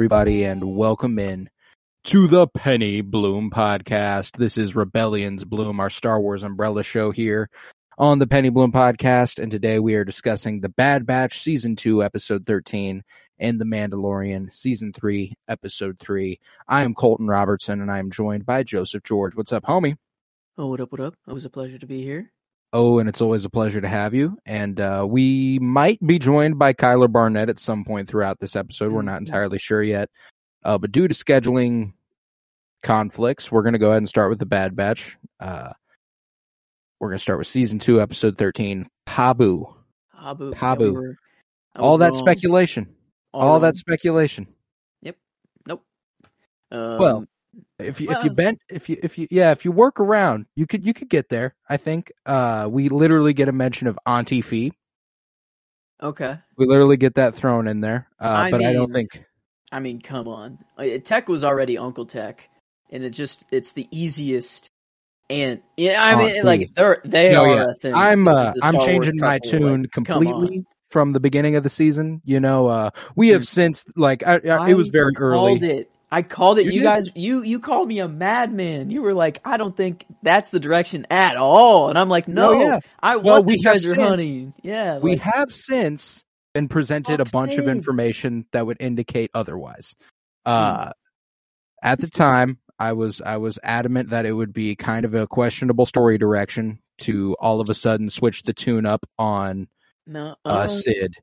everybody, and welcome in to the Penny Bloom podcast. This is Rebellion's Bloom, our Star Wars umbrella show here on the Penny Bloom podcast. And today we are discussing The Bad Batch Season 2, Episode 13, and The Mandalorian Season 3, Episode 3. I am Colton Robertson, and I am joined by Joseph George. What's up, homie? Oh, what up, what up? It was a pleasure to be here. Oh, and it's always a pleasure to have you. And uh, we might be joined by Kyler Barnett at some point throughout this episode. We're not Mhm. entirely sure yet. Uh, but due to scheduling conflicts, we're going to go ahead and start with the Bad Batch. Uh, we're going to start with season two, episode 13, Pabu. Habu. Habu. yeah, we were- All that wrong. speculation. All All that speculation. Yep. Nope. Um, Well, If you if you bent if you if you yeah if you work around you could you could get there I think uh we literally get a mention of Auntie Phee okay. we literally get that thrown in there uh I but I don't think I mean, come on. Uh, Tech was already Uncle Tech, and it just it's the easiest. And yeah, I mean, like they're they No, are yeah. a thing. I'm uh, I'm changing my tune like, completely from the beginning of the season. You know, uh, we have since like I, I, it was very called early. I called it. You You, guys, you you called me a madman. You were like, I don't think that's the direction at all. And I'm like, no, No, yeah. I Well, want we the treasure since- hunting. Yeah, We have since been presented a bunch of information that would indicate otherwise. Hmm. Uh, at the time, I was I was adamant that it would be kind of a questionable story direction to all of a sudden switch the tune up on no, uh, uh, Cid.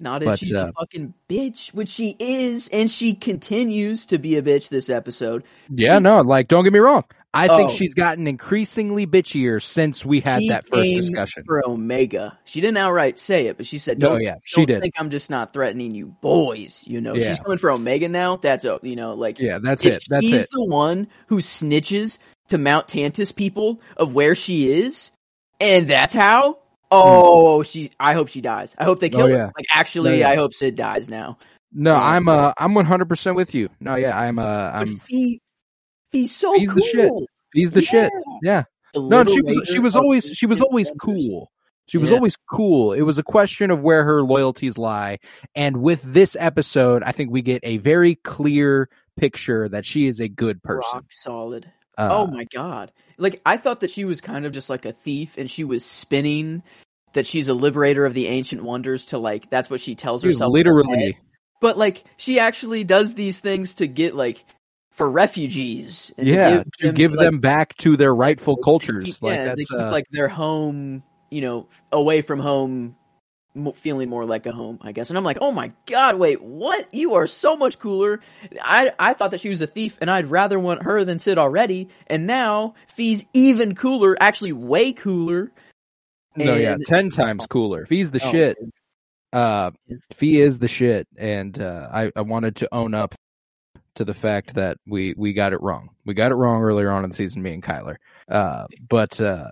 Not if But, she's uh, a fucking bitch, which she is, and she continues to be a bitch this episode. Yeah, she- no, like don't get me wrong. I think Oh. she's gotten increasingly bitchier since we had that first discussion. for Omega. She didn't outright say it, but she said, No, "Don't, yeah, she did. think I'm just not threatening you, boys." You know, Yeah. she's coming for Omega now. That's a, you know, like Yeah, that's it. That's she's it. the one who snitches to Mount Tantiss people of where she is, and that's how. Oh, she. I hope she dies. I hope they kill Hmm. Oh, her. Like, actually, No, yeah. I hope Cid dies now. No, Yeah. I'm uh I'm 100% with you. No, yeah, I'm uh But I'm Phee, Phee's so Phee's cool. the shit. he's the shit. Yeah. The No, she was she was always she was always cool. She was Yeah. always cool. It was a question of where her loyalties lie. And with this episode, I think we get a very clear picture that she is a good person. Rock solid. Uh, oh my god! Like I thought that she was kind of just like a thief, and she was spinning that she's a liberator of the ancient wonders. To like that's what she tells herself. literally but like she actually does these things to get like for refugees. and yeah to give like, them back to their rightful cultures. keep- like yeah, that's to keep uh, like their home, you know, away from home, feeling more like a home, I guess. And I'm like, oh my god, wait, what? You are so much cooler. I I thought that she was a thief, and I'd rather want her than Cid already. And now Phee's even cooler, actually way cooler. no, yeah, ten times cooler. If he's the Oh, shit, uh, if he is the shit, and uh, I I wanted to own up to the fact that we we got it wrong. We got it wrong earlier on in the season, me and Kyler. Uh, but uh,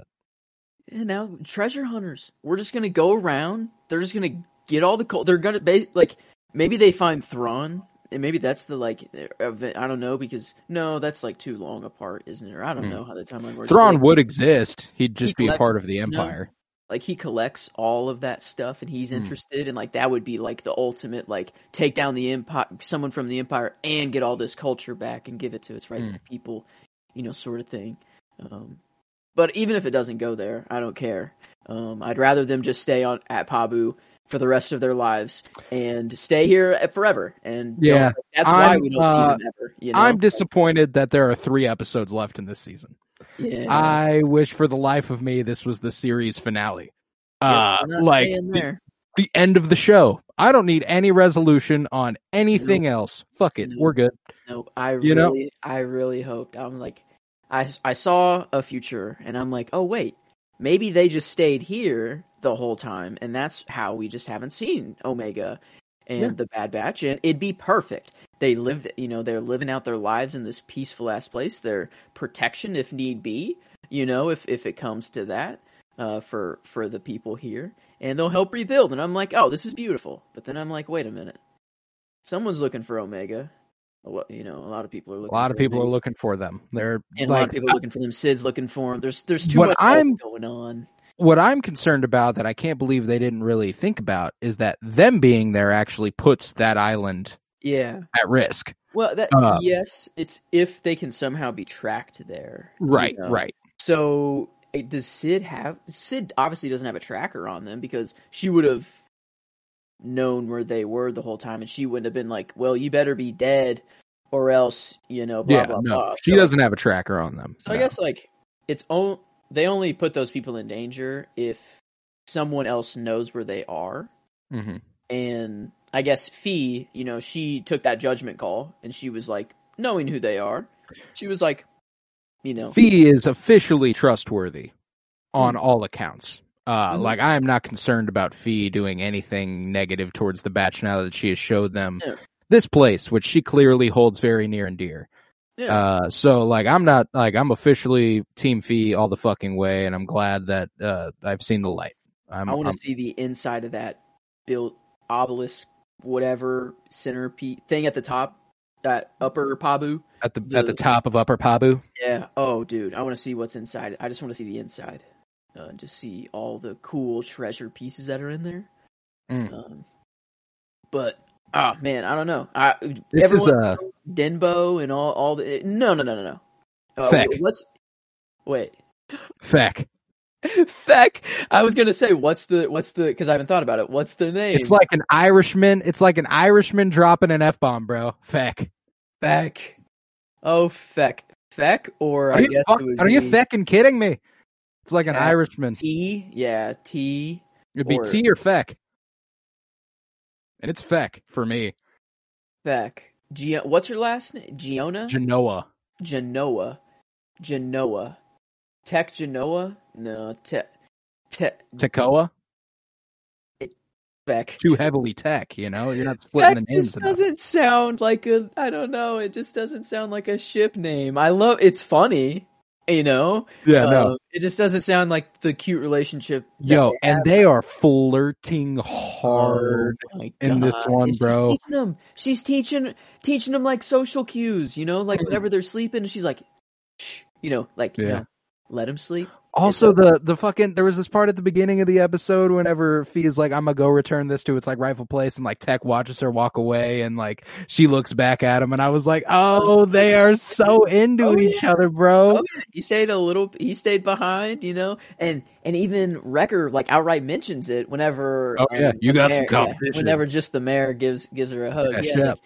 And now treasure hunters. We're just gonna go around. They're just gonna get all the coal. They're gonna ba- like maybe they find Thrawn, and maybe that's the like event. I don't know because no, that's like too long apart, isn't it? Or I don't Hmm. know how the timeline works. Thrawn Like, would exist. He'd just He be a collects- part of the no. Empire. like he collects all of that stuff, and he's Hmm. interested, and like that would be like the ultimate like take down the empire, someone from the empire, and get all this culture back and give it to its rightful Hmm. people, you know, sort of thing. Um, but even if it doesn't go there, I don't care. Um, I'd rather them just stay on at Pabu for the rest of their lives and stay here forever. And Yeah, that's why I'm, we don't uh, see them ever. You know? I'm disappointed that there are three episodes left in this season. yeah. I wish for the life of me this was the series finale. Yeah, Uh, like the, the end of the show. I don't need any resolution on anything else. Fuck it, No. we're good. No, I You know? I really hoped. I'm like, I I saw a future, and I'm like, oh wait, maybe they just stayed here the whole time, and that's how we just haven't seen Omega and Yeah. the Bad Batch, and it'd be perfect. They lived, you know, they're living out their lives in this peaceful ass place. Their protection, if need be, you know, if if it comes to that, uh, for for the people here, and they'll help rebuild. And I'm like, oh, this is beautiful. But then I'm like, wait a minute, someone's looking for Omega. A lot, you know, a lot of people are A looking. lot of for people are looking for them. They're and a lot of people are looking for them. Cid's looking for them. There's there's too What much I'm- going on. what I'm concerned about that I can't believe they didn't really think about is that them being there actually puts that island Yeah. at risk. Well, that Uh, yes, it's if they can somehow be tracked there. you Right, know. right. So does Cid have? Cid obviously doesn't have a tracker on them because she would have known where they were the whole time, and she wouldn't have been like, "Well, you better be dead, or else you know." Blah yeah, blah no, blah. she So, doesn't have a tracker on them. So I guess like it's only They only put those people in danger if someone else knows where they are. Mhm. and I guess Phee, you know, she took that judgment call, and she was like, knowing who they are, she was like, you know, Phee is officially trustworthy on Mm. all accounts. Uh, Mhm. Like I am not concerned about Phee doing anything negative towards the batch now that she has showed them Yeah. this place, which she clearly holds very near and dear. yeah, Uh, so like I'm not like I'm officially Team Phee all the fucking way, and I'm glad that uh I've seen the light. I'm, I want to see the inside of that built obelisk, whatever centerpiece thing at the top, that upper Pabu. at the at the the- top of Upper Pabu. Yeah. Oh, dude, I want to see what's inside. I just want to see the inside, uh, just see all the cool treasure pieces that are in there. Mm. Um, but ah, man, I don't know. I This is a Denbo and all all the no no no no no. Uh, Feck. What's wait feck. Feck? I was gonna say what's the what's the because I haven't thought about it. What's the name? It's like an Irishman. It's like an Irishman dropping an f bomb, bro. Feck. Feck. Oh Feck. Feck or Are I you guess fuck, are you be fecking kidding me? It's like an Feck. Irishman. T? Yeah, T. It'd be or- T or feck, and it's feck for me. Feck. Gio- what's your last name? Giona? Genoa. Genoa. Genoa. Tech Genoa? No, Tech. Tech. Tekoa. Feck. Too heavily tech. You know, you're not splitting That the names just doesn't sound like a. I don't know. It just doesn't sound like a ship name. I love. It's funny, you know. Yeah, no. Uh, it just doesn't sound like the cute relationship. Yo, they and they are flirting hard. Oh in this one, And she's bro. teaching them. She's teaching teaching them like social cues. You know, like whenever they're sleeping, she's like, Shh, you know, like you Yeah. know, let them sleep. Also, the the fucking there was this part at the beginning of the episode whenever Phee is like, "I'm gonna go return this to its like rightful place," and like Tech watches her walk away, and like she looks back at him, and I was like, "Oh, they are so into Oh, each yeah. other, bro." Oh, yeah. He stayed a little. He stayed behind, you know, and and even Wrecker like outright mentions it whenever. Oh, yeah. um, You got some mayor- competition. whenever just the mayor gives gives her a hug. Yeah, Yeah. like-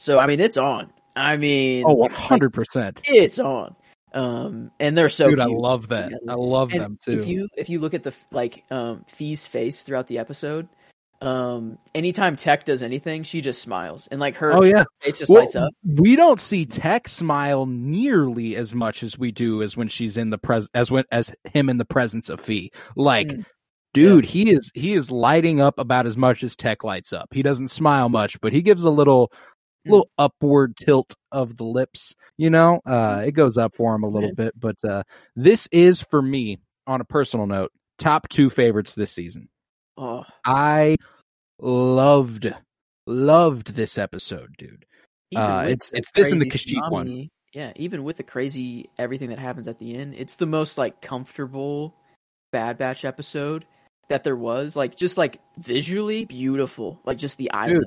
so I mean, it's on. I mean, Oh, 100 percent, it's on. Um, and they're so dude. I love that. I love And them too. If you if you look at the like um Phee's face throughout the episode, um anytime Tech does anything, she just smiles and like her oh yeah, face just Well, lights up. we don't see Tech smile nearly as much as we do as when she's in the pres as when as him in the presence of Phee. Like, Mm. dude, he is he is lighting up about as much as Tech lights up. He doesn't smile much, but he gives a little. Little upward tilt of the lips. You know, uh, it goes up for him a little bit. But uh, this is for me, on a personal note, top two favorites this season. Oh, I loved loved this episode, dude. Uh, it's- it's this and the Kashyyyk one. Yeah, even with the crazy everything that happens at the end, it's the most like comfortable Bad Batch episode that there was. Like just like visually beautiful, like just the island.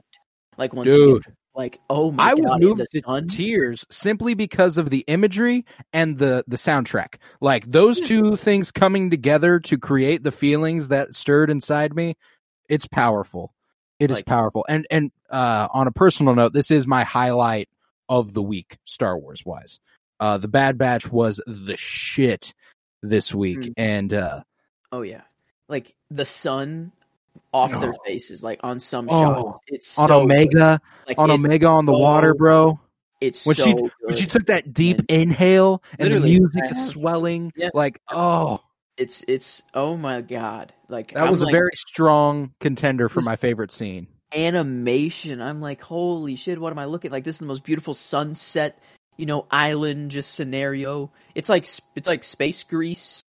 Like once Dude, like oh my I god, was moved to sun. tears simply because of the imagery and the the soundtrack. Like those two things coming together to create the feelings that stirred inside me. It's powerful. It is Like- powerful. And and uh, on a personal note, this is my highlight of the week, Star Wars wise. Uh, the Bad Batch was the shit this week, Mm. and uh, Oh yeah, like the sun off their Oh. faces, like on some Oh, shots. It's on so. Omega, Like, on Omega on the water, bro. It's When so she good. when she took that deep And- inhale and Literally, the music is swelling, Yeah. like oh, it's it's oh my god, like that I'm was a very strong contender for my favorite scene. animation. I'm like, holy shit, what am I looking like? This is the most beautiful sunset, you know, island just scenario. It's like it's like space Greece.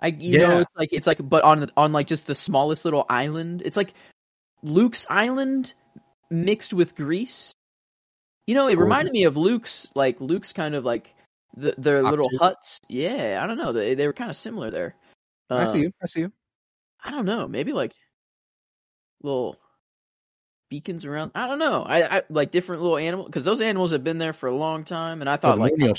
I you know, it's like it's like but on on like just the smallest little island. It's like Luke's island mixed with Greece. You know, it Gorgeous. reminded me of Luke's like Luke's kind of like the, their little huts. Yeah, I don't know. They they were kind of similar there. I Um, see you. I see you. I don't know, maybe like little beacons around. I don't know. I, I like different little animals because those animals have been there for a long time, and I thought the like maybe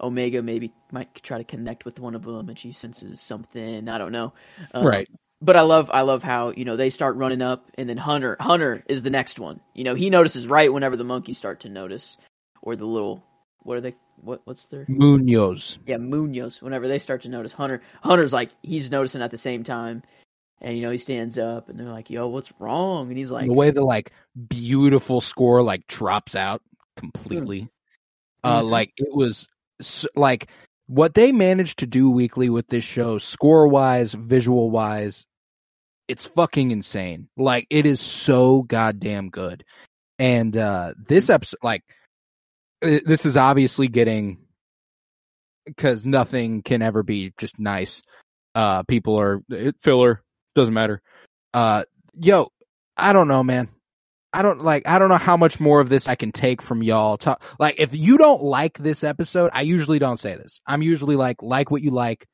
Omega maybe might try to connect with one of them, and she senses something. I don't know. Um, right. But I love I love how you know they start running up, and then Hunter Hunter is the next one. You know he notices right whenever the monkeys start to notice, or the little what are they? What what's their Munoz. yeah, Munoz, whenever they start to notice Hunter, Hunter's like he's noticing at the same time. And you know, he stands up and they're like, Yo, what's wrong? And he's like the way the like beautiful score like drops out completely. Uh, Mhm. like it was like what they managed to do weekly with this show, score wise, visual wise, it's fucking insane. Like it is so goddamn good. And uh this episode, like this is obviously getting because nothing can ever be just nice. Uh, people are it, filler doesn't matter. Uh, yo, I don't know, man. I don't like. I don't know how much more of this I can take from y'all. Talk, like, if you don't like this episode, I usually don't say this. I'm usually like, like what you like,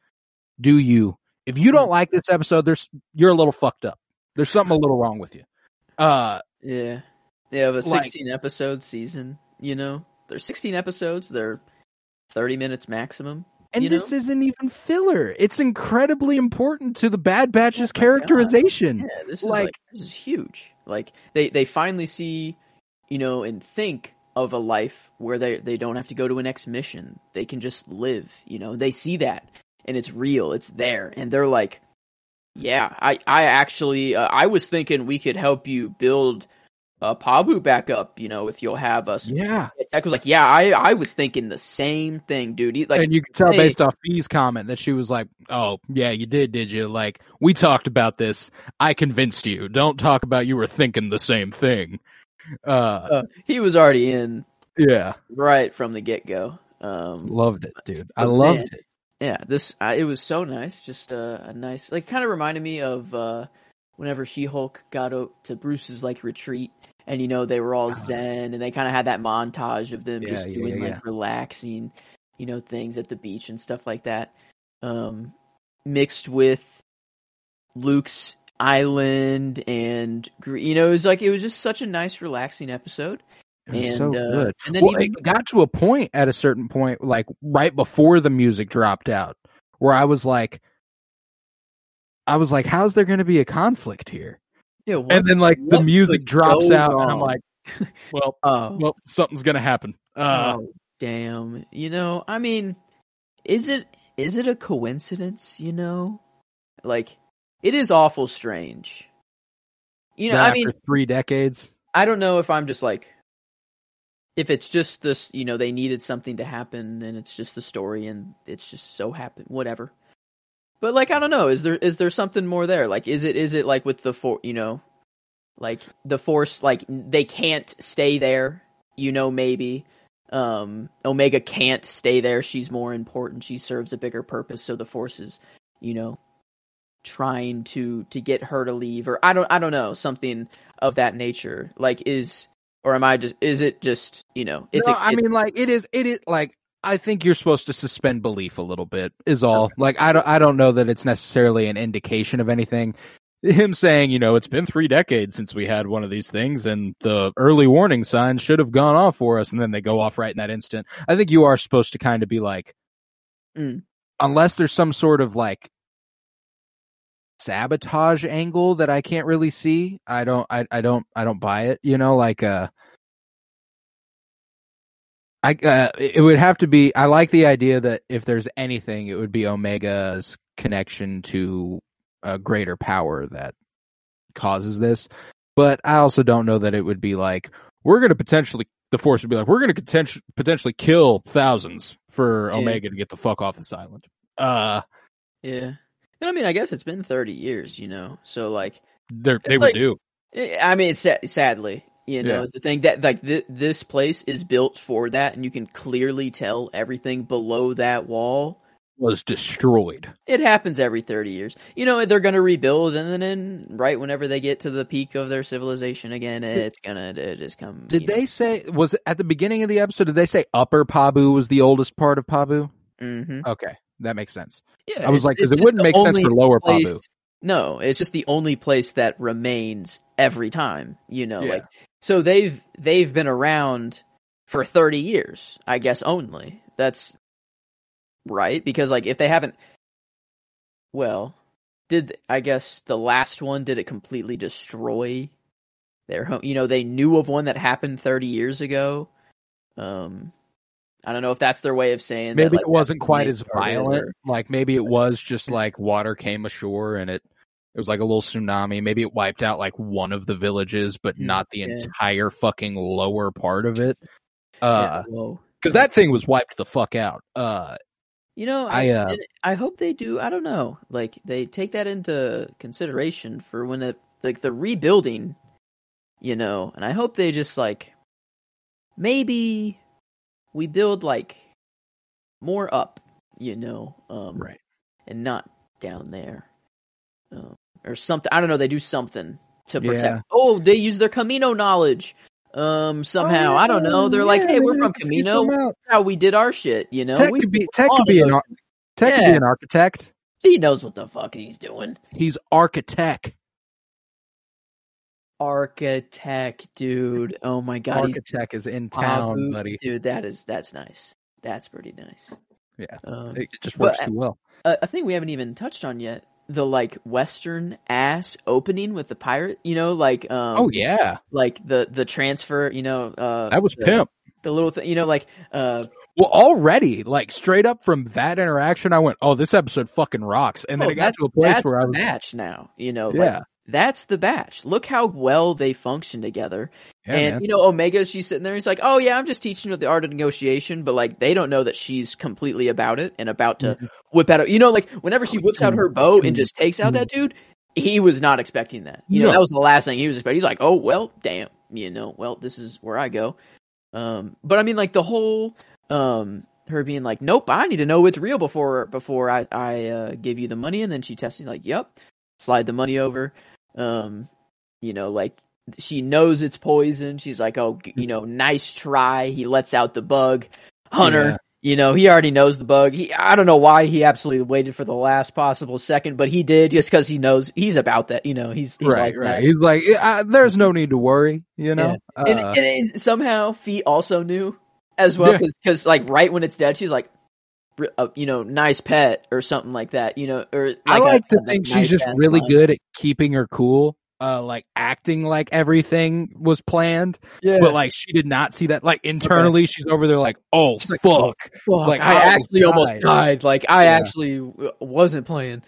do you? If you don't like this episode, there's you're a little fucked up. There's something a little wrong with you. Uh, Yeah. Yeah, but a Like- 16 episode season, you know? There's 16 episodes, they're 30 minutes maximum. and you this know? isn't even filler. It's incredibly important to the Bad Batch's Oh my God. characterization. Yeah, this is Like- like, this is huge. Like they they finally see, you know, and think of a life where they they don't have to go to an X mission. They can just live, you know. They see that and it's real. It's there and they're like, "Yeah, I I actually uh, I was thinking we could help you build uh, Pabu back up, you know, if you'll have us." Yeah. Tech was like, "Yeah, I I was thinking the same thing, dude." He, like and you can tell hey- based off B's comment that she was like, "Oh, yeah, you did, did you? Like, we talked about this. I convinced you. Don't talk about you were thinking the same thing." Uh, uh, he was already in yeah, right from the get go. Um, loved it, dude. I loved man, it. Yeah, this uh, it was so nice. Just uh, a nice, like, kind of reminded me of uh, whenever She Hulk got o- to Bruce's like retreat, and you know they were all zen, and they kind of had that montage of them Yeah, just yeah, doing yeah, like relaxing, you know, things at the beach and stuff like that. Um, mixed with Luke's island and you know it was like it was just such a nice relaxing episode It was and, so uh, good. and then well, even it got to a point at a certain point, like right before the music dropped out, where I was like, I was like, "How's there going to be a conflict here?" yeah, and then like the music drops go out, and I'm like, "Well, oh well, something's going to happen." Uh, oh, damn. You know, I mean, is it is it a coincidence? You know, like it is awful strange. You know, I mean, three decades. I don't know if I'm just like, if it's just this, you know, they needed something to happen and it's just the story and it's just so happened, whatever. But like, I don't know. Is there is there something more there? Like, is it is it like with the for you know, like the force, like they can't stay there. You know, maybe um Omega can't stay there. She's more important. She serves a bigger purpose. So the force is, you know, trying to to get her to leave or I don't I don't know something of that nature. Like is or am I just is it just you know it's no, a, I it's- mean, like it is. It is like I think you're supposed to suspend belief a little bit. Is all. Like I don't. I don't know that it's necessarily an indication of anything. Him saying, you know, it's been three decades since we had one of these things, and the early warning signs should have gone off for us, and then they go off right in that instant. I think you are supposed to kind of be like, Mm. unless there's some sort of like sabotage angle that I can't really see. I don't. I. I don't. I don't buy it. You know, like uh. I uh, it would have to be. I like the idea that if there's anything, it would be Omega's connection to a greater power that causes this. But I also don't know that it would be like we're going to potentially the Force would be like, we're going to potentially kill thousands for Yeah. Omega to get the fuck off this island. Uh, Yeah. And I mean, I guess it's been 30 years, you know. So like, they're, they like- do. eh, I mean, sa- sadly, you know, Yeah. is the thing that like th- this place is built for that, and you can clearly tell everything below that wall. Was destroyed. It happens every 30 years. You know, they're going to rebuild, and then in, right whenever they get to the peak of their civilization again, it's gonna uh, just come. Did you know. they say was at the beginning of the episode? Did they say Upper Pabu was the oldest part of Pabu? Mm-hmm. Okay, that makes sense. Yeah, I was like, because it wouldn't make sense for Lower place- Pabu. No, it's just the only place that remains every time. You know, Yeah. like so they've they've been around for thirty years, I guess only. That's right because like if they haven't, well, did I guess the last one did it completely destroy their home? You know, they knew of one that happened thirty years ago. Um, I don't know if that's their way of saying that, Maybe like, it wasn't quite as violent. or- Like maybe it was just like water came ashore and it it was like a little tsunami. Maybe it wiped out like one of the villages, but Mm, not the yeah. entire fucking lower part of it. Yeah, Uh, whoa. because that thing was wiped the fuck out. Uh, You know, I, I uh, I hope they do. I don't know. Like they take that into consideration for when it like the rebuilding. You know, and I hope they just like maybe we build like more up. You know, um, right. and not down there, um, or something. I don't know. They do something to protect. Yeah. Oh, they use their Kamino knowledge. Um, somehow I don't know. They're like, Oh, hey, we're from they could figure Kamino. How we did our shit. You know, Tech we could be Tech could be an ar- Tech could be an architect. He knows what the fuck he's doing. He's architect. Architect, dude. Oh my god, he's Architect is in town, buddy. Dude, that is that's nice. That's pretty nice. Yeah. Um, It just But- works too well. a, a thing we haven't even touched on yet: the like western ass opening with the pirate. You know, like um, oh yeah, like the the transfer. You know, uh, that was the, pimp. The little thing. You know, like uh, Well, already, like straight up from that interaction, I went, "Oh, this episode fucking rocks!" And then oh, it got to a place where I was, batch now. You know, like, "Yeah, that's the batch. Look how well they function together. yeah, and man. you know, Omega, she's sitting there. He's like, "Oh yeah, I'm just teaching her the art of negotiation," but like they don't know that she's completely about it and about to Mm-hmm. whip out. A, you know, like whenever she whips out her bow and just takes out that dude, he was not expecting that. You know, No. that was the last thing he was expecting. He's like, "Oh well, damn." You know, well, this is where I go. Um, but I mean, like the whole um her being like, "Nope, I need to know it's real before before I I uh, give you the money," and then she testing like, "Yep," slide the money over. Um, you know, like she knows it's poison. She's like, "Oh, you know, nice try." He lets out the bug. Hunter, Yeah. you know, he already knows the bug. He I don't know why he absolutely waited for the last possible second, but he did just because he knows he's about that. You know, he's, he's right, like right." that. He's like, yeah, uh, "There's no need to worry," you know. and, Uh, and it- somehow Phee also knew as well Yeah. because like right when it's dead, she's like, "R- uh, you know, nice pet or something like that. You know, or I like to a think she's nice just really line. good at keeping her cool, uh, like acting like everything was planned, Yeah, but like she did not see that. Like internally, she's over there like, "Oh She's like, fuck." Fuck, like, I I actually almost died. died. Like I Yeah. actually wasn't playing.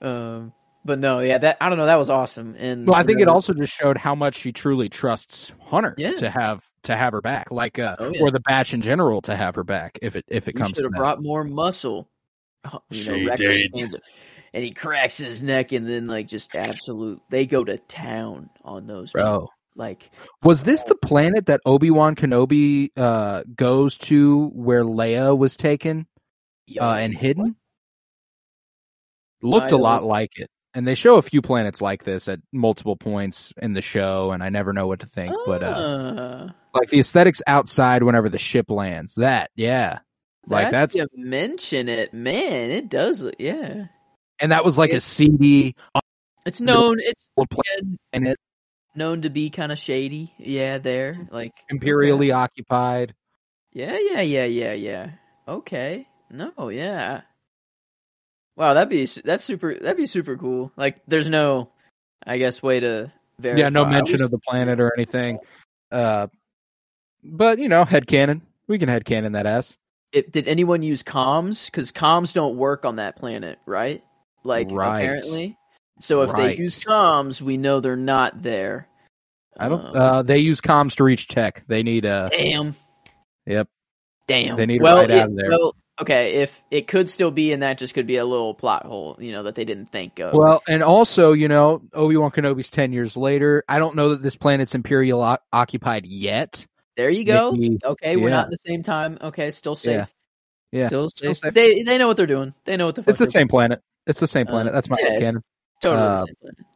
Um, but no, yeah, that I don't know. That was awesome. And Well, I think it also just showed how much she truly trusts Hunter Yeah. to have to have her back, like uh, Oh, yeah. or the batch in general to have her back if it if it you comes should to have brought more muscle. You know, She Wrecker did. and he cracks his neck, and then like just absolute. They go to town on those people. Bro, Like was this the planet that Obi Wan Kenobi uh, goes to, where Leia was taken yo, uh, and hidden? Looked I a lot like it, and they show a few planets like this at multiple points in the show, and I never know what to think. But uh, Ah, like the aesthetics outside whenever the ship lands, that yeah, like that that's you mention it, man. It does. look- Yeah, and that was like a It's- CD it's known. It's yeah, planet known to be kind of shady. Yeah, there, like imperially occupied. Yeah, yeah, yeah, yeah, yeah. Okay. No, yeah. Wow, that'd be that's super. That'd be super cool. Like, there's no, I guess, way to verify. Yeah, no mention of the planet or anything. Uh, but you know, head headcanon. We can head headcanon that ass. It, did anyone use comms? Because comms don't work on that planet, right? Like, Right. apparently. So if Right. they use comms, we know they're not there. I don't. Um, Uh, they use comms to reach tech. They need a. damn. Yep. Damn. They need to well, ride out of there. well, okay. If it could still be, and that just could be a little plot hole, you know, that they didn't think of. Well, and also, you know, Obi Wan Kenobi's ten years later. I don't know that this planet's imperial o- occupied yet. there you go. maybe- okay, we're not at the same time. Okay, still safe. Yeah. Yeah, Still still safe. safe. They they know what they're doing. They know what the fuck it's the same planet. It's the same Uh, planet. That's my yeah, canon. Totally uh, the same planet.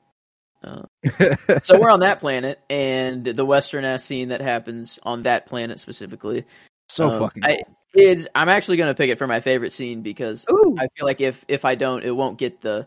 Uh, so we're on that planet, and the western ass scene that happens on that planet specifically. so um, fucking. I, is I'm actually gonna pick it for my favorite scene because. Ooh, I feel like if if I don't, it won't get the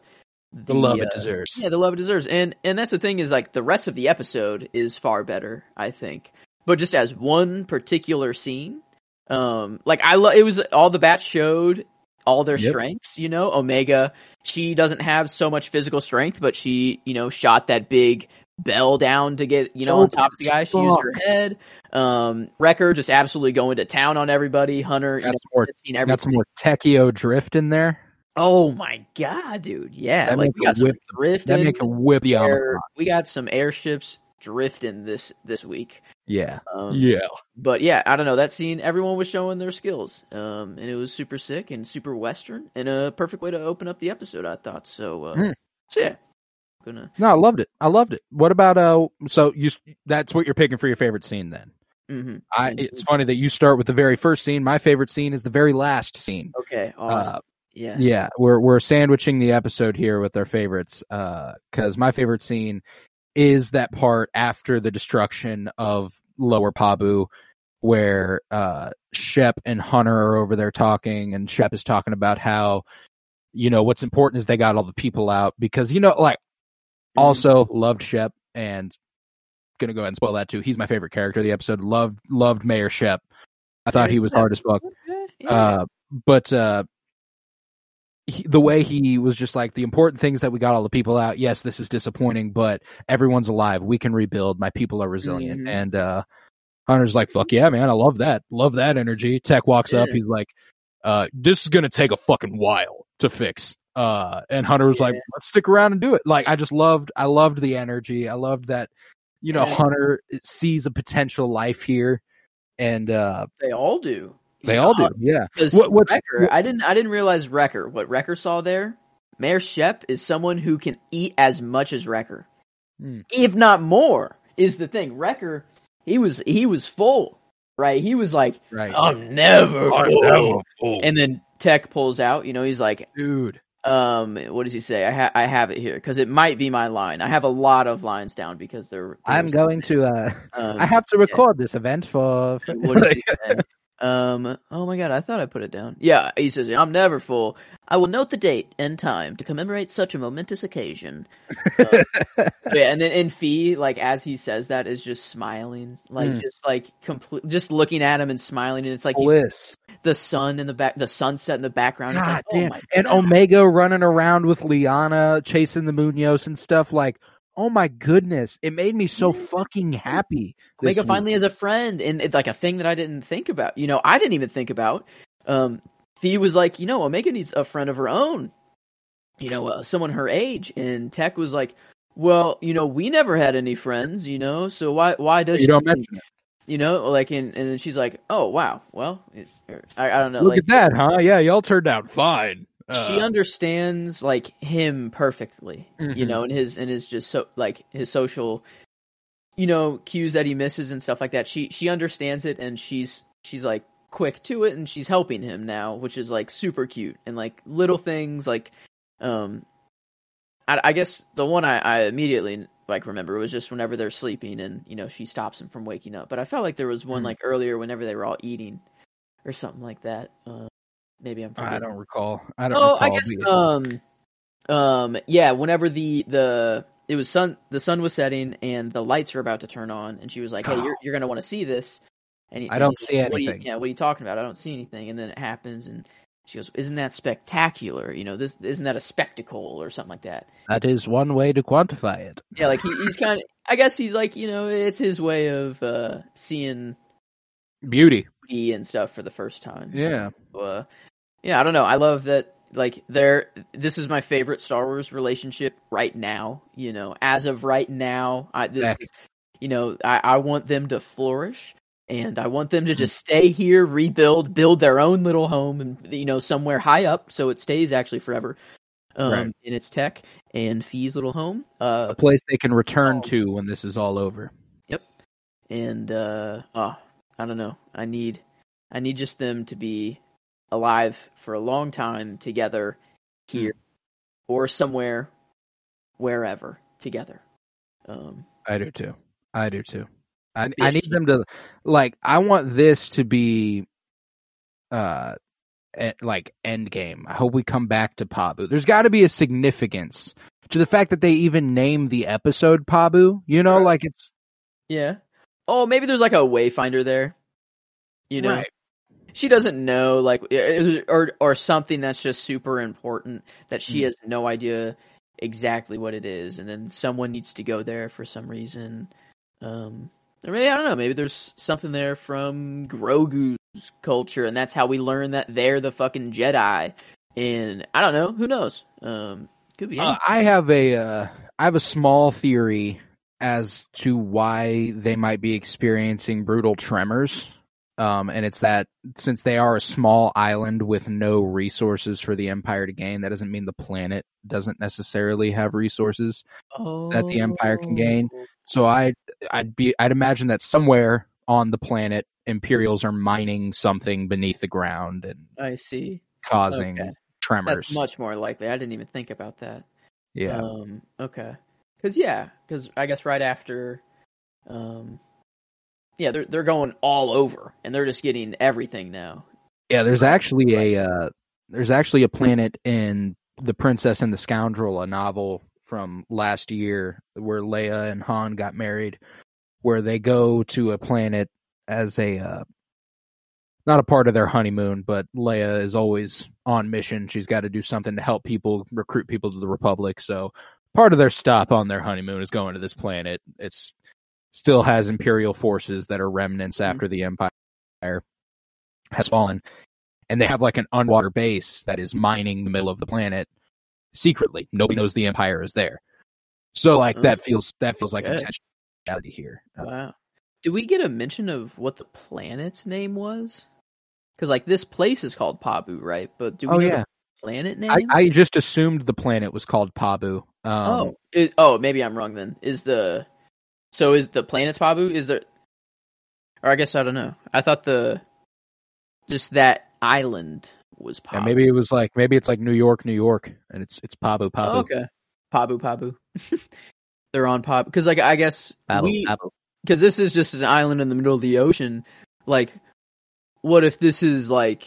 the love it uh, deserves. Yeah, the love it deserves. And and that's the thing is like the rest of the episode is far better, I think. But just as one particular scene, um, like I love it was all the bats showed all their Yep. strengths. You know, Omega, she doesn't have so much physical strength, but she you know shot that big bell down to get you know on top of the as guy. She used her head. Um, Wrecker just absolutely going to town on everybody. Hunter, you know, more. seen Got some more Techio drift in there. Oh my god, dude! Yeah, That like we got some whip- drifting. That make a whip the air- we got some airships drifting this this week. Yeah. Um, Yeah. But yeah, I don't know. That scene, everyone was showing their skills, um, and it was super sick and super western, and a perfect way to open up the episode. I thought so. Uh, Hmm. So yeah, gonna. No, I loved it. I loved it. What about uh? So you that's what you're picking for your favorite scene then? hmm I. It's funny that you start with the very first scene. My favorite scene is the very last scene. Okay, awesome. Uh, yeah, Yeah, we're we're sandwiching the episode here with our favorites. Uh, because my favorite scene is that part after the destruction of Lower Pabu, where uh Shep and Hunter are over there talking, and Shep is talking about how, you know, what's important is they got all the people out because you know, like. Also loved Shep and gonna go ahead and spoil that too. He's my favorite character of the episode. Loved loved Mayor Shep. I thought he was hard as fuck. Yeah. Uh, but uh, he, the way he was just like the important things that we got all the people out. Yes, this is disappointing, but everyone's alive. We can rebuild. My people are resilient. Mhm. And uh, Hunter's like, "Fuck yeah, man! I love that. Love that energy." Tech walks up. He's like, uh, "This is gonna take a fucking while to fix." Uh, and Hunter was like, "Let's stick around and do it." Like, I just loved. I loved the energy. I loved that. You know, Yeah. Hunter sees a potential life here, and uh, they all do. they all do. Yeah. Because What- what's- Wrecker, I didn't, I didn't realize Wrecker. What Wrecker saw there, Mayor Shep is someone who can eat as much as Wrecker, Hmm. if not more. Is the thing Wrecker? He was, he was full, right? He was like, Right. I'm never I'm full. never full. And then Tech pulls out. You know, he's like, dude. Um, what does he say? I ha- I have it here because it might be my line. I have a lot of lines down because they're. I'm going to. uh Um, I have to record this event for. for what does he say? Um. Oh my god, I thought I put it down. Yeah, he says, "I'm never full. I will note the date and time to commemorate such a momentous occasion." Uh, yeah, and then in Phee, like as he says that, is just smiling, like Mm. just like complete, just looking at him and smiling, and it's like he's, Bliss. the sun in the back, the sunset in the background. God like, oh damn. my and Omega running around with Lyana chasing the Munoz and stuff. Like, oh my goodness. It made me so fucking happy. this Omega week. finally has a friend, and it's like a thing that I didn't think about. You know, I didn't even think about. Um, Phee was like, you know, Omega needs a friend of her own. You know, uh, someone her age, and Tech was like, well, you know, we never had any friends, you know, so why why does You she? don't mention it. You know, like, and and then she's like, oh wow, well, it, I, I don't know, Look like at that, huh? Yeah, y'all turned out fine. She Uh, understands like him perfectly you Mhm. know and his and his just so like his social you know cues that he misses and stuff like that she she understands it and she's she's like quick to it and she's helping him now which is like super cute and like little things like um i, I guess the one I, I immediately like remember was just whenever they're sleeping and you know she stops him from waking up but i felt like there was one Mhm. like earlier whenever they were all eating or something like that uh, maybe i'm I don't recall. I don't Oh, recall. I guess but- um um yeah, whenever the the it was sun the sun was setting and the lights were about to turn on and she was like, "Hey, you're you're going to want to see this." And he, I don't see like, "What are you- anything." yeah, what are you talking about? I don't see anything. And then it happens and she goes, "Isn't that spectacular? You know, this isn't that a spectacle or something like that?" that is one way to quantify it. Yeah, like he, he's kind of I guess he's like, you know, it's his way of uh seeing Beauty. E and stuff for the first time. Yeah. uh, yeah, I don't know. I love that. Like, there. This is my favorite Star Wars relationship right now. You know, as of right now, I this, Heck. you know, I, I want them to flourish and I want them to just stay here, rebuild, build their own little home and you know, somewhere high up so it stays actually forever. Um Right. in its tech and Phee's little home. Uh A place they can return Oh. to when this is all over. Yep. And uh oh, I don't know. I need I need just them to be alive for a long time together here or somewhere wherever together. Um I do too. I do too. I I need them to like I want this to be uh e- like end game. I hope we come back to Pabu. There's got to be a significance to the fact that they even name the episode Pabu. You know, Right. like it's yeah. Oh, maybe there's like a wayfinder there. You know. Right. She doesn't know like or or something that's just super important that she Mm. has no idea exactly what it is and then someone needs to go there for some reason. Um or maybe I don't know, maybe there's something there from Grogu's culture and that's how we learn that they're the fucking Jedi. And I don't know, who knows? Um could be Uh. I have a uh, I have a small theory as to why they might be experiencing brutal tremors. Um, and it's that since they are a small island with no resources for the Empire to gain, that doesn't mean the planet doesn't necessarily have resources. that the Empire can gain. Oh. So I I'd be I'd imagine that somewhere on the planet Imperials are mining something beneath the ground and I see. causing Okay. tremors. That's much more likely. I didn't even think about that. yeah. Um, okay. Cause yeah, cause I guess right after, um, yeah, they're they're going all over and they're just getting everything now. Yeah, there's actually a uh, there's actually a planet in The Princess and the Scoundrel, a novel from last year where Leia and Han got married, where they go to a planet as a uh, not a part of their honeymoon, but Leia is always on mission. She's got to do something to help people recruit people to the Republic. So part of their stop on their honeymoon is going to this planet. It's still has Imperial forces that are remnants Mhm. after the Empire has fallen and they have like an underwater base that is mining the middle of the planet secretly. Nobody knows the Empire is there. So like that feels that feels like Okay. intentionality here. Uh, Wow. Did we get a mention of what the planet's name was? Because like this place is called Pabu, right? But do we oh know yeah, the planet name? I, I just assumed the planet was called Pabu. Um, oh, it, oh, maybe I'm wrong then. Is the so is the planet's Pabu? Is there? Or I guess I don't know. I thought the just that island was Pabu. yeah, maybe it was like maybe it's like New York, New York, and it's it's Pabu Pabu. Oh, okay. Pabu Pabu. They're on Pabu because like I guess Pabu, we Pabu. because this is just an island in the middle of the ocean. Like, what if this is like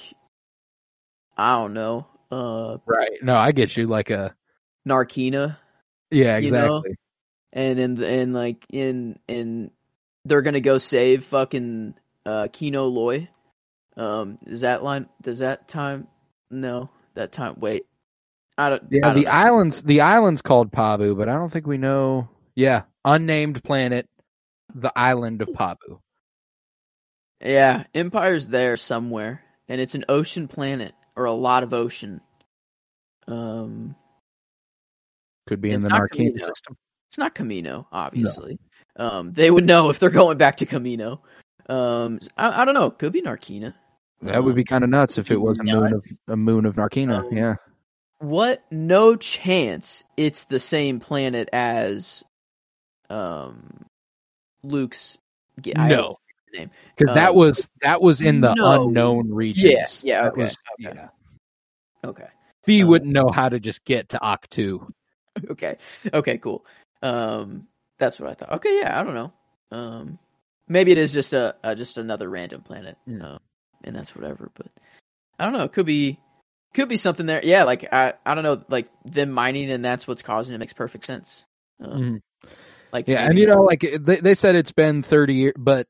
I don't know, uh, Right. No, I get you. Like a Narkina, yeah, You know? And in and like in in they're gonna go save fucking uh Kino Loy. Um, is that line? Does that time? No, that time. Wait, I don't. Yeah, I don't the know. islands the island's called Pabu, but I don't think we know. Yeah, unnamed planet, the island of Pabu. Yeah, Empire's there somewhere, and it's an ocean planet or a lot of ocean. Um, Could be in the Kamino. system. It's not Kamino, obviously. Um, they would know if they're going back to Kamino. Um, I, I don't know. Could be Narkina. That would be kind of nuts if it was a moon of a moon of Narkina. Um, yeah. What? No chance. It's the same planet as, um, Luke's. I No. always forget the name. Because that uh, was that was in the no. unknown regions. yeah, That okay, was- okay. yeah. Okay. Phee Uh, wouldn't know how to just get to Ahch-To. okay. Okay, cool. Um that's what I thought. Okay, yeah, I don't know. Um maybe it is just a, a just another random planet. Mm. Um, and that's whatever, but I don't know, it could be could be something there. Yeah, like I I don't know, like them mining and that's what's causing it makes perfect sense. Um, Like Yeah, and you know, like they, they said it's been thirty years, but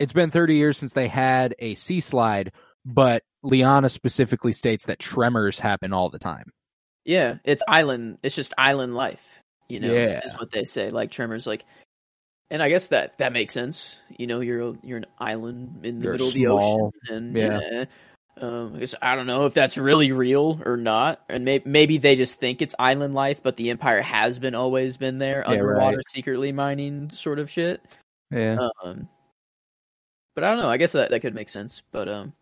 it's been thirty years since they had a sea slide. But Lyana specifically states that tremors happen all the time. Yeah, it's island. It's just island life. You know, Yeah. is what they say. Like Tremors, like, and I guess that that makes sense. You know, you're you're an island in the You're middle small. of the ocean, and Yeah. yeah. Um, I guess I don't know if that's really real or not, and may- maybe they just think it's island life, but the Empire has been always been there Yeah, underwater, right. secretly mining sort of shit. Yeah. Um, but I don't know. I guess that that could make sense. But um,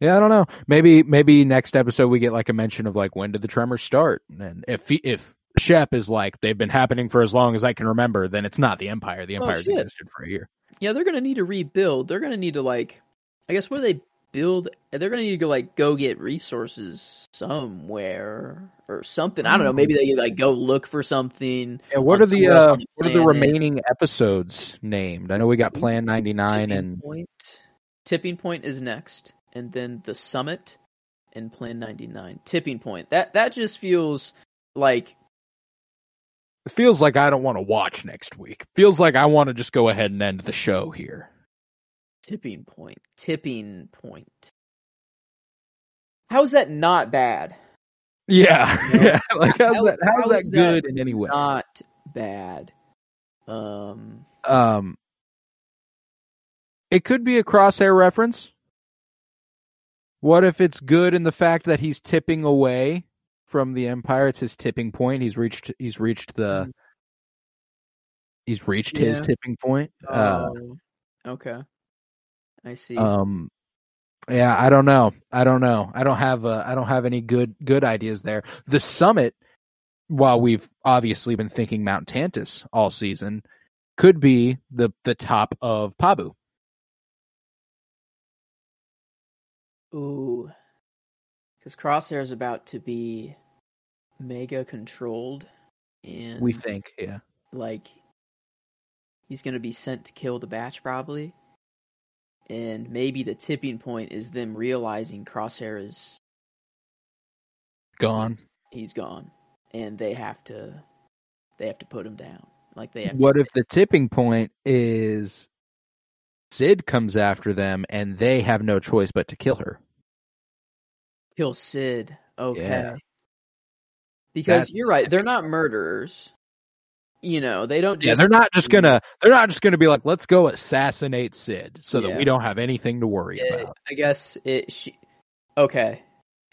Yeah, I don't know. Maybe maybe next episode we get like a mention of like when did the tremors start? And if if Shep is like they've been happening for as long as I can remember, then it's not the Empire. The Oh, Empire's shit. existed for a year. yeah, they're gonna need to rebuild. They're gonna need to like, I guess, what do they build? They're gonna need to go like go get resources somewhere or something. I don't know. Maybe they like go look for something. Yeah, what are the uh, the what are the remaining episodes named? I know we got Plan ninety nine Tipping and point. Tipping point is next, and then the summit and Plan ninety nine. Tipping point. That that just feels like it feels like I don't want to watch next week. Feels like I want to just go ahead and end the show here. tipping point. Tipping point. How is that not bad? Yeah, No. yeah. Like how's How- that? How's how that is that good in any way? Not bad. Um. Um, it could be a crosshair reference. What if it's good in the fact that he's tipping away from the Empire? It's his tipping point. He's reached. He's reached the. Mm. He's reached his tipping point. Uh, oh, okay. I see. um, yeah, I don't know. I don't know. I don't have. Uh, I don't have any good good ideas there. The summit, while we've obviously been thinking Mount Tantiss all season, could be the the top of Pabu. Ooh. Because Crosshair is about to be mega controlled, and We think, yeah. like he's gonna be sent to kill the batch probably, and maybe the tipping point is them realizing Crosshair is Gone. he's gone, and they have to they have to put him down. Like they have. What to, if the tipping point is Cid comes after them and they have no choice but to kill her? kill Cid? Okay. Yeah. Because That's you're right, they're not murderers. You know, they don't. Just, Yeah, they're not just gonna they're not just gonna be like, let's go assassinate Cid so that Yeah. we don't have anything to worry it- about. I guess it. She, okay,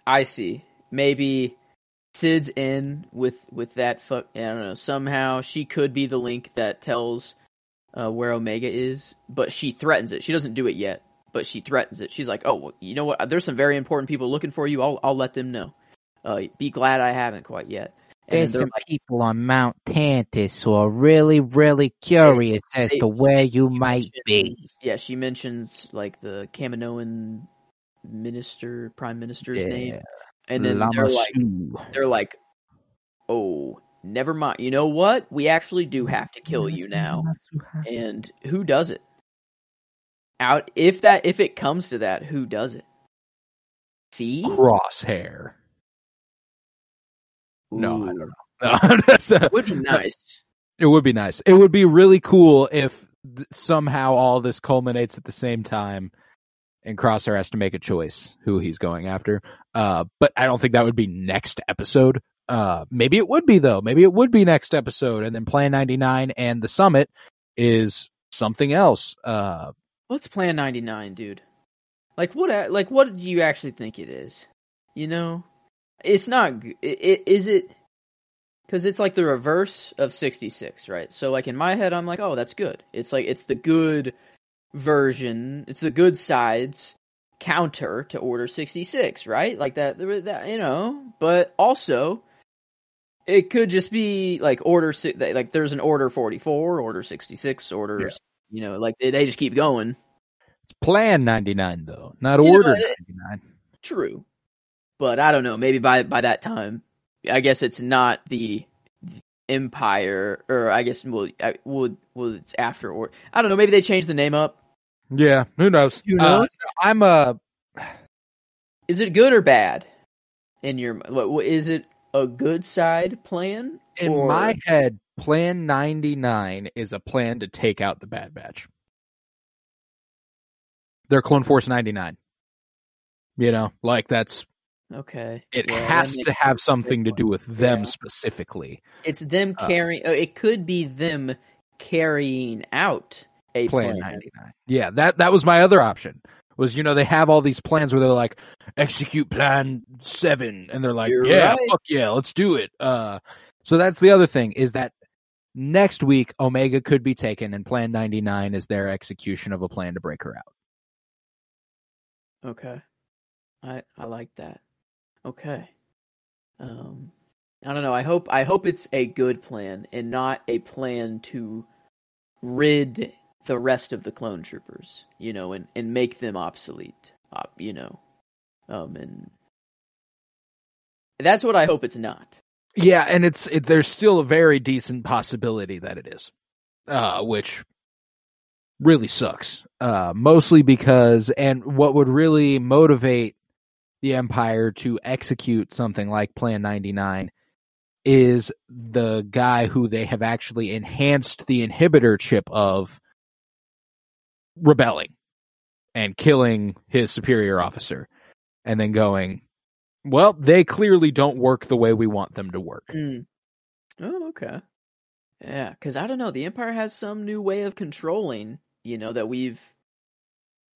I see. Maybe Cid's in with with that. Fuck. I don't know. Somehow she could be the link that tells uh, where Omega is, but she threatens it. She doesn't do it yet, but she threatens it. She's like, "Oh, well, you know what? There's some very important people looking for you. I'll I'll let them know. Uh, be glad I haven't quite yet." And There's some like, people on Mount Tantiss who are really, really curious as they- to where you might be. Yeah, she mentions like the Kaminoan minister, prime minister's name, and then they're like, they're like, "Oh, never mind. You know what? We actually do have to kill you now." And who does it? Out if that if it comes to that, who does it? Phee? Crosshair. No, I don't know. No, that's, uh, Would be nice. It would be nice. It would be really cool if th- somehow all this culminates at the same time and Crosshair has to make a choice who he's going after. Uh, but I don't think that would be next episode. Uh, maybe it would be though. Maybe it would be next episode and then Plan 99 and the summit is something else. Uh, What's Plan ninety nine, dude? Like what? Like what do you actually think it is? You know, it's not. g- i- i- Is it? Because it's like the reverse of sixty six, right? So like in my head, I'm like, oh, that's good. It's like it's the good version. It's the good sides counter to Order sixty six, right? Like that, that. You know, but also. It could just be like order like there's an order 44, order 66, order Yeah. you know, like they, they just keep going. it's Plan 99 though, not You know, Order it- 99. True, but I don't know. Maybe by by that time, I guess it's not the Empire, or I guess well, I, well, well, it's after or I don't know. Maybe they changed the name up. Yeah, who knows? Who Uh, knows? I'm a Is it good or bad? In your what, what is it a good side plan? in or- my head, Plan 99 is a plan to take out the Bad Batch. They're Clone Force 99. You know, like that's okay. it Yeah, has to have something to do with them Yeah. specifically. It's them carrying. uh, it could be them carrying out a Plan plan. 99. Yeah, that that was my other option. Was you know they have all these plans where they're like execute plan 7 and they're like You're yeah, right. fuck yeah, let's do it. Uh so that's the other thing is that Next week, Omega could be taken, and Plan 99 is their execution of a plan to break her out. Okay. I I like that. Okay. Um I don't know. I hope I hope it's a good plan and not a plan to rid the rest of the clone troopers, you know, and and make them obsolete. Uh, you know. Um and that's what I hope it's not. Yeah, and it's it, there's still a very decent possibility that it is, uh, which really sucks. Uh, mostly because, and what would really motivate the Empire to execute something like Plan 99 is the guy who they have actually enhanced the inhibitor chip of rebelling and killing his superior officer and then going, well, they clearly don't work the way we want them to work. Mm. Oh, okay. Yeah, because I don't know. The Empire has some new way of controlling, you know, that we've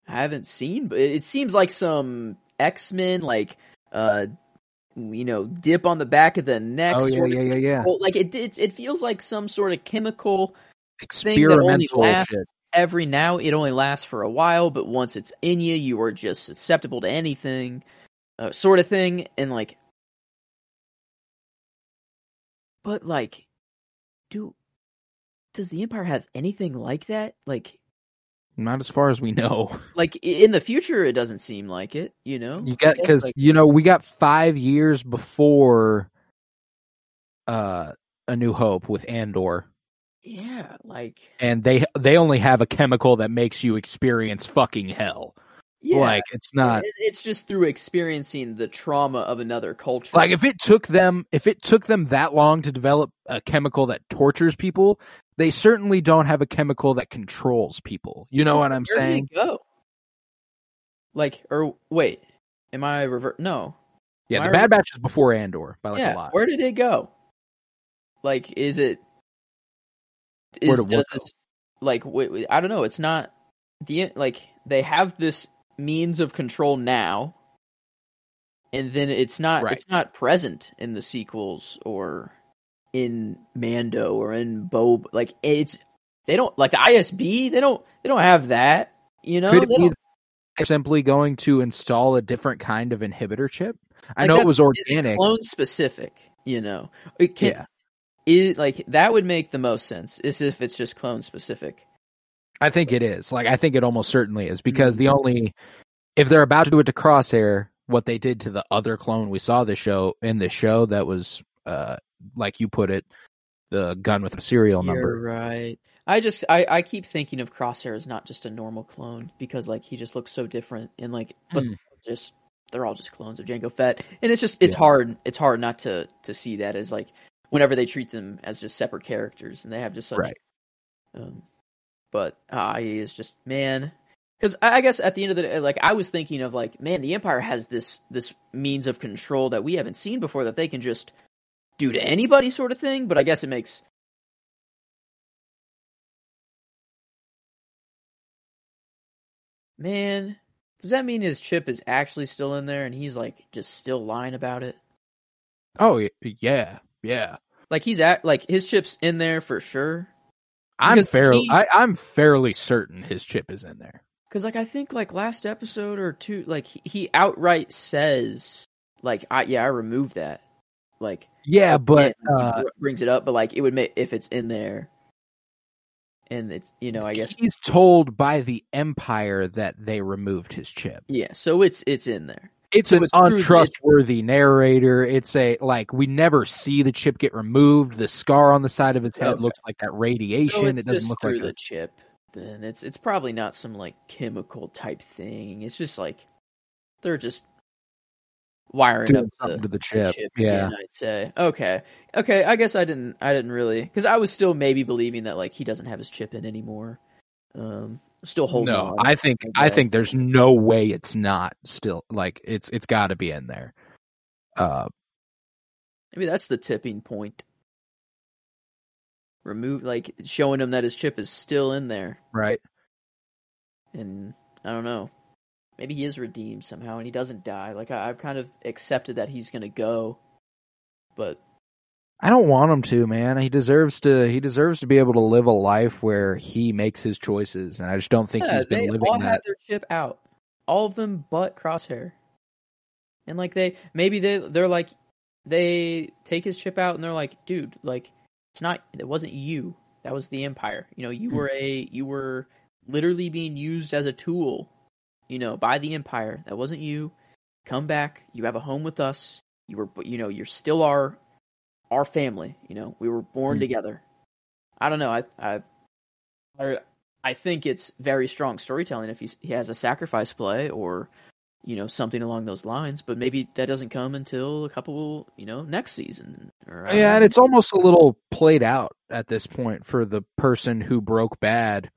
haven't seen, but it seems like some X Men, like, uh, you know, dip on the back of the neck. Oh yeah, yeah, yeah, yeah. Like it, it, it feels like some sort of chemical thing that only Experimental lasts shit. every now. It only lasts for a while, but once it's in you, you are just susceptible to anything, uh, sort of thing. And like, but like, do does the Empire have anything like that? Like, Not as far as we know. like in the future, it doesn't seem like it. You know, You got because like- you know we got five years before uh a New Hope with Andor, yeah, like and they they only have a chemical that makes you experience fucking hell. yeah, Like it's not it's just through experiencing the trauma of another culture. like if it took them if it took them that long to develop a chemical that tortures people, they certainly don't have a chemical that controls people. You know what I'm Where did it saying? Go. Like, or wait, am I revert? No. Yeah, Am the I Bad? Batch is before Andor by like yeah. a lot. Where did it go? Like, is it? Is, does go? this, like, wait, wait, I don't know. It's not the like they have this means of control now, and then it's not. Right. It's not present in the sequels or in Mando or in Bob. Like, it's they don't like the ISB. They don't. They don't have that. You know. Could it be they're simply going to install a different kind of inhibitor chip? I Like know that- it was organic. clone specific you know it can Yeah. is like that would make the most sense is if it's just clone specific I think it is. Like I think it almost certainly is Mm-hmm. because the only if they're about to do it to Crosshair, what they did to the other clone we saw the show in the show that was uh like you put it, the gun with a serial You're number. right i just I, I keep thinking of crosshair as not just a normal clone because like he just looks so different and like but Hmm. just they're all just clones of Jango Fett and it's just it's Yeah. hard it's hard not to to see that as like whenever they treat them as just separate characters and they have just such Right. Um, but uh, he is just man. Because I I guess at the end of the day, like I was thinking of like, man, the Empire has this this means of control that we haven't seen before that they can just do to anybody, sort of thing. But I guess it makes man. Does that mean his chip is actually still in there and he's like just still lying about it? Oh yeah, yeah. Like he's at like his chip's in there for sure. I'm fairly he- I, I'm fairly certain his chip is in there. Because like I think like last episode or two, like he, he outright says like I yeah I removed that. Like Yeah, but he uh brings it up, but like it would make if it's in there, and it's you know I guess he's told by the Empire that they removed his chip. yeah. So it's it's in there. it's So an it's that it's- untrustworthy narrator. It's a like we never see the chip get removed. The scar on the side of its head Okay. looks like that radiation. it's it doesn't look through like the a, chip. Then it's it's probably not some like chemical type thing. It's just like they're just wiring doing up the, to the chip. chip yeah, again, I'd say. Okay. Okay, I guess I didn't I didn't really cuz I was still maybe believing that like he doesn't have his chip in anymore. Um still holding no, on. I think I I think there's no way it's not still like it's it's got to be in there. Uh, maybe that's the tipping point. Remove like showing him that his chip is still in there right. and I don't know. Maybe he is redeemed somehow and he doesn't die. Like I, I've kind of accepted that he's going to go. But I don't want him to, man. He deserves to. He deserves to be able to live a life where he makes his choices, and I just don't think Yeah, he's been they living all that. had their chip out, all of them but Crosshair. And like they maybe they they're like they take his chip out and they're like, dude, like it's not it wasn't you. That was the Empire. You know, you Hmm. were a you were literally being used as a tool, you know, by the Empire. That wasn't you. Come back. You have a home with us. You were you know, you're still our our family, you know. We were born Hmm. together. I don't know. I I I I think it's very strong storytelling if he has a sacrifice play or you know something along those lines. But maybe that doesn't come until a couple you know next season. Or, Yeah, and it's almost a little played out at this point for the person who broke bad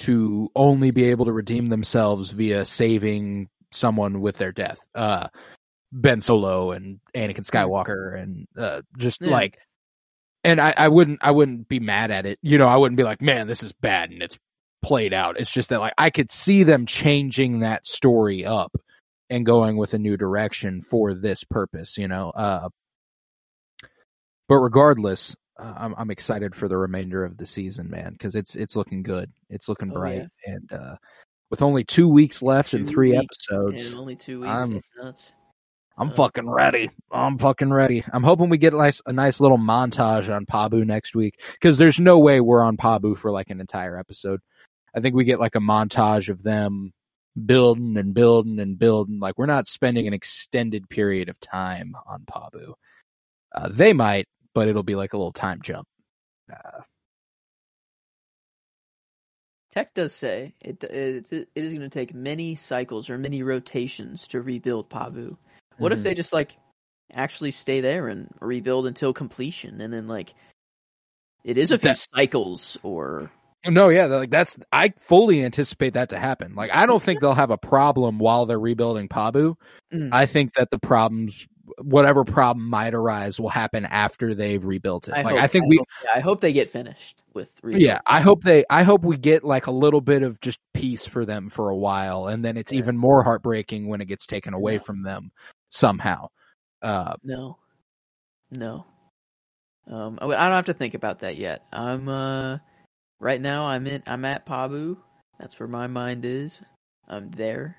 to only be able to redeem themselves via saving someone with their death. Uh Ben Solo and Anakin Skywalker and uh just Yeah. like and I, I wouldn't I wouldn't be mad at it. You know, I wouldn't be like, man, this is bad and it's played out. It's just that like I could see them changing that story up and going with a new direction for this purpose, you know. Uh but regardless, I'm I'm excited for the remainder of the season, man, because it's it's looking good. It's looking Oh, bright, yeah. and uh, with only two weeks left and three weeks episodes, in only two weeks. I'm- I'm Uh, fucking ready. I'm fucking ready. I'm hoping we get a nice a nice little montage on Pabu next week because there's no way we're on Pabu for like an entire episode. I think we get like a montage of them building and building and building. Like we're not spending an extended period of time on Pabu. Uh, they might, but it'll be like a little time jump. Uh, Tech does say it it, it is going to take many cycles or many rotations to rebuild Pabu. What if Mhm. they just like actually stay there and rebuild until completion, and then like it is a few That- cycles or No, yeah, like that's I fully anticipate that to happen. Like I don't think they'll have a problem while they're rebuilding Pabu. Mm. I think that the problems whatever problem might arise will happen after they've rebuilt it. I like hope, I think we hope, yeah, I hope they get finished with rebuild. yeah, I hope they I hope we get like a little bit of just peace for them for a while and then it's Yeah. even more heartbreaking when it gets taken away Yeah. from them somehow. Uh No, no. Um, I, I don't have to think about that yet. I'm uh, right now. I'm in. I'm at Pabu. That's where my mind is. I'm there.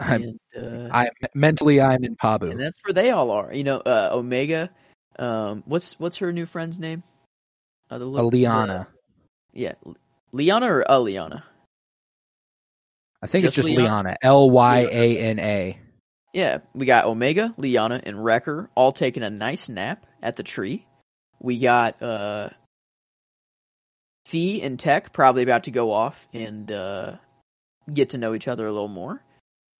I'm and, uh, I mentally I'm in Pabu. and that's where they all are. You know, uh, Omega. Um, what's what's her new friend's name? Uh, the little- Aliana. yeah, Lyana or Aliana. I think it's just just Lyana? Lyana. L Y A N A. Yeah, we got Omega, Lyana, and Wrecker all taking a nice nap at the tree. We got uh Phee and Tech probably about to go off and uh get to know each other a little more.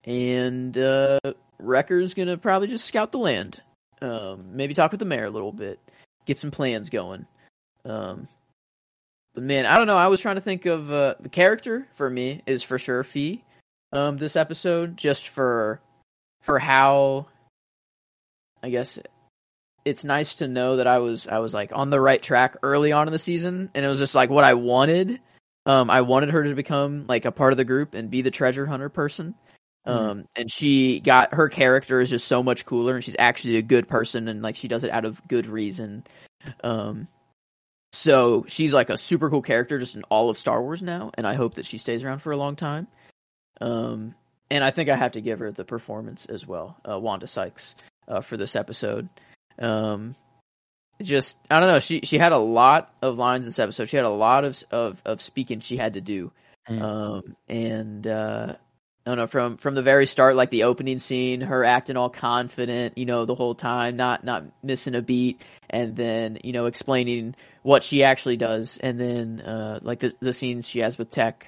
And uh Wrecker's gonna probably just scout the land. Um maybe talk with the mayor a little bit. Get some plans going. Um but man, I don't know, I was trying to think of uh the character for me is for sure Phee um this episode, just for for how I guess it's nice to know that I was I was like on the right track early on in the season and it was just like what I wanted. Um I wanted her to become like a part of the group and be the treasure hunter person. Um and she got her character is just so much cooler and she's actually a good person and like she does it out of good reason. Um so she's like a super cool character just in all of Star Wars now and I hope that she stays around for a long time. Um and I think I have to give her the performance as well, uh, Wanda Sykes, uh, for this episode. Um, just I don't know. She she had a lot of lines this episode. She had a lot of of of speaking she had to do. Mm. Um, and uh, I don't know from from the very start, like the opening scene, her acting all confident, you know, the whole time, not not missing a beat, and then you know explaining what she actually does, and then uh, like the the scenes she has with Tech.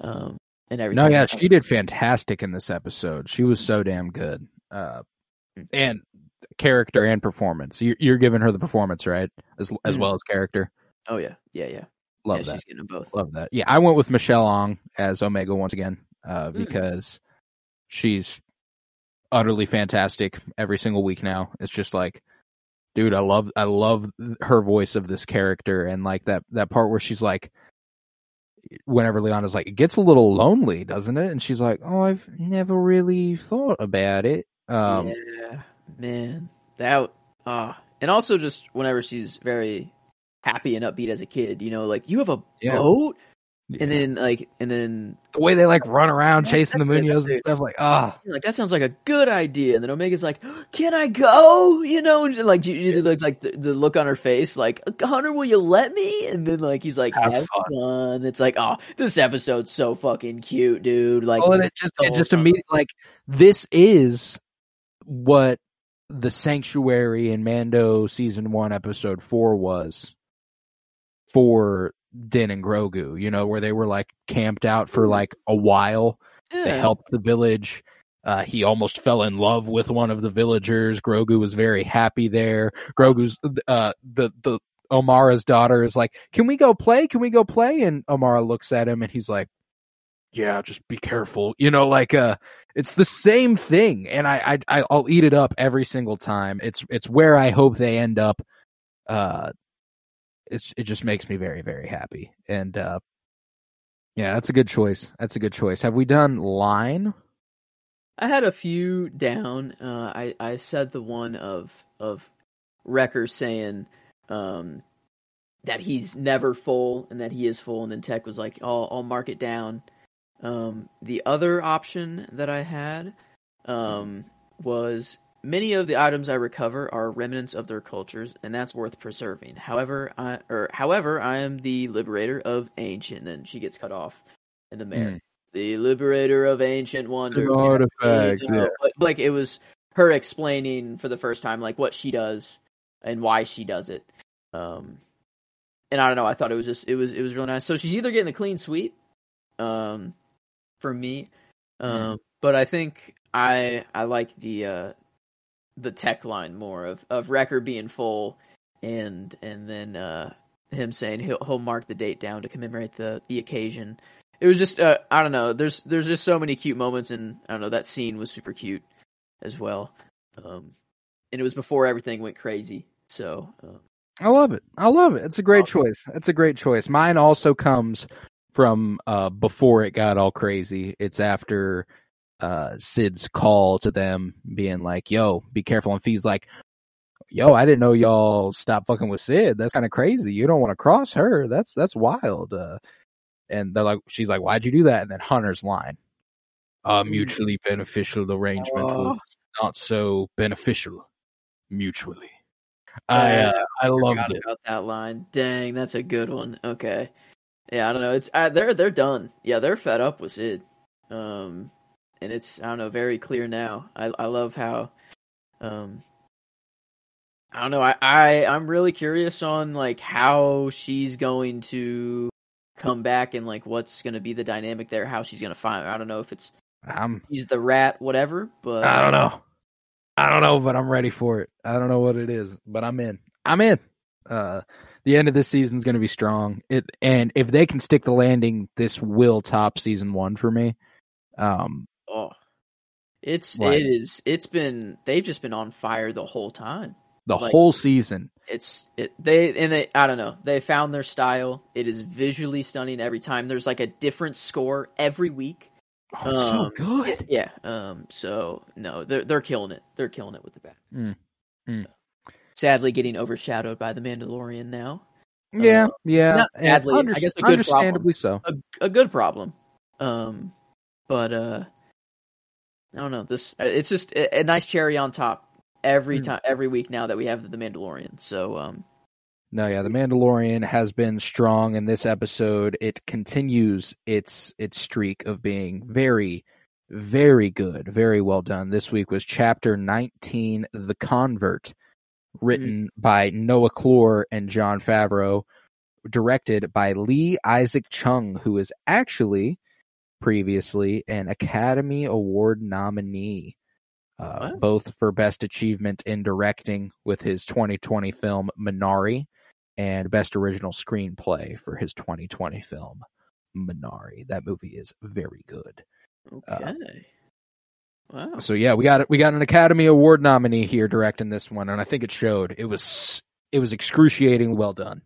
Um, and everything. No, yeah, she did fantastic in this episode. She was so damn good. Uh, and character and performance. You're, you're giving her the performance, right? As as Mhm. well as character. Oh yeah, yeah, yeah. Love yeah, that. She's getting both. Love that. Yeah, I went with Michelle Ang as Omega once again uh, Mm. because she's utterly fantastic every single week now. It's just like, dude, I love I love her voice of this character and like that that part where she's like, whenever Lyana's like, it gets a little lonely, doesn't it? And she's like, oh, I've never really thought about it. Um, yeah, man, that ah, and also just whenever she's very happy and upbeat as a kid, you know, like you have a Yeah. boat, Yeah. and then like and then the way they like run around chasing the Munoz and stuff, like ah, like that sounds like a good idea, and then Omega's like, "Can I go?" You know, and like you, you look like the, the look on her face, like Hunter, will you let me? And then like he's like, Have "Have, fun." fun." It's like, oh, this episode's so fucking cute, dude. Like, oh, and it just it just immediately like this is what the Sanctuary in Mando season one episode four was for Din and Grogu. You know, where they were like camped out for like a while. They Yeah. helped the village. Uh, he almost fell in love with one of the villagers. Grogu was very happy there. Grogu's uh the the Omera's daughter is like, "Can we go play? Can we go play?" And Omera looks at him and he's like, "Yeah, just be careful." You know, like uh it's the same thing and I I I'll eat it up every single time. It's it's where I hope they end up. Uh it's it just makes me very very happy. And uh yeah, that's a good choice. That's a good choice. Have we done line? I had a few down. Uh, I I said the one of of Wrecker saying um, that he's never full and that he is full, and then Tech was like, "I'll I'll mark it down." Um, the other option that I had um, was many of the items I recover are remnants of their cultures, and that's worth preserving. However, I or however I am the liberator of ancient, and she gets cut off in the mare. Hmm. The liberator of ancient wonder. Artifacts, You know, yeah. But like it was her explaining for the first time like what she does and why she does it. Um and I don't know, I thought it was just it was it was really nice. So she's either getting a clean sweep um for me um but I think I I like the uh the tech line more of of Wrecker being full and and then uh him saying he'll he'll mark the date down to commemorate the the occasion. It was just uh, I don't know. There's there's just so many cute moments, and I don't know that scene was super cute as well. Um, and it was before everything went crazy. So uh, I love it. I love it. It's a great Awesome. choice. It's a great choice. Mine also comes from uh before it got all crazy. It's after uh Cid's call to them being like, "Yo, be careful." And Phee's like, "Yo, I didn't know y'all stopped fucking with Cid. That's kind of crazy. You don't want to cross her. That's that's wild." Uh and they're like she's like, "Why'd you do that?" And then Hunter's line, "A mutually beneficial arrangement Oh. was not so beneficial mutually." I uh, I loved forgot it. that line. Dang, that's a good one. Okay, yeah, I don't know. It's uh, they're they're done. Yeah, they're fed up with Cid. Um, and it's I don't know very clear now. I I love how, um, I don't know. I I I'm really curious on like how she's going to come back and like what's going to be the dynamic there. How she's going to find. I don't know if it's I'm he's the rat, whatever. But I don't know. I don't know, but I'm ready for it. I don't know what it is, but I'm in. I'm in. Uh, the end of this season is going to be strong. It and if they can stick the landing, this will top season one for me. Um, Oh, it's Right. it is. It's been they've just been on fire the whole time. the Like- whole season. It's it they and they I don't know they found their style. It is visually stunning every time. There's like a different score every week. Oh, it's so Um, good. Yeah. Um. So no, they're they're killing it. They're killing it with the bat. Mm. Mm. Sadly, getting overshadowed by the Mandalorian now. yeah, yeah. and sadly, I guess a good understandably so. A a good problem. Um. But uh, I don't know. This it's just a, a nice cherry on top every Mm. time every week now that we have the Mandalorian. So um. No, yeah, the Mandalorian has been strong in this episode. It continues its its streak of being very, very good, very well done. This week was chapter nineteen, The Convert, written by Noah Kloor and Jon Favreau, directed by Lee Isaac Chung, who is actually previously an Academy Award nominee. Uh, both for Best Achievement in Directing with his 2020 film Minari, and Best Original Screenplay for his 2020 film Minari. That movie is very good. Okay. wow. So yeah, we got we got an Academy Award nominee here directing this one, and I think it showed. It was it was excruciating, well done.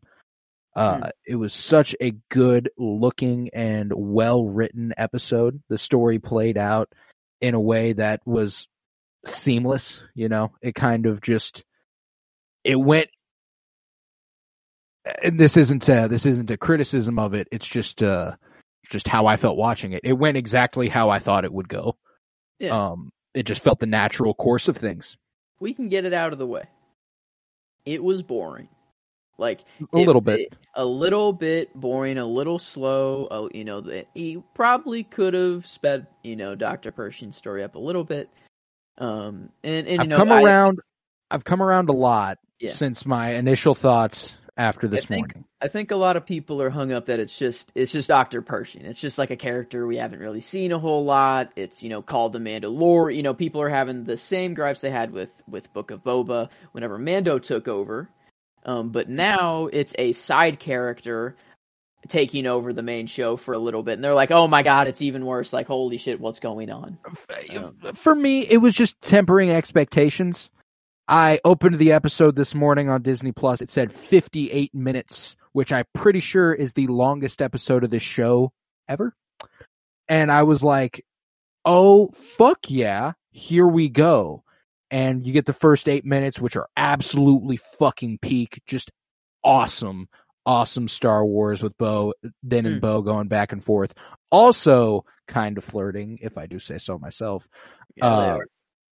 Uh, it was such a good looking and well written episode. The story played out in a way that was seamless. You know, it kind of just it went and this isn't a, this isn't a criticism of it. It's just uh just how I felt watching it. It went exactly how I thought it would go. Yeah. Um it just felt the natural course of things. we can get it out of the way. It was boring. Like A little bit. it- a little bit boring, a little slow. Uh, you know, the, he probably could have sped, you know, Doctor Pershing's story up a little bit. Um, and and you I've know, come I- around I've come around a lot Yeah. since my initial thoughts after this think- morning. I think a lot of people are hung up that it's just it's just Doctor Pershing. It's just like a character we haven't really seen a whole lot. It's you know called the Mandalorian. You know people are having the same gripes they had with with Book of Boba whenever Mando took over. Um, but now it's a side character taking over the main show for a little bit, and they're like, "Oh my god, it's even worse!" Like, holy shit, what's going on? Um, For me, it was just tempering expectations. I opened the episode this morning on Disney Plus. It said 58 minutes, which I'm pretty sure is the longest episode of this show ever. And I was like, oh, fuck yeah, here we go. And you get the first eight minutes, which are absolutely fucking peak, just awesome, awesome Star Wars with Bo, Din and Hmm. Bo going back and forth. Also kind of flirting, if I do say so myself Yeah, Uh,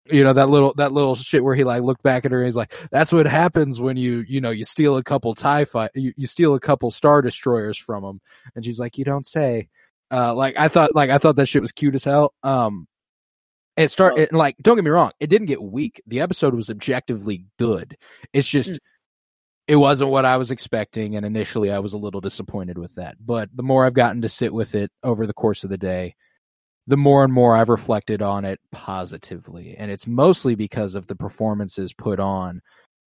you know that little that little shit where he like looked back at her and he's like that's what happens when you you know you steal a couple tie fight you, you steal a couple star destroyers from him and she's like you don't say uh like i thought like i thought that shit was cute as hell um it start it, like don't get me wrong it didn't get weak the episode was objectively good it's just Mm. it wasn't what i was expecting and initially i was a little disappointed with that but the more i've gotten to sit with it over the course of the day the more and more I've reflected on it positively, and it's mostly because of the performances put on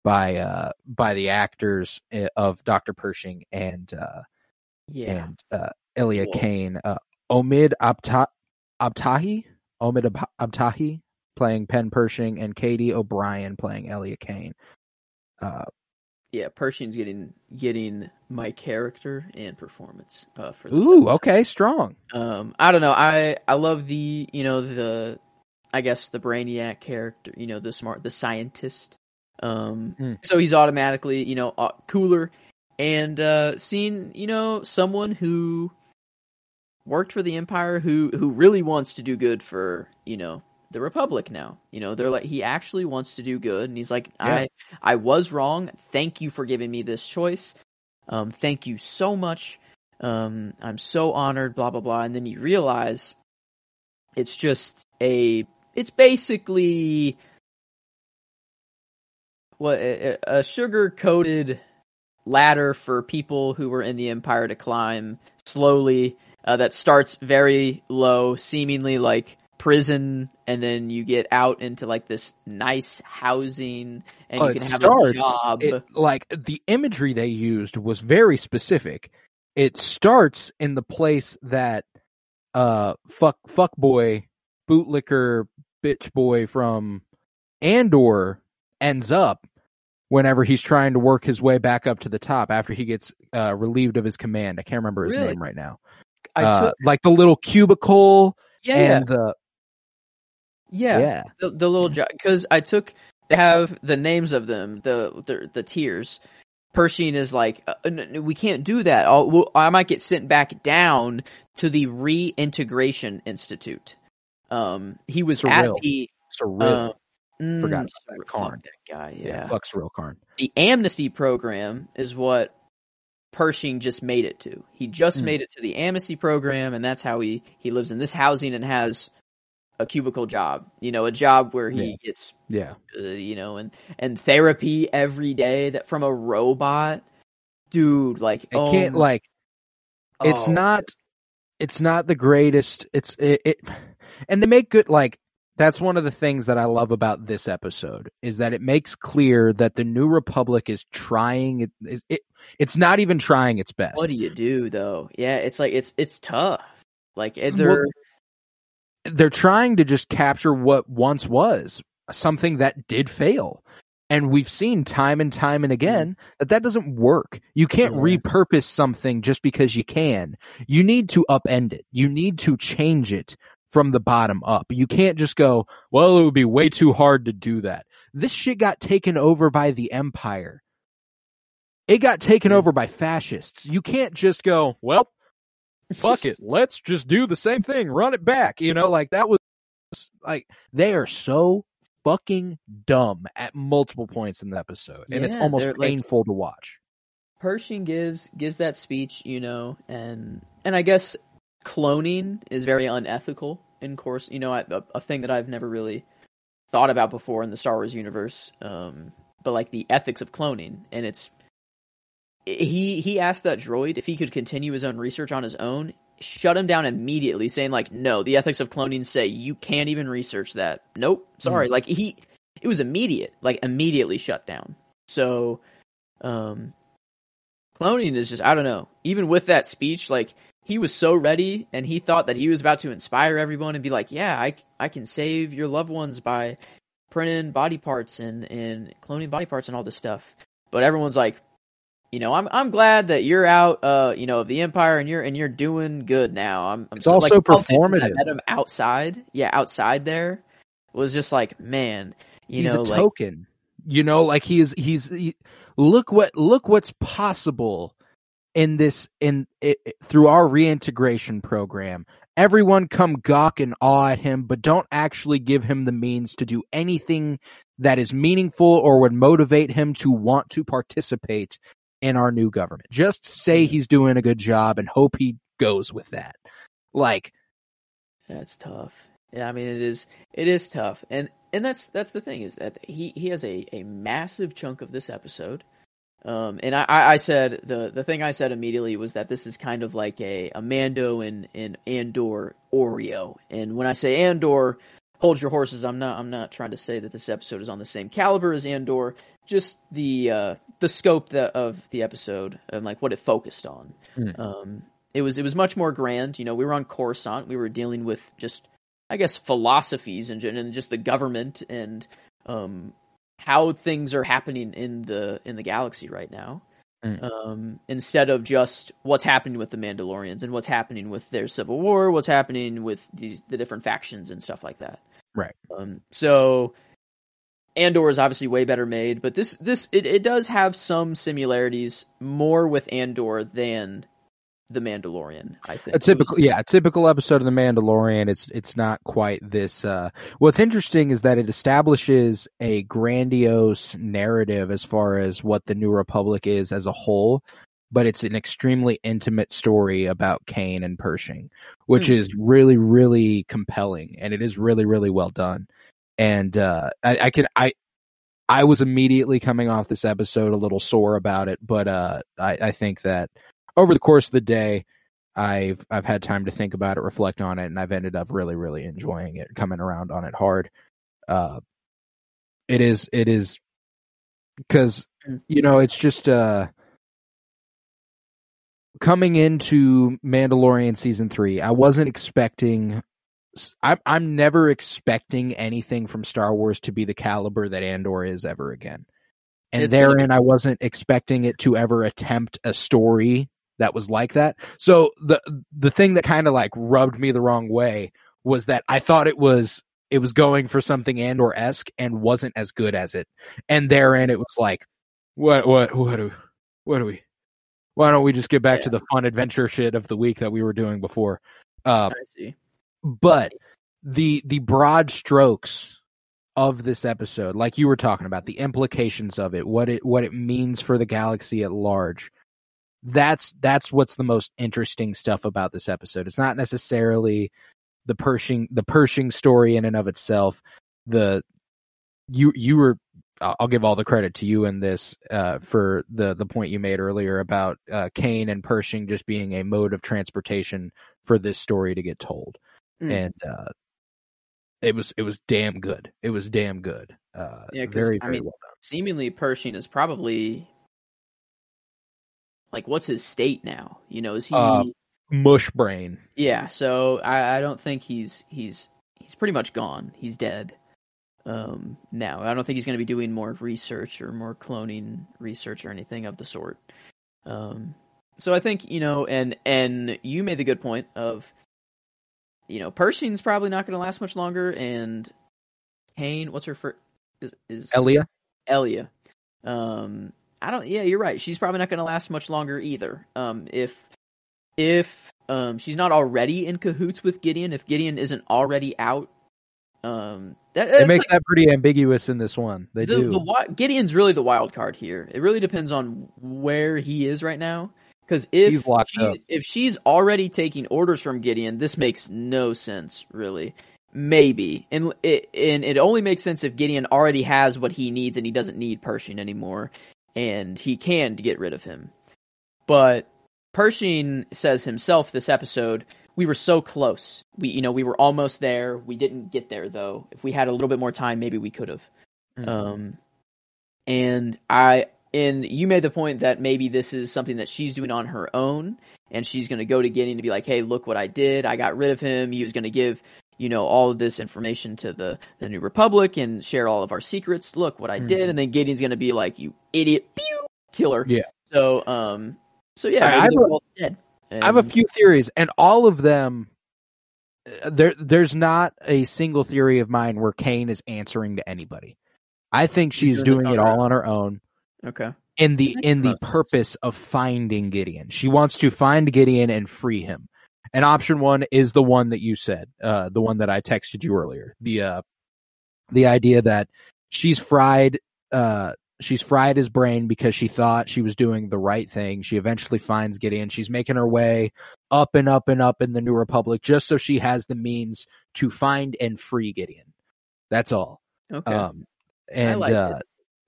by uh by the actors uh, of Dr. Pershing and uh yeah. and uh Elia Whoa. Kane, uh Omid Abta- Abtahi, Omid Ab- Abtahi playing Penn Pershing and Katy O'Brian playing Elia Kane. Uh yeah, Pershing's getting getting my character and performance uh, for this. ooh, episode. okay, strong. Um, I don't know. I I love the you know the I guess the brainiac character. You know the smart the scientist. Um, Mm. so he's automatically you know uh, cooler, and uh, seeing you know someone who worked for the Empire who who really wants to do good for you know the Republic now. You know they're like he actually wants to do good, and he's like I I was wrong. Thank you for giving me this choice. Um, thank you so much. Um, I'm so honored, blah, blah, blah. And then you realize it's just a, it's basically what a, a sugar coated ladder for people who were in the empire to climb slowly. Uh, that starts very low, seemingly like prison, and then you get out into like this nice housing, and Oh, you can have starts- a job. it- like the imagery they used was very specific. It starts in the place that uh fuck fuck boy bootlicker bitch boy from Andor ends up whenever he's trying to work his way back up to the top after he gets uh relieved of his command. I can't remember his Really? name right now. I Uh, took, like the little cubicle yeah, and the yeah, yeah. the, the little because I took they have the names of them the the, the tiers. Pershing is like uh, we can't do that. We'll, I might get sent back down to the Reintegration Institute. Um, he was at Syril. the Syril. uh, mm, Forgot about fuck that, guy. yeah, Yeah. fuck Syril Karn. the amnesty program is what Pershing just made it to. He just Hmm. made it to the amnesty program, and that's how he he lives in this housing and has a cubicle job. You know, a job where he Yeah. gets Yeah. uh, you know, and and therapy every day that from a robot, dude. Like, It oh can't like it's oh. not it's not the greatest it's it, it and they make good like that's one of the things that I love about this episode is that it makes clear that the new republic is trying it, it, it it's not even trying its best. What do you do though? Yeah, it's like it's it's tough. Like eh, they're They're trying to just capture what once was something that did fail. And we've seen time and time and again that that doesn't work. You can't Yeah. repurpose something just because you can. You need to upend it. You need to change it from the bottom up. You can't just go, well, it would be way too hard to do that. this shit got taken over by the empire. It got taken Yeah. over by fascists. You can't just go, well, fuck it. Let's just do the same thing. Run it back. You know, like that was like they are so fucking dumb at multiple points in the episode. And it's almost they're, like- painful to watch. Pershing gives gives that speech, you know, and and I guess cloning is very unethical. In course, you know, I, a, a thing that I've never really thought about before in the Star Wars universe. Um, but like the ethics of cloning, and it's he he asked that droid if he could continue his own research on his own. Shut him down immediately, saying like, "No, the ethics of cloning say you can't even research that." Nope, sorry. Like he, it was immediate, like immediately shut down. So, um, cloning is just I don't know. Even with that speech, like he was so ready and he thought that he was about to inspire everyone and be like, "Yeah, I I can save your loved ones by printing body parts and and cloning body parts and all this stuff." But everyone's like, you know, I'm I'm glad that you're out, uh, you know, of the empire and you're and you're doing good now. I'm. I'm It's so, also like, performative. that met him outside, yeah, outside there was just like, man, you he's know, a like token. You know, like he is. He's he, look what look what's possible in this in it, through our reintegration program. Everyone come gawk and awe at him, but don't actually give him the means to do anything that is meaningful or would motivate him to want to participate in our new government. Just say he's doing a good job and hope he goes with that. Like, That's tough. Yeah, I mean it is it is tough. And and that's that's the thing is that he he has a a massive chunk of this episode. Um and I I said the the thing I said immediately was that this is kind of like a a Mando and and Andor Oreo. And when I say Andor, hold your horses. I'm not I'm not trying to say that this episode is on the same caliber as Andor, just the uh the scope that of the episode and like what it focused on. Mm. Um it was it was much more grand. You know, we were on Coruscant. We were dealing with just, I guess, philosophies and, and just the government and um, how things are happening in the in the galaxy right now. Mm. Um, instead of just what's happening with the Mandalorians and what's happening with their civil war, what's happening with these the different factions and stuff like that. Right. Um, so Andor is obviously way better made, but this this it, it does have some similarities more with Andor than the Mandalorian. I think a typical yeah a typical episode of the mandalorian it's it's not quite this uh what's interesting is that it establishes a grandiose narrative as far as what the new republic is as a whole but it's an extremely intimate story about Kane and Pershing, which Hmm. is really, really compelling, and it is really, really well done. And uh, I, I can, I, I was immediately coming off this episode a little sore about it, but uh, I, I think that over the course of the day, I've I've had time to think about it, reflect on it, and I've ended up really, really enjoying it, coming around on it hard. Uh, it is, it is, because you know, it's just uh coming into Mandalorian season three, I wasn't expecting. I'm I'm never expecting anything from Star Wars to be the caliber that Andor is ever again, and It's therein I wasn't expecting it to ever attempt a story that was like that. So the the thing that kind of like rubbed me the wrong way was that I thought it was it was going for something Andor esque and wasn't as good as it, and therein it was like, what what what do what do we why don't we just get back Yeah. to the fun adventure shit of the week that we were doing before? Uh, I see. but the the broad strokes of this episode, like you were talking about, the implications of it, what it what it means for the galaxy at large. That's that's what's the most interesting stuff about this episode. It's not necessarily the Pershing the Pershing story in and of itself. The you you were I'll give all the credit to you in this uh, for the the point you made earlier about uh, Kane and Pershing just being a mode of transportation for this story to get told, Mm. and uh, it was it was damn good. It was damn good. Uh, Yeah, very I very mean, well done. Seemingly, Pershing is probably like, what's his state now? You know, is he? Uh, Mush brain. yeah. So I, I don't think he's he's he's pretty much gone. He's dead. Um, now I don't think he's going to be doing more research or more cloning research or anything of the sort. Um, so I think you know, and and you made the good point of, you know, Pershing's probably not going to last much longer, and Kane, what's her first? is, is Elia. Elia. Um, I don't. Yeah, you're right. She's probably not going to last much longer either. Um, if if um she's not already in cahoots with Gideon, if Gideon isn't already out, um, that They make like that pretty ambiguous in this one. They the, do. the Gideon's really the wild card here. It really depends on where he is right now. Because if she, if she's already taking orders from Gideon, this makes no sense, really. Maybe, and it and it only makes sense if Gideon already has what he needs and he doesn't need Pershing anymore, and he can get rid of him. But Pershing says himself this episode, we were so close. We you know we were almost there. We didn't get there though. If we had a little bit more time, maybe we could have. Mhm. Um, and I and you made the point that maybe this is something that she's doing on her own, and she's going to go to Gideon to be like, "Hey, look what I did! I got rid of him. He was going to give." You know all of this information to the the New Republic and share all of our secrets. Look what I did, and then Gideon's gonna be like, "You idiot, pew, killer." Yeah. So, um, so yeah, I- maybe I have they're a- both dead. I have a few theories, and all of them. uh, There, there's not a single theory of mine where Kane is answering to anybody. I think She's she's doing doing it on her all on her own Okay. in the in the most sense. purpose of finding Gideon. She wants to find Gideon and free him. And option one is the one that you said, uh, the one that I texted you earlier. The uh, the idea that she's fried, uh, she's fried his brain because she thought she was doing the right thing. She eventually finds Gideon. She's making her way up and up and up in the New Republic just so she has the means to find and free Gideon. That's all. Okay. Um, and like uh,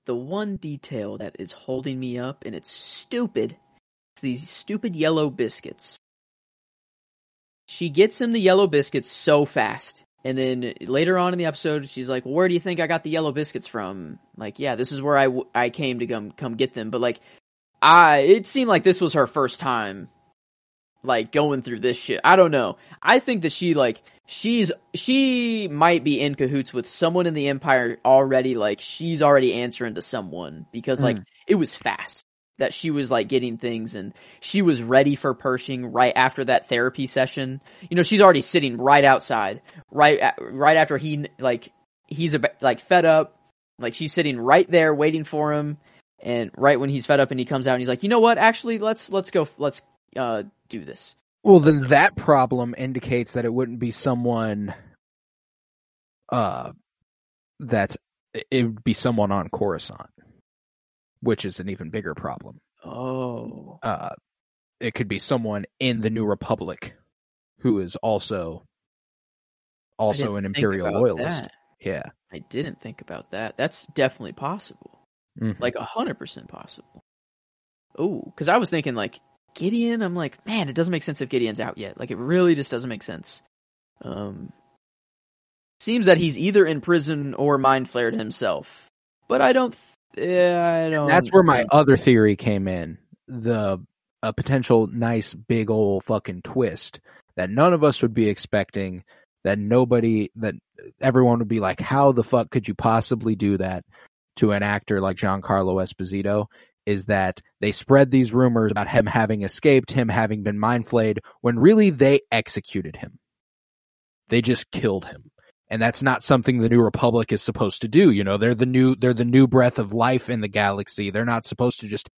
the one detail that is holding me up, and it's stupid. It's these stupid yellow biscuits. She gets him the yellow biscuits so fast. And then later on in the episode, she's like, well, "Where do you think I got the yellow biscuits from?" Like, yeah, this is where I, w- I came to come come get them. But like, I it seemed like this was her first time, like going through this shit. I don't know. I think that she like she's she might be in cahoots with someone in the empire already. Like she's already answering to someone because like hmm. it was fast that she was like getting things and she was ready for Pershing right after that therapy session. You know, she's already sitting right outside, right right after he like he's a, like fed up, like she's sitting right there waiting for him, and right when he's fed up and he comes out and he's like, you know what, actually let's let's go let's uh do this. Well, then that problem indicates that it wouldn't be someone, uh, that's it would be someone on Coruscant, which is an even bigger problem. Oh, Uh, it could be someone in the New Republic who is also also an imperial loyalist. Yeah, I didn't think about that. That's definitely possible. Mhm. like a hundred percent possible. Oh, because I was thinking like Gideon. I'm like, man, it doesn't make sense if Gideon's out yet. Like, it really just doesn't make sense. Um, seems that he's either in prison or mind flayed himself. But I don't. Yeah, I don't. that's where my other theory came in. The a potential nice big old fucking twist that none of us would be expecting. That nobody, that everyone would be like, how the fuck could you possibly do that to an actor like Giancarlo Esposito? Is that they spread these rumors about him having escaped, him having been mind flayed, when really they executed him. They just killed him. And that's not something the New Republic is supposed to do. You know, they're the new, they're the new breath of life in the galaxy. They're not supposed to just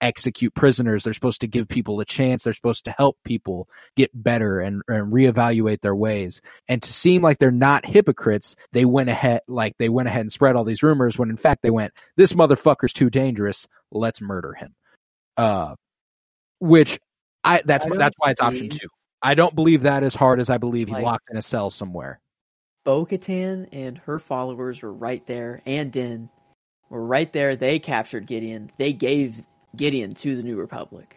execute prisoners. They're supposed to give people a chance. They're supposed to help people get better and, and reevaluate their ways. And to seem like they're not hypocrites, they went ahead, like they went ahead and spread all these rumors when in fact they went, this motherfucker's too dangerous. Let's murder him. Uh, which I, that's, I that's why it's option two. I don't believe that as hard as I believe he's Like- locked in a cell somewhere. Bo Katan and her followers were right there, and Din were right there. They captured Gideon. They gave Gideon to the New Republic.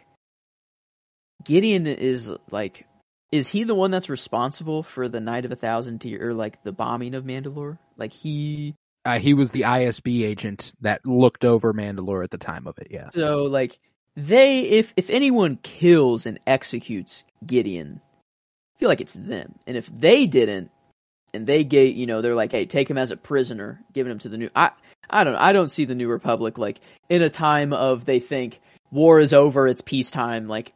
Gideon is like, is he the one that's responsible for the Night of a Thousand Tears, or like the bombing of Mandalore? Like he, Uh, he was the ISB agent that looked over Mandalore at the time of it. Yeah. so like they, if if anyone kills and executes Gideon, I feel like it's them. And if they didn't, and they gave, you know, they're like, hey, take him as a prisoner, giving him to the new. I, I don't, I don't see the New Republic like in a time of they think war is over, it's peacetime. Like,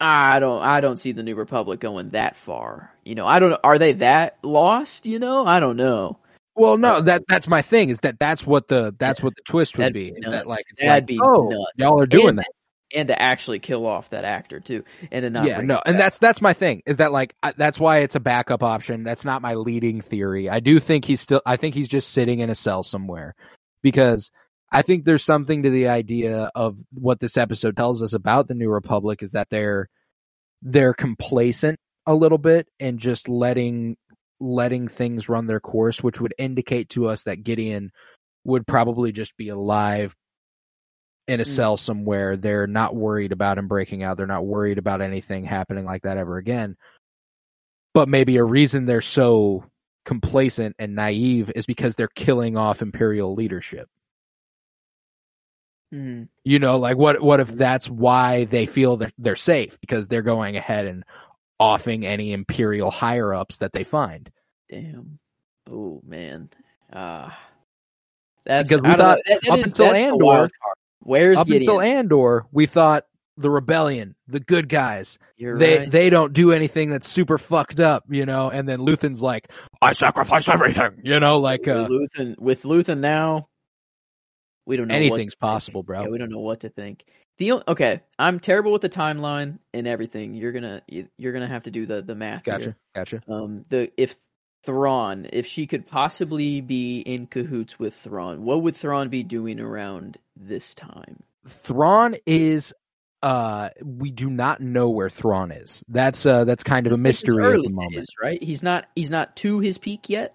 I don't, I don't see the New Republic going that far. You know, I don't. Are they that lost? You know, I don't know. Well, no, that that's my thing. Is that that's what the that's what the twist would That'd be. be that like it's That'd like, be oh, nuts. y'all are doing And- that. And to actually kill off that actor too, and to not yeah, no, and back. that's that's my thing. Is that like I, that's why it's a backup option. That's not my leading theory. I do think he's still. I think he's just sitting in a cell somewhere because I think there's something to the idea of what this episode tells us about the New Republic is that they're they're complacent a little bit and just letting letting things run their course, which would indicate to us that Gideon would probably just be alive in a Mm. cell somewhere. They're not worried about him breaking out. They're not worried about anything happening like that ever again. But maybe a reason they're so complacent and naive is because they're killing off imperial leadership. Mhm. You know, like what what if that's why they feel that they're safe because they're going ahead and offing any imperial higher ups that they find. Damn. Oh man. Ah. that's Because we thought That- that up is- until Andor-. Where's Up Gideon? until Andor, we thought the rebellion, the good guys, You're they right. they don't do anything that's super fucked up, you know. And then Luthen's like, I sacrifice everything, you know, like uh, with Luthen with Luthen now, we don't know what anything's to think. possible, bro. Yeah, we don't know what to think. The okay, I'm terrible with the timeline and everything. You're gonna you- you're gonna have to do the the math. here. Gotcha, gotcha. Um, the if Thrawn, if she could possibly be in cahoots with Thrawn, what would Thrawn be doing around this time? Thrawn is uh we do not know where Thrawn is. That's uh that's kind of a This- is mystery at the moment. days, right? He's not he's not to his peak yet.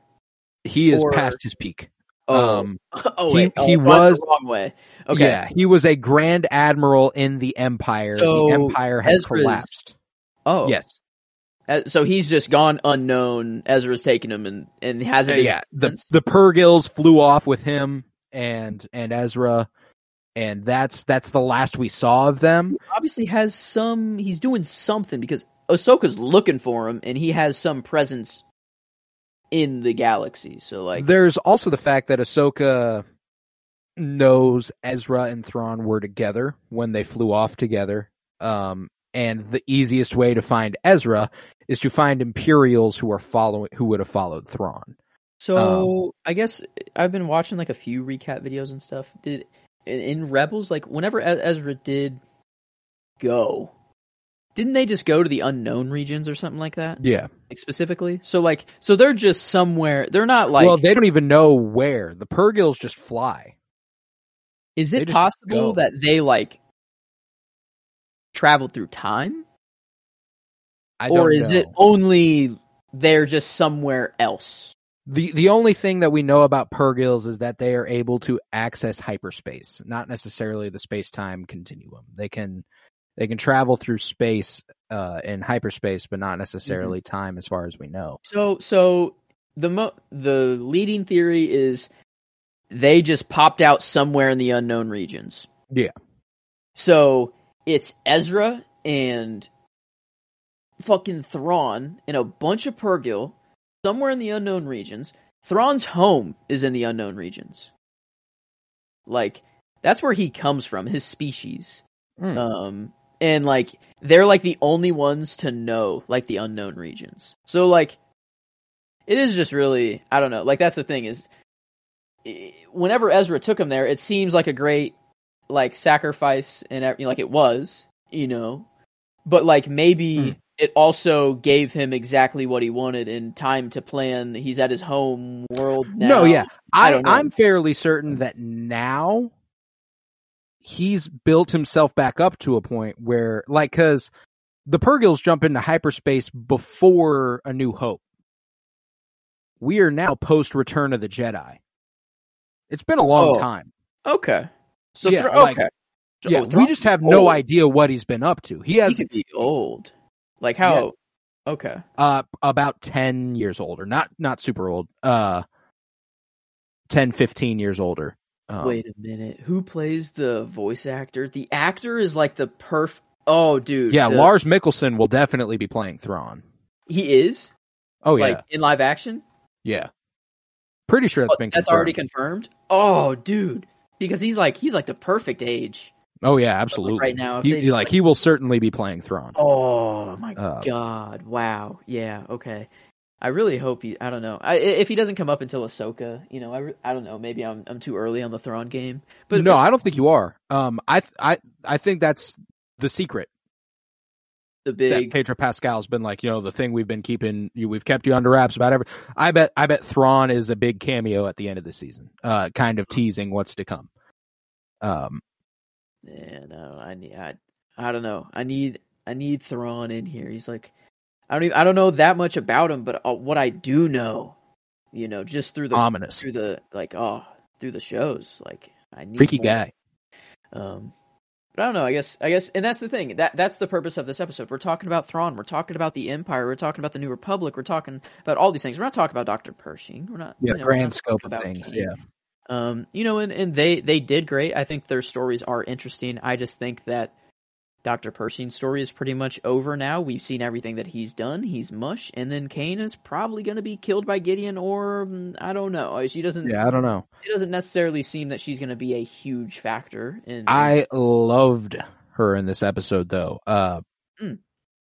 He is or- past his peak. Oh, Um oh he- wait, oh, he I've was- the wrong way. Okay, Yeah, he was a grand admiral in the Empire. So, the Empire has Ezra's- collapsed. oh Yes. Uh, so he's just gone unknown. Ezra's taken him and and hasn't. been yeah, the the Purrgils flew off with him and and Ezra, and that's that's the last we saw of them. obviously has some. He's doing something because Ahsoka's looking for him, and he has some presence in the galaxy. So like, There's also the fact that Ahsoka knows Ezra and Thrawn were together when they flew off together. Um, and the easiest way to find Ezra is to find Imperials who are following who would have followed Thrawn. so um, I guess I've been watching like a few recap videos and stuff. Did in, Rebels like whenever Ezra did go, didn't they just go to the unknown regions or something like that? Yeah. Like specifically, so like, so they're just somewhere. They're not like. well, they don't even know where. The Purrgils just fly. Is it possible that they like traveled through time, I or is know. it only they're just somewhere else? The the only thing that we know about Purrgils is that they are able to access hyperspace, not necessarily the space time continuum. They can they can travel through space uh, in hyperspace, but not necessarily Mm-hmm. time, as far as we know. So, so the mo- the leading theory is they just popped out somewhere in the unknown regions. Yeah. So it's Ezra and fucking Thrawn and a bunch of Purrgil somewhere in the unknown regions. Thrawn's home is in the unknown regions. Like that's where he comes from, his species. Hmm. Um and like they're like the only ones to know like the unknown regions. So like it is just really I don't know. Like that's the thing is whenever Ezra took him there, it seems like a great like sacrifice and you know, like it was, you know. But like maybe Hmm. it also gave him exactly what he wanted in time to plan. He's at his home world now. No, yeah, I I. I'm fairly certain that now he's built himself back up to a point where, like, because the Purrgils jump into hyperspace before A New Hope. We are now post Return of the Jedi. It's been a long Oh. time. Okay. So Yeah, like- okay. So Yeah, we just have no old. idea what he's been up to. He He has could be old. Like how? Okay. uh about 10 years older, not not super old. Uh 10 15 years older. Um, Wait a minute. Who plays the voice actor? The actor is like the perf. Oh, dude. Yeah, the- Lars Mikkelsen will definitely be playing Thrawn. He is. Oh yeah. Like in live action. Yeah. Pretty sure that's Oh, been that's already confirmed. Oh, dude. Because he's like he's like the perfect age Oh yeah, absolutely. right now. He, just, like he will certainly be playing Thrawn. Oh my Uh, god! Wow. Yeah. Okay. I really hope he. I don't know. I, if he doesn't come up until Ahsoka, you know, I, I don't know. Maybe I'm I'm too early on the Thrawn game. But no, I don't think you are. Um, I I I think that's the secret the that big Pedro Pascal's been like, you know, the thing we've been keeping you, we've kept you under wraps about every. I bet, I bet Thrawn is a big cameo at the end of the season, uh, kind of teasing what's to come. Um, Yeah, no, I need. I, I don't know. I need. I need Thrawn in here. He's like, I don't even. I don't know that much about him, but uh, what I do know, you know, just through the ominous, through the like, oh, through the shows, like I need freaky more. guy. Um, but I don't know. I guess. I guess, and that's the thing. That that's the purpose of this episode. We're talking about Thrawn. We're talking about the Empire. We're talking about the New Republic. We're talking about all these things. We're not talking about Doctor Pershing. We're not. Yeah, you know, grand scope of things. Kane. Yeah, Um, you know, and, and they they did great. I think their stories are interesting. I just think that Dr. Pershing's story is pretty much over now. We've seen everything that he's done. He's mush, and then Kane is probably going to be killed by Gideon, or mm, I don't know. She doesn't. yeah. I don't know. It doesn't necessarily seem that she's going to be a huge factor. In I loved her in this episode, though. Uh, Mm.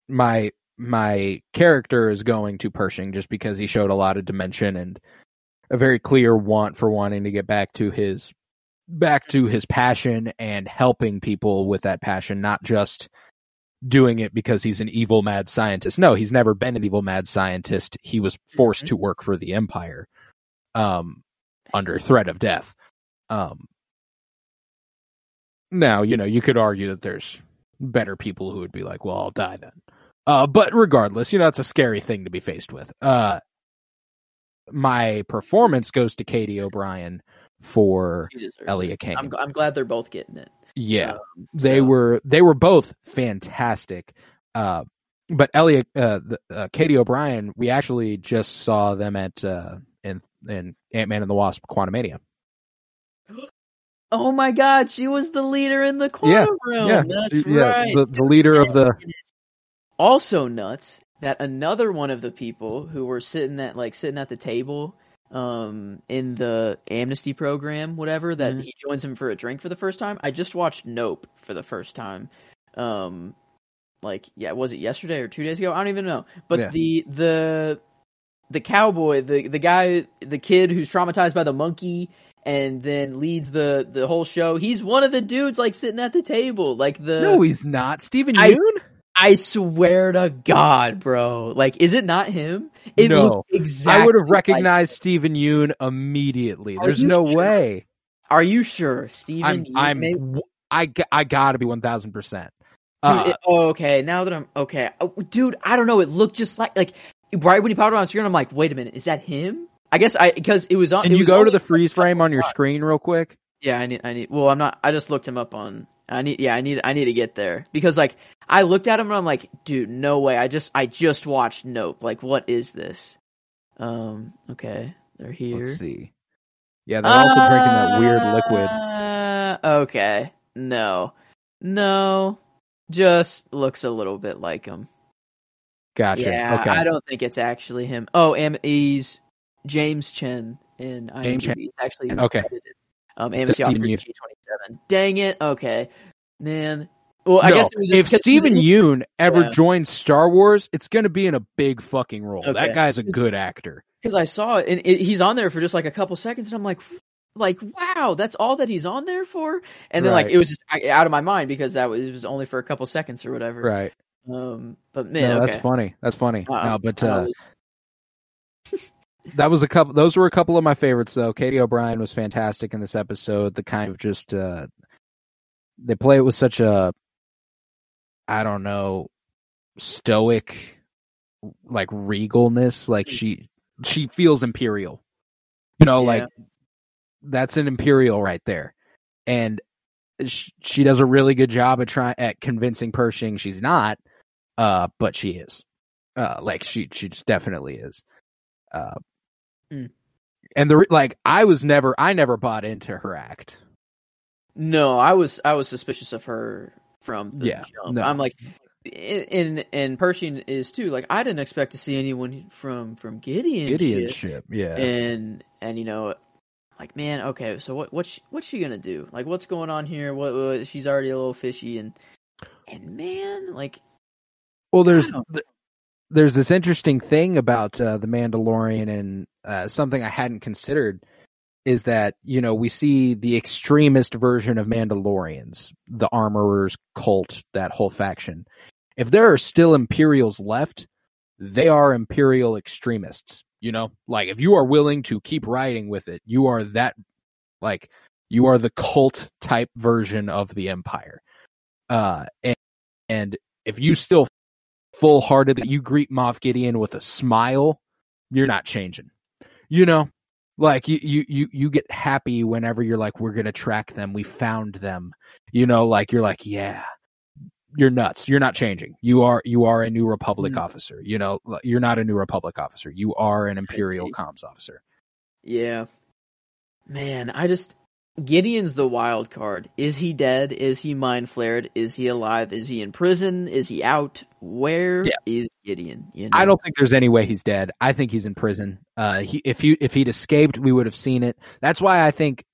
my my character is going to Pershing just because he showed a lot of dimension and a very clear want for wanting to get back to his back to his passion and helping people with that passion, not just doing it because he's an evil mad scientist. No, he's never been an evil mad scientist. He was forced Mhm. to work for the Empire, um, under threat of death. Um, now, you know, you could argue that there's better people who would be like, well, I'll die then. Uh, but regardless, you know, it's a scary thing to be faced with. Uh, my performance goes to Katy O'Brian for. Elliot Kane. I'm I'm glad they're both getting it. yeah, Um, they so- were they were both fantastic. Uh, but Elliot, uh, the, uh, Katy O'Brian, we actually just saw them at uh, in in Ant Man and the Wasp: Quantumania. Oh my God, she was the leader in the quantum yeah, That's yeah, right. the the leader of the also nuts that another one of the people who were sitting at like sitting at the table um in the amnesty program whatever that Mhm. he joins him for a drink for the first time i just watched nope for the first time um like yeah was it yesterday or two days ago i don't even know but Yeah. the the the cowboy the the guy the kid who's traumatized by the monkey and then leads the the whole show he's one of the dudes like sitting at the table like the no, he's not Steven Yeun. I swear to God, bro. Like, is it not him? It No. exactly I would have like- recognized Steven Yeun immediately. Are There's no sure? way. Are you sure, Steven? I'm You I'm I I gotta be one thousand percent. Dude, Uh, it- oh, okay. Now that I'm okay, Oh, dude, I don't know. It looked just like like right when he popped on screen. I'm like, wait a minute, is that him? I guess I because it was on. Can you go to the freeze frame on your screen real quick? Yeah, I need. I need. Well, I'm not. I just looked him up on. I need. Yeah, I need. I need to get there because like I looked at him and I'm like, dude, no way. I just. I just watched Nope. Like, what is this? Um. Okay, they're here. Let's see. Yeah, they're also drinking that weird liquid. Uh, okay. No. No. Just looks a little bit like him. Gotcha. Yeah, okay. I don't think it's actually him. Oh, and he's James Chen in IMDb. James Chen. He's actually Okay. credited. Um, It's Amnesty Stephen Officer Yeun. G27. Dang it. Okay. Man. Well, I No, guess it was just if Steven Yeun ever Yeah. joins Star Wars, it's going to be in a big fucking role. Okay. That guy's a good actor. because I saw it and it, he's on there for just like a couple seconds, and I'm like, like wow, that's all that he's on there for. And then like it was just out of my mind because that was it was only for a couple seconds or whatever. Right. Um, but man, no, okay. that's funny. That's funny. Uh, no, but uh, that was a couple. Those were a couple of my favorites, though. Katy O'Brian was fantastic in this episode. The kind of just uh, they play it with such a, I don't know, stoic, like regalness. Like she she feels imperial. You know, like that's an imperial right there, and she, she does a really good job at trying at convincing Pershing she's not, uh, but she is. Uh, like she she just definitely is. Uh, Mm. and the like, I was never I never bought into her act. No, I was I was suspicious of her from the Yeah, jump. no. I'm like, and and Pershing is too. Like, I didn't expect to see anyone from from Gideon. Gideon shit. ship, yeah. and and you know, like man, okay, so what what's she, what's she gonna do? Like, what's going on here? What, what she's already a little fishy, and and man, like well, there's there's this interesting thing about uh, the Mandalorian and uh, something I hadn't considered is that you know we see the extremist version of Mandalorians, the armorers cult, that whole faction. If there are still Imperials left, they are Imperial extremists. You know, like if you are willing to keep riding with it, you are that, like you are the cult type version of the Empire. Uh, and, and if you still full hearted that you greet Moff Gideon with a smile, you're not changing. You know, like you, you, you, you get happy whenever you're like, we're going to track them. We found them. You know, like you're like, yeah, you're nuts. You're not changing. You are, you are a new Republic Mm. officer. You know, you're not a new Republic officer. You are an Imperial comms officer. Yeah. Man, I just Gideon's the wild card. Is he dead? Is he mind flayed? Is he alive? Is he in prison? Is he out? Where is Yeah. Gideon? You know? I don't think there's any way he's dead. I think he's in prison. Uh, he, if he if he'd escaped, we would have seen it. That's why I think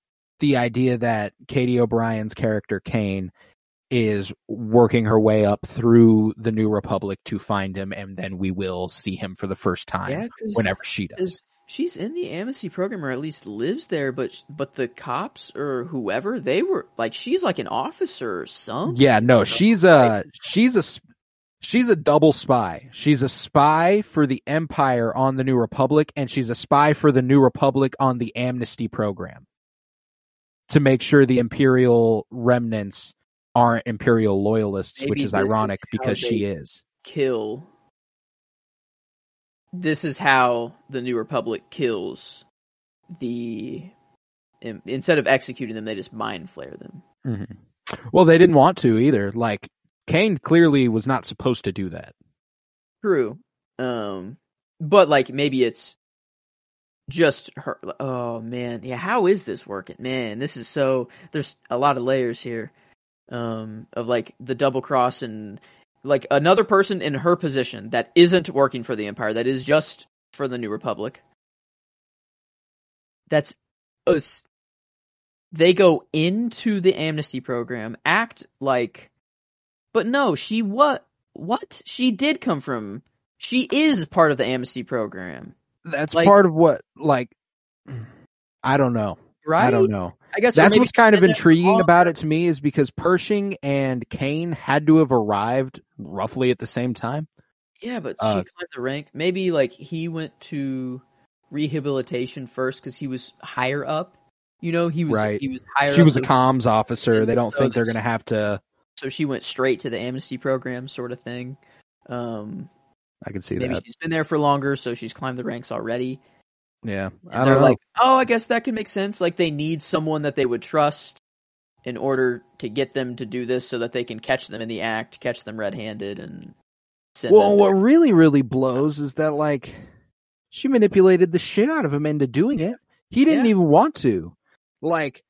the idea that Katy O'Brian's character Kane is working her way up through the New Republic to find him, and then we will see him for the first time Yeah, whenever she does. She's in the amnesty program, or at least lives there. But but the cops or whoever they were like, she's like an officer or something. Yeah, no, she's a she's a she's a double spy. She's a spy for the Empire on the New Republic, and she's a spy for the New Republic on the Amnesty program to make sure the Imperial remnants aren't Imperial loyalists, which Maybe is is ironic how because she is. kill. This is how the New Republic kills the. Instead of executing them, they just mind flare them. Mm-hmm. Well, they didn't want to either. Like Kane clearly was not supposed to do that. True. Um, but like maybe it's just her. Oh man, yeah. How is this working? Man, this is so. There's a lot of layers here. Um, of like the double cross and like another person in her position that isn't working for the Empire, that is just for the New Republic. That's us. They go into the amnesty program, act like, but no, she what? What? She did come from. She is part of the amnesty program, That's Like- part of what, like, I don't know. right? I don't know. I guess That's what's kind of she did that intriguing about it to me is because Pershing and Kane had to have arrived roughly at the same time. Yeah, but Uh, she climbed the rank. Maybe like he went to rehabilitation first because he was higher up. You know, he was Right. he was higher. She up, was a so- comms officer. They don't So think they're going to have to. so she went straight to the amnesty program, sort of thing. Um, I can see maybe that. Maybe she's been there for longer, so she's climbed the ranks already. Yeah, And they're know. like, oh, I guess that can make sense. Like they need someone that they would trust in order to get them to do this, so that they can catch them in the act, catch them red-handed, and send well, what really, really blows is that like she manipulated the shit out of him into doing it. He didn't Yeah. even want to. Like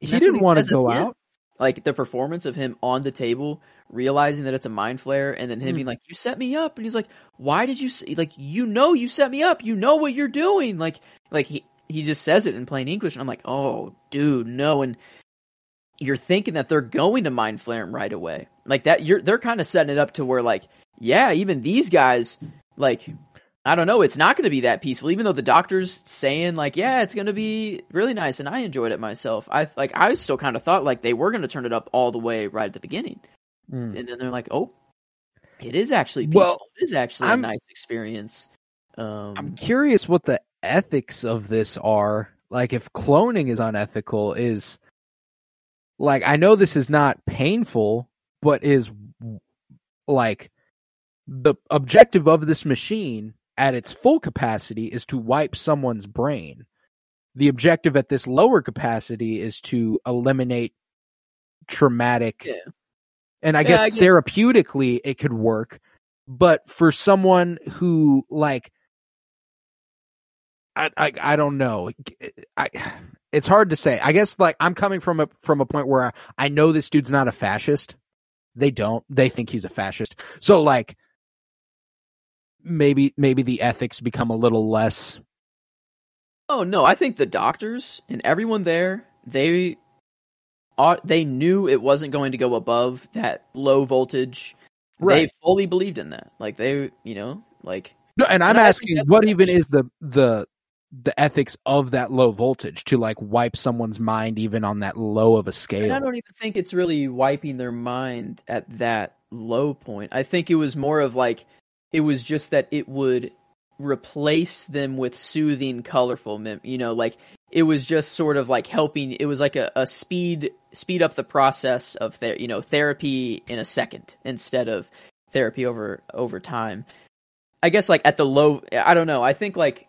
he didn't want to go out. like the performance of him on the table realizing that it's a mind flare and then him Mm. being like you set me up and he's like why did you like you know you set me up you know what you're doing like like he he just says it in plain english and i'm like oh dude no and you're thinking that they're going to mind flare him right away like that you're they're kind of setting it up to where like yeah even these guys like I don't know. It's not going to be that peaceful, even though the doctor's saying like, "Yeah, it's going to be really nice," and I enjoyed it myself. I like, I still kind of thought like they were going to turn it up all the way right at the beginning, Mm. and then they're like, "Oh, it is actually peaceful. Well, it is actually I'm- a nice experience." Um, I'm curious what the ethics of this are. Like, if cloning is unethical, is like I know this is not painful, but is like the objective of this machine at its full capacity is to wipe someone's brain. The objective at this lower capacity is to eliminate traumatic. Yeah. And I Yeah, guess I guess- therapeutically it could work, but for someone who like I, I I don't know. Eh, I it's hard to say. I guess like I'm coming from a from a point where I, I know this dude's not a fascist. They don't. They think he's a fascist. So like maybe maybe the ethics become a little less Oh no, I think the doctors and everyone there, they they knew it wasn't going to go above that low voltage They fully believed in that. Like they, you know, like No, and I'm And asking, what even is the the the ethics of that low voltage to like wipe someone's mind even on that low of a And scale? I don't even think it's really wiping their mind at that low point. I think it was more of like it was just that it would replace them with soothing, colorful, mem- you know, like it was just sort of like helping. It was like a, a speed speed up the process of ther- you know therapy in a second instead of therapy over over time. I guess like at the low, I don't know. I think like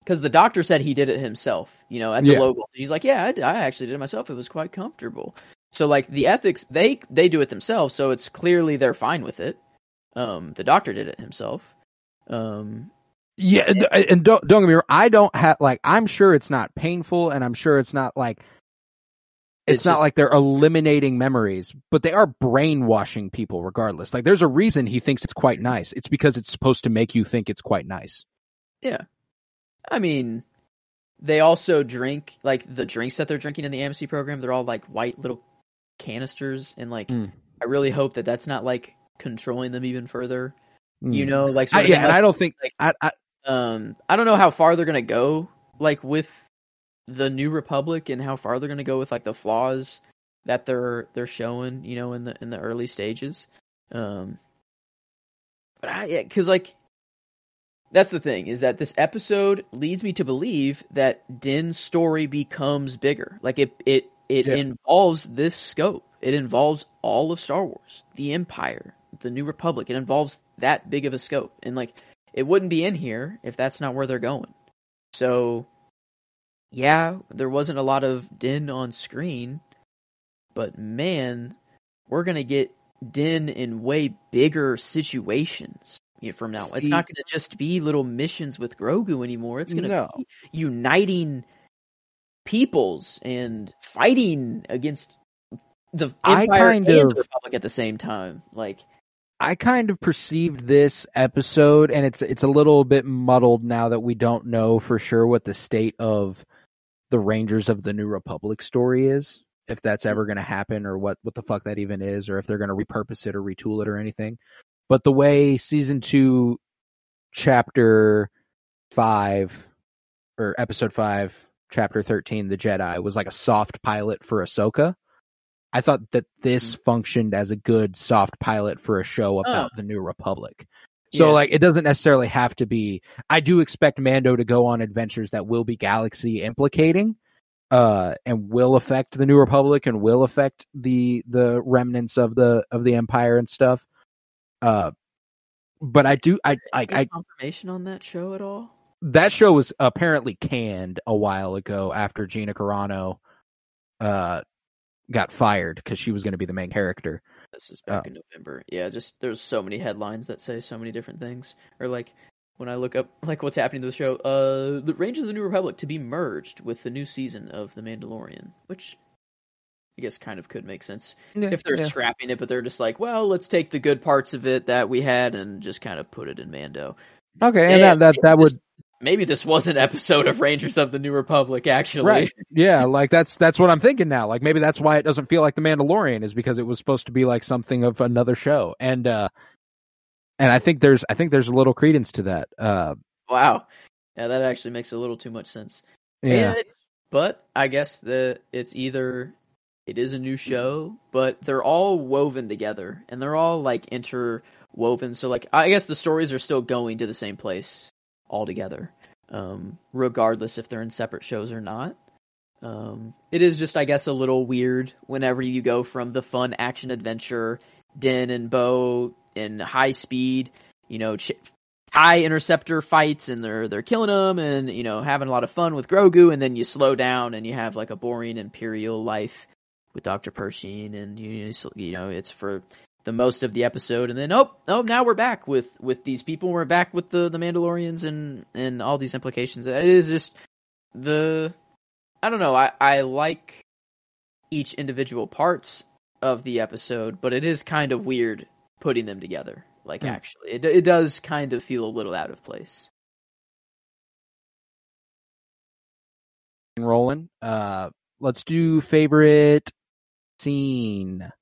because the doctor said he did it himself. You know, at the Yeah. low he's like, yeah, I actually did it myself. It was quite comfortable. So like the ethics, they they do it themselves, so it's clearly they're fine with it. Um, the doctor did it himself. Um, Yeah, and, don't don't get me wrong. I don't have like I'm sure it's not painful, and I'm sure it's not like it's, It's not just- like they're eliminating memories, but they are brainwashing people regardless. Like there's a reason he thinks it's quite nice. It's because it's supposed to make you think it's quite nice. yeah, I mean, they also drink like the drinks that they're drinking in the AMC program. They're all like white little canisters, and like Mm. I really hope that that's not like controlling them even further. Mm. You know, like I, yeah, and like, I don't think like- I, I um I don't know how far they're gonna go like with the New Republic and how far they're gonna go with like the flaws that they're they're showing, you know, in the in the early stages. Um but I yeah, cuz like that's the thing is that this episode leads me to believe that Din's story becomes bigger. Like it it it Yeah. involves this scope. It involves all of Star Wars, the Empire, the New Republic. It involves that big of a scope. And like it wouldn't be in here if that's not where they're going. So yeah, there wasn't a lot of Din on screen, but man, we're gonna get Din in way bigger situations from now. it's not gonna just be little missions with Grogu anymore. It's gonna No. be uniting peoples and fighting against the I Empire kind and of- the Republic at the same time. Like I kind of perceived this episode, and it's it's a little bit muddled now that we don't know for sure what the state of the Rangers of the New Republic story is, if that's ever going to happen, or what what the fuck that even is, or if they're going to repurpose it or retool it or anything. But the way season two, chapter five, or episode five, chapter thirteen, the Jedi was like a soft pilot for Ahsoka. I thought that this functioned as a good soft pilot for a show about the New Republic. So Yeah. like it doesn't necessarily have to be I do expect Mando to go on adventures that will be galaxy implicating uh and will affect the New Republic and will affect the the remnants of the of the empire and stuff. Uh but I do I I, I confirmation on that show at all? that show was apparently canned a while ago after Gina Carano uh got fired because she was going to be the main character. This is back Oh. in November. Yeah, just there's so many headlines that say so many different things. Or like when I look up like what's happening to the show, uh the Rangers of the New Republic to be merged with the new season of The Mandalorian, which I guess kind of could make sense if they're scrapping it, but they're just like, well, let's take the good parts of it that we had and just kind of put it in Mando. okay, and Yeah, that that that would Maybe this was an episode of Rangers of the New Republic, actually. right, yeah, like that's that's what I'm thinking now. Like maybe that's why it doesn't feel like the Mandalorian is because it was supposed to be like something of another show, and uh, and I think there's I think there's a little credence to that. Uh, Wow. Yeah, that actually makes a little too much sense. yeah, And- but I guess the it's either it is a new show, but they're all woven together and they're all like interwoven. So like I guess the stories are still going to the same place all together, um, regardless if they're in separate shows or not. Um, it is just I guess a little weird whenever you go from the fun action adventure, Din and Bo in high speed, you know, ch- tie interceptor fights and they're they're killing them and you know having a lot of fun with Grogu and then you slow down and you have like a boring imperial life with Dr. Pershing and you you know it's for the most of the episode and then oh oh now we're back with with these people. We're back with the the Mandalorians and and all these implications. It is just the I don't know I I like each individual parts of the episode but it is kind of weird putting them together like Hmm. actually. It it does kind of feel a little out of place. Rolling. Uh, let's do favorite scene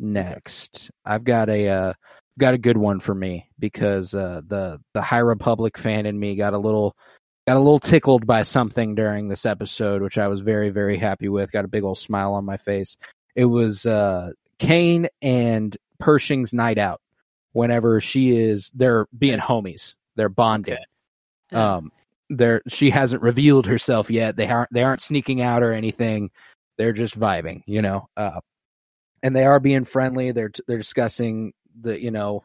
next. I've got a uh, got a good one for me because uh, the the High Republic fan in me got a little got a little tickled by something during this episode, which I was very very happy with. Got a big old smile on my face. It was uh, Kane and Pershing's night out. Whenever she is, they're being homies. They're bonding. Okay. Um, they're she hasn't revealed herself yet. They aren't they aren't sneaking out or anything. They're just vibing, you know. Uh, and they are being friendly. They're they're discussing the you know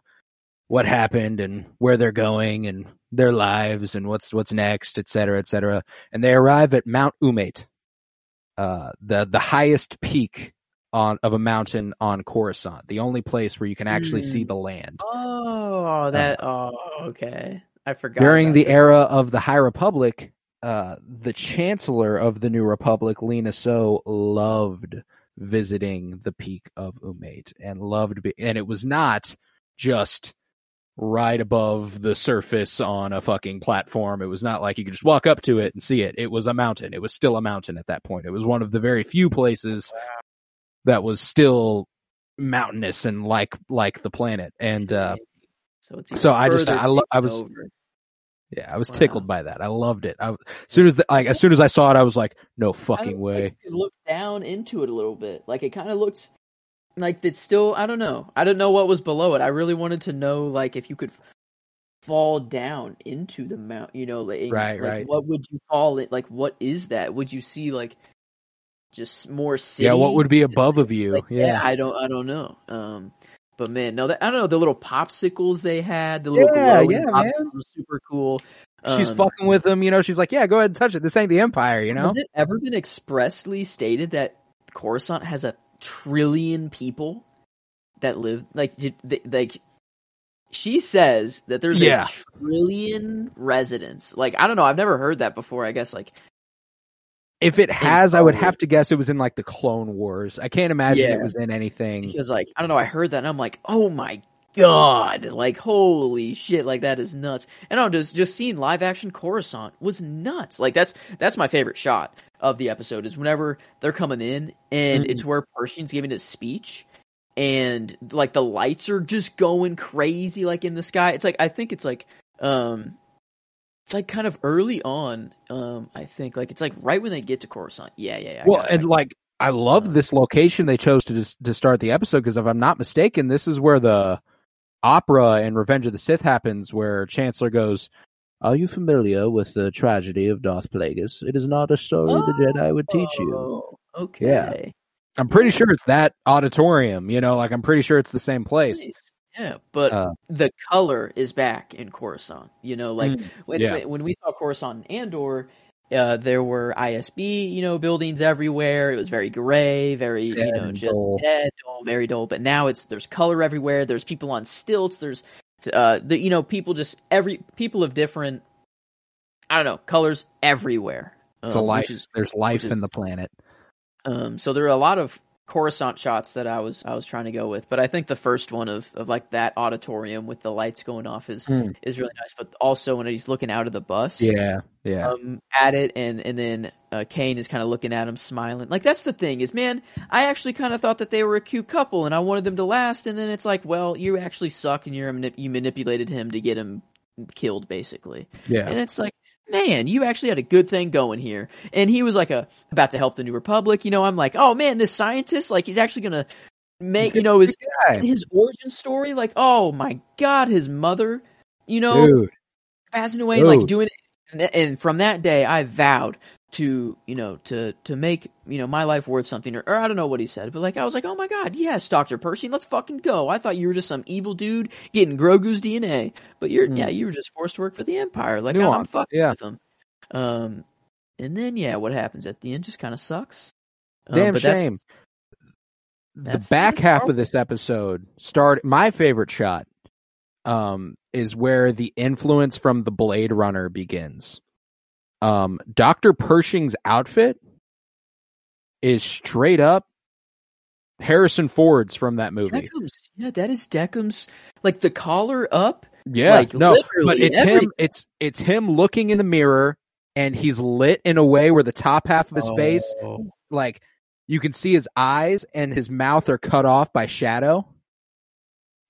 what happened and where they're going and their lives and what's what's next, et cetera, et cetera. And they arrive at Mount Umate, uh, the the highest peak on of a mountain on Coruscant, the only place where you can actually see Mm. the land. Oh, that. Oh, okay. I forgot. During the that. era of the High Republic, uh, the Chancellor of the New Republic, Lina Soh, loved visiting the peak of Umate and loved, be- and it was not just right above the surface on a fucking platform. It was not like you could just walk up to it and see it. It was a mountain. It was still a mountain at that point. It was one of the very few places that was still mountainous and like like the planet. And uh, so so I just- I lo- I was- over. Yeah, I was Wow. tickled by that. I loved it. I, as soon as the, like as soon as I saw it, I was like, no fucking I, way. Like, look down into it a little bit. Like it kind of looked like it's still. I don't know. I don't know what was below it. I really wanted to know, like, if you could fall down into the mount. You know, like, Right, like, right. What would you fall it? Like, what is that? Would you see like just more city? Yeah, what would be above of you? Like, yeah. I don't. I don't know. Um. But man, no, that, I don't know the little popsicles they had, the little Yeah, yeah, man. super cool. she's Um, fucking with him, you know. She's like, yeah, go ahead and touch it. This ain't the Empire, you know. Has it ever been expressly stated that Coruscant has a trillion people that live like like? She says that there's Yeah. a trillion residents. Like I don't know, I've never heard that before. I guess like If it has, I would have to guess it was in like the Clone Wars. I can't imagine Yeah. it was in anything. because like I don't know, I heard that and I'm like, oh my god, like holy shit, like that is nuts. And I'm just just seeing live action Coruscant was nuts. Like that's that's my favorite shot of the episode is whenever they're coming in and Mm. it's where Pershing's giving his speech and like the lights are just going crazy like in the sky. It's like I think it's like um it's like kind of early on, um, I think. Like it's like right when they get to Coruscant. Yeah, yeah, yeah. Well, got it, I and it. like I love this location they chose to to start the episode because if I'm not mistaken, this is where the opera and Revenge of the Sith happens, where Chancellor goes. Are you familiar with the tragedy of Darth Plagueis? It is not a story the Jedi would teach you. Oh, okay. I'm pretty sure it's that auditorium, you know, like I'm pretty sure it's the same place. Nice. Yeah, but Uh, the color is back in Coruscant. You know, like Mm, when, yeah. when we saw Coruscant and Andor, uh, there were ISB, you know, buildings everywhere. It was very gray, very you know, just dull. dead, dull, very dull. But now it's there's color everywhere. There's people on stilts. There's uh, the you know, people just every people of different, I don't know, colors everywhere. It's um, life. is There's life which in the planet. um, so there are a lot of Coruscant shots that I was I was trying to go with, but I think the first one of, of like that auditorium with the lights going off is Hmm. is really nice. But also when he's looking out of the bus, Yeah, yeah. um, at it, and and then uh, Kane is kind of looking at him, smiling. Like that's the thing is, man, I actually kind of thought that they were a cute couple, and I wanted them to last. And then it's like, well, you actually suck, and you're you manipulated him to get him killed, basically. yeah. And it's like, man, you actually had a good thing going here. And he was like a about to help the New Republic. You know, I'm like, oh man, this scientist, like he's actually gonna make you know his guy. his origin story. Like, oh my god, his mother, you know, Dude. passing away, like doing it. And from that day, I vowed to you know to to make you know my life worth something or, or I don't know what he said but like I was like oh my god yes Doctor Percy let's fucking go I thought you were just some evil dude getting Grogu's DNA but you're Hmm. yeah you were just forced to work for the Empire like I'm, I'm fucking yeah. with him um and then yeah what happens at the end just kind of sucks Um, Damn but that's- shame. The back half of this episode start my favorite shot um is where the influence from the Blade Runner begins. Um Dr. Pershing's outfit is straight up Harrison Ford's from that movie. Deckard's yeah that is Deckard's like the collar up Yeah, Like, no, but it's everything. him. It's it's him looking in the mirror, and he's lit in a way where the top half of his face, Oh. like you can see his eyes and his mouth are cut off by shadow.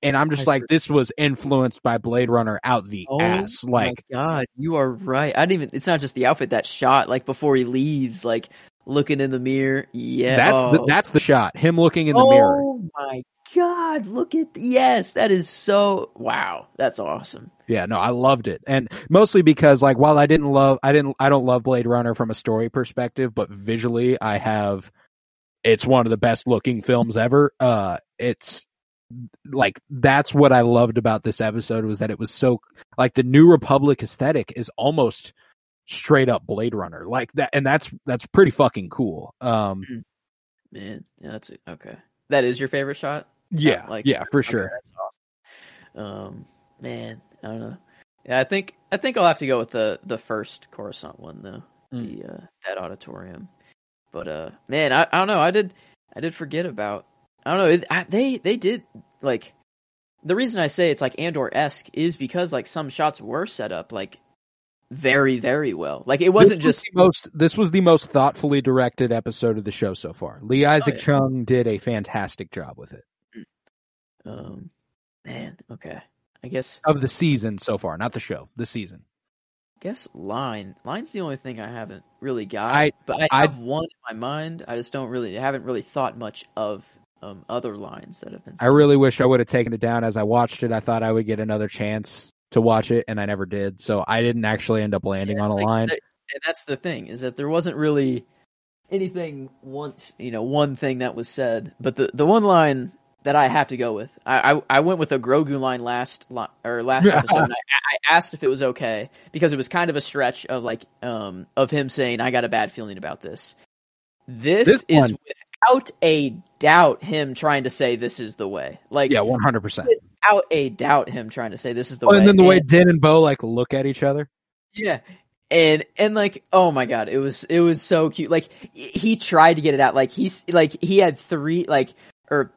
And I'm just I like, this was influenced by Blade Runner out the Oh ass. Like, my God, you are right. I didn't even. It's not just the outfit that shot. Like before he leaves, like looking in the mirror. Yeah, that's the, oh. that's the shot. Him looking in the oh mirror. Oh my God, look at yes, that is so wow. That's awesome. Yeah, no, I loved it. And mostly because like while I didn't love I didn't I don't love Blade Runner from a story perspective, but visually I have it's one of the best looking films ever. Uh it's like that's what I loved about this episode was that it was so like the New Republic aesthetic is almost straight up Blade Runner. Like that and that's that's pretty fucking cool. Um Man, yeah, that's. Okay, that is your favorite shot. yeah, like- yeah, for Okay, sure. that's awesome. Um, man, I don't know. Yeah, I think I think I'll have to go with the the first Coruscant one though. Mm. The uh, that auditorium. But uh, man, I, I don't know. I did I did forget about. I don't know. It, I, they they did like the reason I say it's like Andor esque is because like some shots were set up like very very well. Like it wasn't This was just the most this was the most thoughtfully directed episode of the show so far. Lee Isaac yeah. Chung did a fantastic job with it. um man. Okay, I guess Of the season so far, not the show, the season. guess line line's the only thing I haven't really got. I- but I I- have one in my mind. I just don't really I haven't really thought much of um other lines that have been. I really wish I would have taken it down as I watched it. I thought I would get another chance to watch it and I never did. So I didn't actually end up landing Yeah, on a like- line. and that's the thing is that there wasn't really anything once you know one thing that was said, but the the one line that I have to go with, I I, I went with a Grogu line last or last episode. and I, I asked if it was okay because it was kind of a stretch of like um of him saying I got a bad feeling about this. This, This is one- without a doubt him trying to say this is the way. Like Yeah, one hundred percent. without a doubt him trying to say this is the Oh, way. and then the way And- Din and Bo like look at each other. yeah. And and like oh my god, it was it was so cute. Like he tried to get it out. Like he's like he had three like or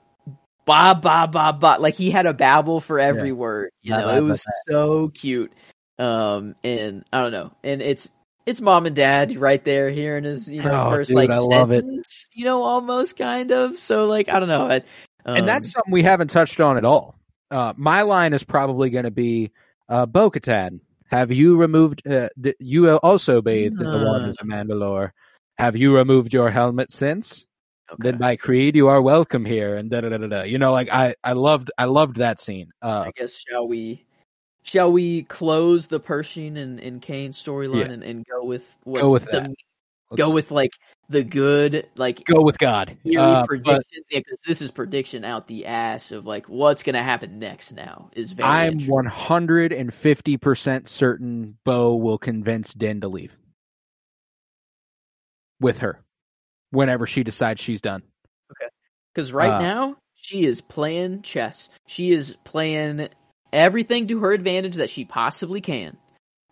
ba ba ba ba. Like he had a babble for every word. You know, it was so cute. Um and I don't know. And it's it's mom and dad right there hearing his you know Oh, first dude, like I sentence, You know, almost kind of. So like I don't know. I, um, and that's something we haven't touched on at all. Uh, my line is probably going to be uh, Bo Katan. Have you removed? Uh, th- you also bathed in the waters of Mandalore. Have you removed your helmet since? okay. Then by creed, you are welcome here. And da da da da da. You know, like I, I loved, I loved that scene. Uh, I guess shall we shall we close the Pershing and, and Kane storyline Yeah. and, and go with what's Go with the, that. go with like the good like go with God. Uh, prediction because this is prediction out the ass of like what's gonna happen next now is very I'm 150 percent certain Bo will convince Din to leave with her whenever she decides she's done. Okay, Because right Uh, now she is playing chess. She is playing everything to her advantage that she possibly can.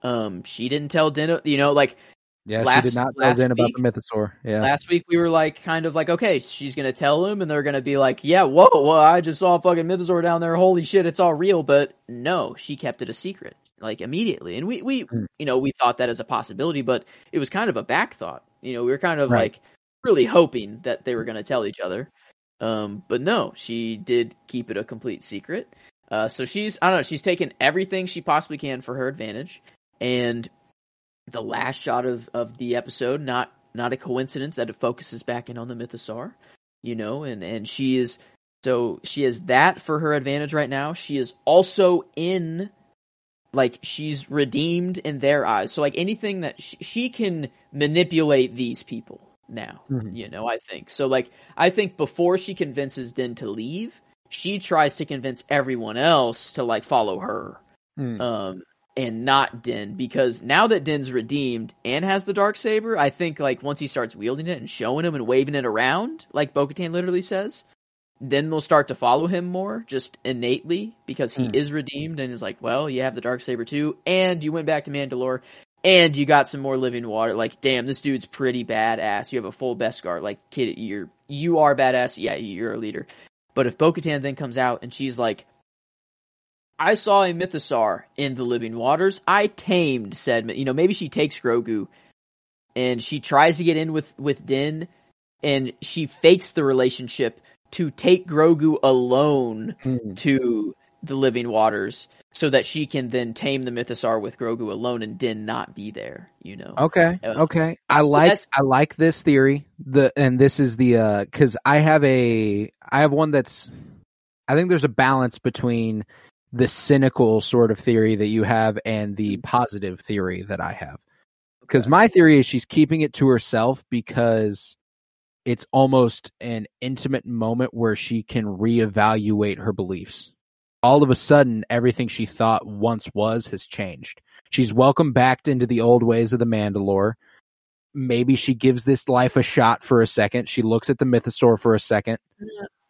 Um, she didn't tell Din, you know, like Yeah, Last- she did not tell last about the mythosaur. Yeah. last week we were like kind of like okay she's gonna tell him and they're gonna be like yeah whoa well i just saw a fucking mythosaur down there holy shit it's all real but no she kept it a secret like immediately and we we Hmm. you know we thought that as a possibility but it was kind of a back thought you know we were kind of Right. like really hoping that they were gonna tell each other um but no she did keep it a complete secret uh so she's i don't know she's taken everything she possibly can for her advantage and the last shot of, of the episode, not not a coincidence that it focuses back in on the mythosaur, you know, and, and she is so she has that for her advantage right now. She is also in like she's redeemed in their eyes. So like anything that she, she can manipulate these people now, Mhm. you know, I think. So like I think before she convinces Din to leave, she tries to convince everyone else to like follow her Hmm. um, and not Din because now that Din's redeemed and has the dark saber, I think like once he starts wielding it and showing him and waving it around, like Bo-Katan literally says, then they'll start to follow him more just innately because he Hmm. is redeemed and is like, well, you have the dark saber too, and you went back to Mandalore. And you got some more living water. Like, damn, this dude's pretty badass. You have a full Beskar. Like, kid, you're you are badass. Yeah, you're a leader. But if Bo-Katan then comes out and she's like, I saw a mythosaur in the living waters. I tamed said, you know, maybe she takes Grogu and she tries to get in with with Din and she fakes the relationship to take Grogu alone Hmm. to the living waters so that she can then tame the Mythosaur with Grogu alone and Din not be there, you know. Okay. Uh, Okay. I like I like this theory. The and this is the uh cuz I have a I have one that's I think there's a balance between the cynical sort of theory that you have and the positive theory that I have. Cuz my theory is she's keeping it to herself because it's almost an intimate moment where she can reevaluate her beliefs. All of a sudden, everything she thought once was has changed. She's welcomed back into the old ways of the Mandalore. Maybe she gives this life a shot for a second. She looks at the Mythosaur for a second.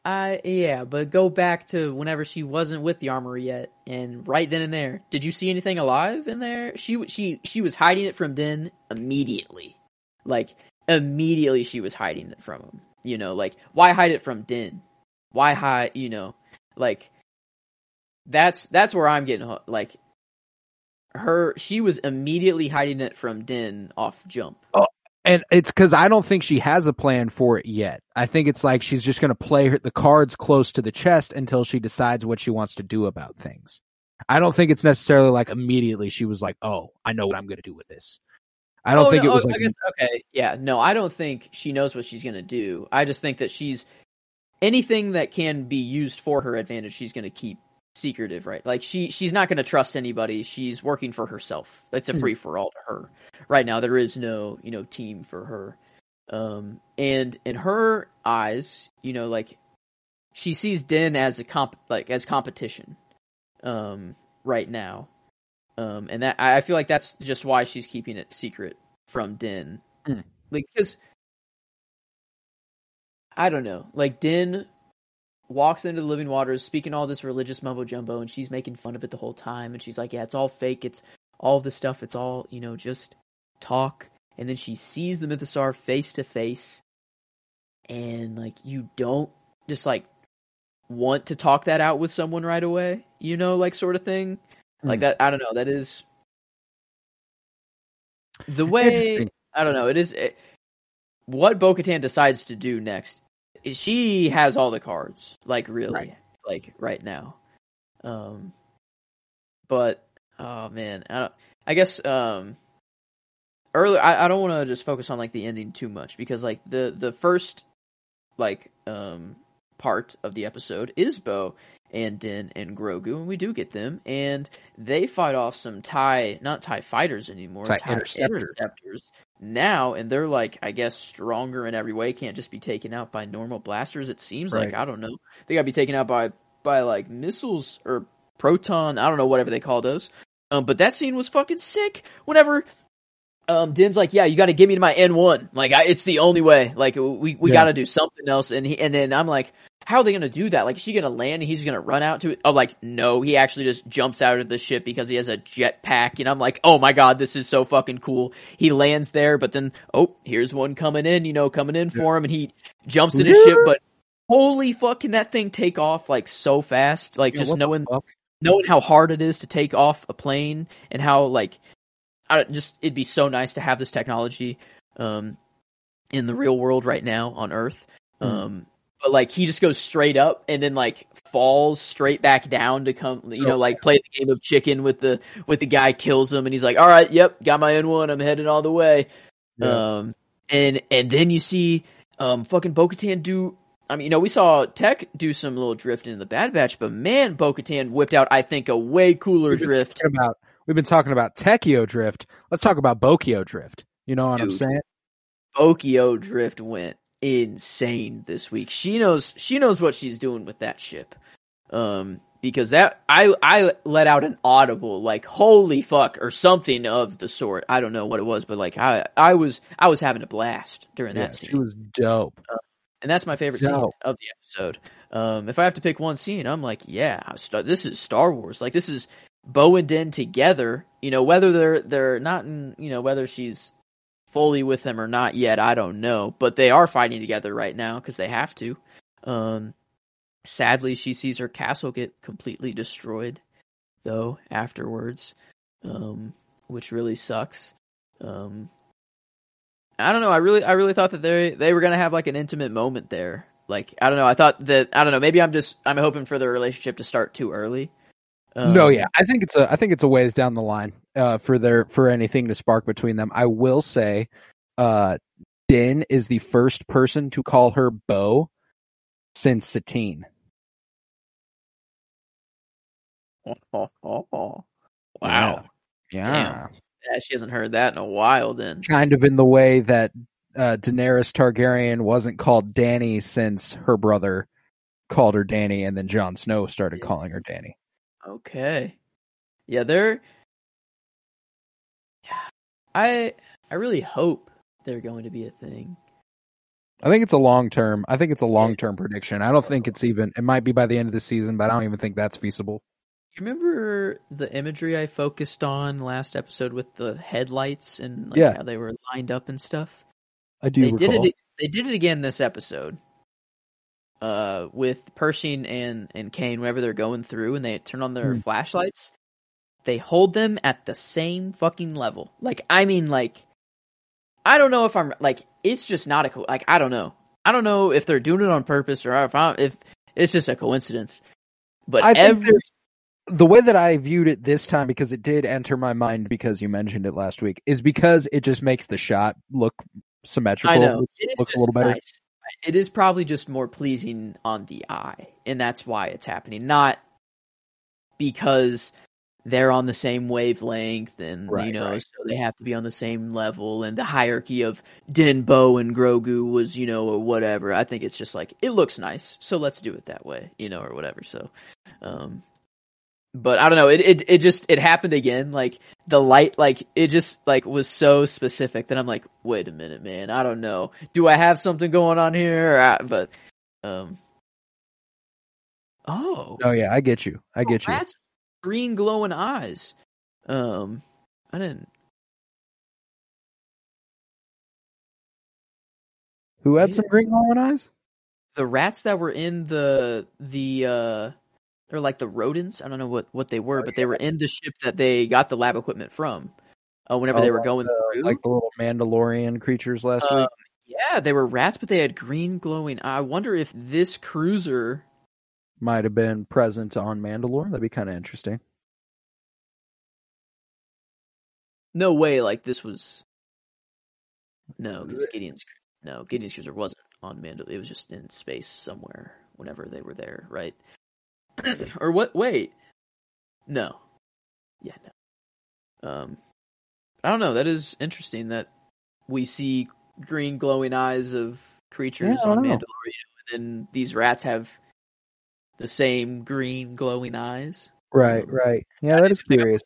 I yeah, but go back to whenever she wasn't with the armory yet, and right then and there, did you see anything alive in there? She she she was hiding it from Din immediately, like immediately she was hiding it from him. You know, like why hide it from Din? Why hide? You know, like that's that's where I'm getting like her. She was immediately hiding it from Din off jump. Oh, And it's because I don't think she has a plan for it yet. I think it's like she's just going to play her, the cards close to the chest until she decides what she wants to do about things. I don't think it's necessarily like immediately she was like, "Oh, I know what I'm going to do with this." I don't Oh, think no, it was oh, like guess, okay, yeah, no, I don't think she knows what she's gonna do. I just think that she's anything that can be used for her advantage. She's gonna keep secretive, right? Like she she's not gonna trust anybody. She's working for herself. It's a Hmm. free for all to her right now. There is no you know team for her, um, and in her eyes, you know, like she sees Din as a comp like as competition, um, right now. Um, and that I feel like that's just why she's keeping it secret from Din. Hmm. Like, because I don't know, like Din walks into the living waters, speaking all this religious mumbo jumbo, and she's making fun of it the whole time. And she's like, "Yeah, it's all fake. It's all this stuff. It's all you know, just talk." And then she sees the Mythosaur face to face, and like you don't just like want to talk that out with someone right away, you know, like sort of thing. Like Hmm. that, I don't know. That is the way. I don't know. It is it, what Bo Katan decides to do next. She has all the cards, like really, Right. like right now. Um, but oh man, I don't. I guess um, earlier I, I don't want to just focus on like the ending too much because like the the first like um part of the episode is Bo and Din and Grogu, and we do get them, and they fight off some Tie, not Tie fighters anymore, TIE TIE interceptors. interceptors now, and they're like, I guess, stronger in every way. Can't just be taken out by normal blasters. It seems like I don't know. They got to be taken out by by like missiles or proton. I don't know whatever they call those. Um, but that scene was fucking sick. Whenever um Din's like, yeah, you got to get me to my N one. Like, I, it's the only way. Like, we we Yeah. got to do something else. And he and then I'm like, how are they gonna do that? Like, is she gonna land and he's gonna run out to it? Oh, like, no, he actually just jumps out of the ship because he has a jetpack. And I'm like, oh my god, this is so fucking cool. He lands there, but then oh, here's one coming in. You know, coming in for him, and he jumps in his ship. But holy fuck, can that thing take off like so fast? Like, Yeah, just knowing knowing how hard it is to take off a plane and how like I just it'd be so nice to have this technology um in the real world right now on earth Hmm. um but like he just goes straight up and then like falls straight back down to come you know like play the game of chicken with the with the guy kills him and he's like all right yep got my N1 I'm heading all the way Yeah. um and and then you see um fucking Bo-Katan do I mean, you know, we saw Tech do some little drift in the Bad Batch, but man, Bo-Katan whipped out, I think, a way cooler We've drift. about we've been talking about Techio drift. Let's talk about Bokio drift. You know what I'm saying? Bokio drift went insane this week. She knows she knows what she's doing with that ship. Um because that I I let out an audible like holy fuck or something of the sort. I don't know what it was, but like I I was I was having a blast during Yeah, that scene. she was dope. and that's my favorite scene of the episode. Um, if I have to pick one scene, I'm like, yeah, this is Star Wars. Like this is Bo and Den together. You know, whether they're they're not in, you know, whether she's fully with them or not yet, I don't know. But they are fighting together right now because they have to. Um, sadly, she sees her castle get completely destroyed, though afterwards, um, which really sucks. Um, I don't know. I really, I really thought that they they were gonna have like an intimate moment there. Like I don't know. I thought that I don't know. Maybe I'm just I'm hoping for the relationship to start too early. No, Um, yeah, I think it's a I think it's a ways down the line uh, for their for anything to spark between them. I will say, uh, Din is the first person to call her Bo since Satine. Oh, oh, oh. Wow. Yeah, Damn. Yeah, she hasn't heard that in a while. Then kind of in the way that uh, Daenerys Targaryen wasn't called Danny since her brother called her Danny, and then Jon Snow started calling her Danny. Okay, yeah, they're. Yeah, I I really hope they're going to be a thing. I think it's a long term. I think it's a long term prediction. I don't think it's even. It might be by the end of the season, but I don't even think that's feasible. You remember the imagery I focused on last episode with the headlights and like, Yeah. how they were lined up and stuff? I do they recall. did it. They did it again this episode. Uh, with Pershing and and Kane, whenever they're going through and they turn on their Hmm. flashlights, they hold them at the same fucking level. Like, I mean, like, I don't know if I'm like, it's just not a co- like, I don't know. I don't know if they're doing it on purpose or if I'm, if it's just a coincidence. But I every the way that I viewed it this time, because it did enter my mind because you mentioned it last week, is because it just makes the shot look symmetrical. I know it looks a little better. nice. It is probably just more pleasing on the eye, and that's why it's happening. Not because they're on the same wavelength, and Right, you know, right. so they have to be on the same level. And the hierarchy of Din, Bo, and Grogu was, you know, or whatever. I think it's just like it looks nice, so let's do it that way, you know, or whatever. So, um, but I don't know. It it it just it happened again. Like the light, like it just like was so specific that I'm like, wait a minute, man. I don't know. Do I have something going on here? I- but um, oh, Oh yeah, I get you. I get you. rats, green glowing eyes. Um, I didn't. Who had some green glowing eyes? The rats that were in the the uh, they're like the rodents. I don't know what what they were, but they were in the ship that they got the lab equipment from. Uh, whenever they Oh, were going through, Like the little Mandalorian creatures last Uh, week. Yeah, they were rats, but they had green glowing. I wonder if this cruiser. Might have been present on Mandalore. That'd be kind of interesting. No way, like this was. No, Gideon's no Gideon's cruiser wasn't on Mandalore. It was just in space somewhere whenever they were there, right? or what? Wait, no. Yeah, no. Um, I don't know. That is interesting that we see green glowing eyes of creatures Yeah, on. Mandalore, and then these rats have the same green glowing eyes. Right, right. Yeah, that is curious.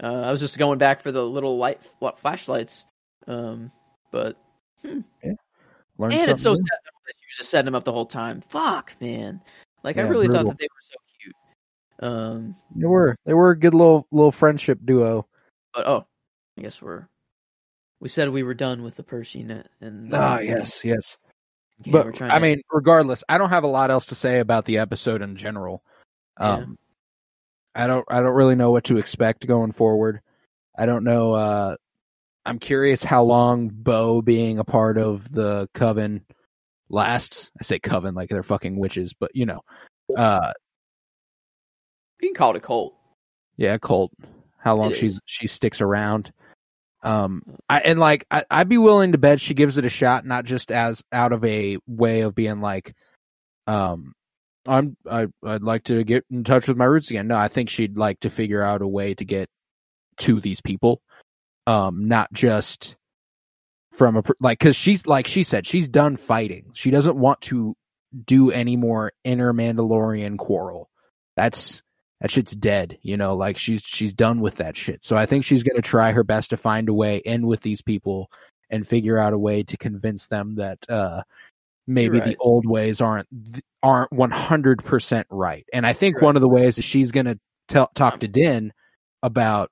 Uh, I was just going back for the little light what, flashlights, um, but Learn and it's so something sad that you just setting them up the whole time. Fuck, man. Like I really brutal. thought that they were so cute. Um. They were. They were a good little little friendship duo. but oh, I guess we're we said we were done with the Pershing and- and Ah, uh, yes, yes. okay, but I to- mean, regardless, I don't have a lot else to say about the episode in general. Yeah. Um, I don't, I don't really know what to expect going forward. I don't know. Uh, I'm curious how long Bo being a part of the coven lasts. I say coven like they're fucking witches, but you know, uh, being called a cult. yeah, cult. How long she she sticks around. Um, I and like I, I'd be willing to bet she gives it a shot, not just as out of a way of being like, um, I'm I I'd like to get in touch with my roots again. No, I think she'd like to figure out a way to get to these people, um, not just from a like because she's like she said she's done fighting. She doesn't want to do any more inner Mandalorian quarrel. That's that shit's dead, you know, like she's she's done with that shit. So I think she's going to try her best to find a way in with these people and figure out a way to convince them that uh maybe right. the old ways aren't aren't 100% right. And I think right. one of the ways is she's going to tell talk to Din about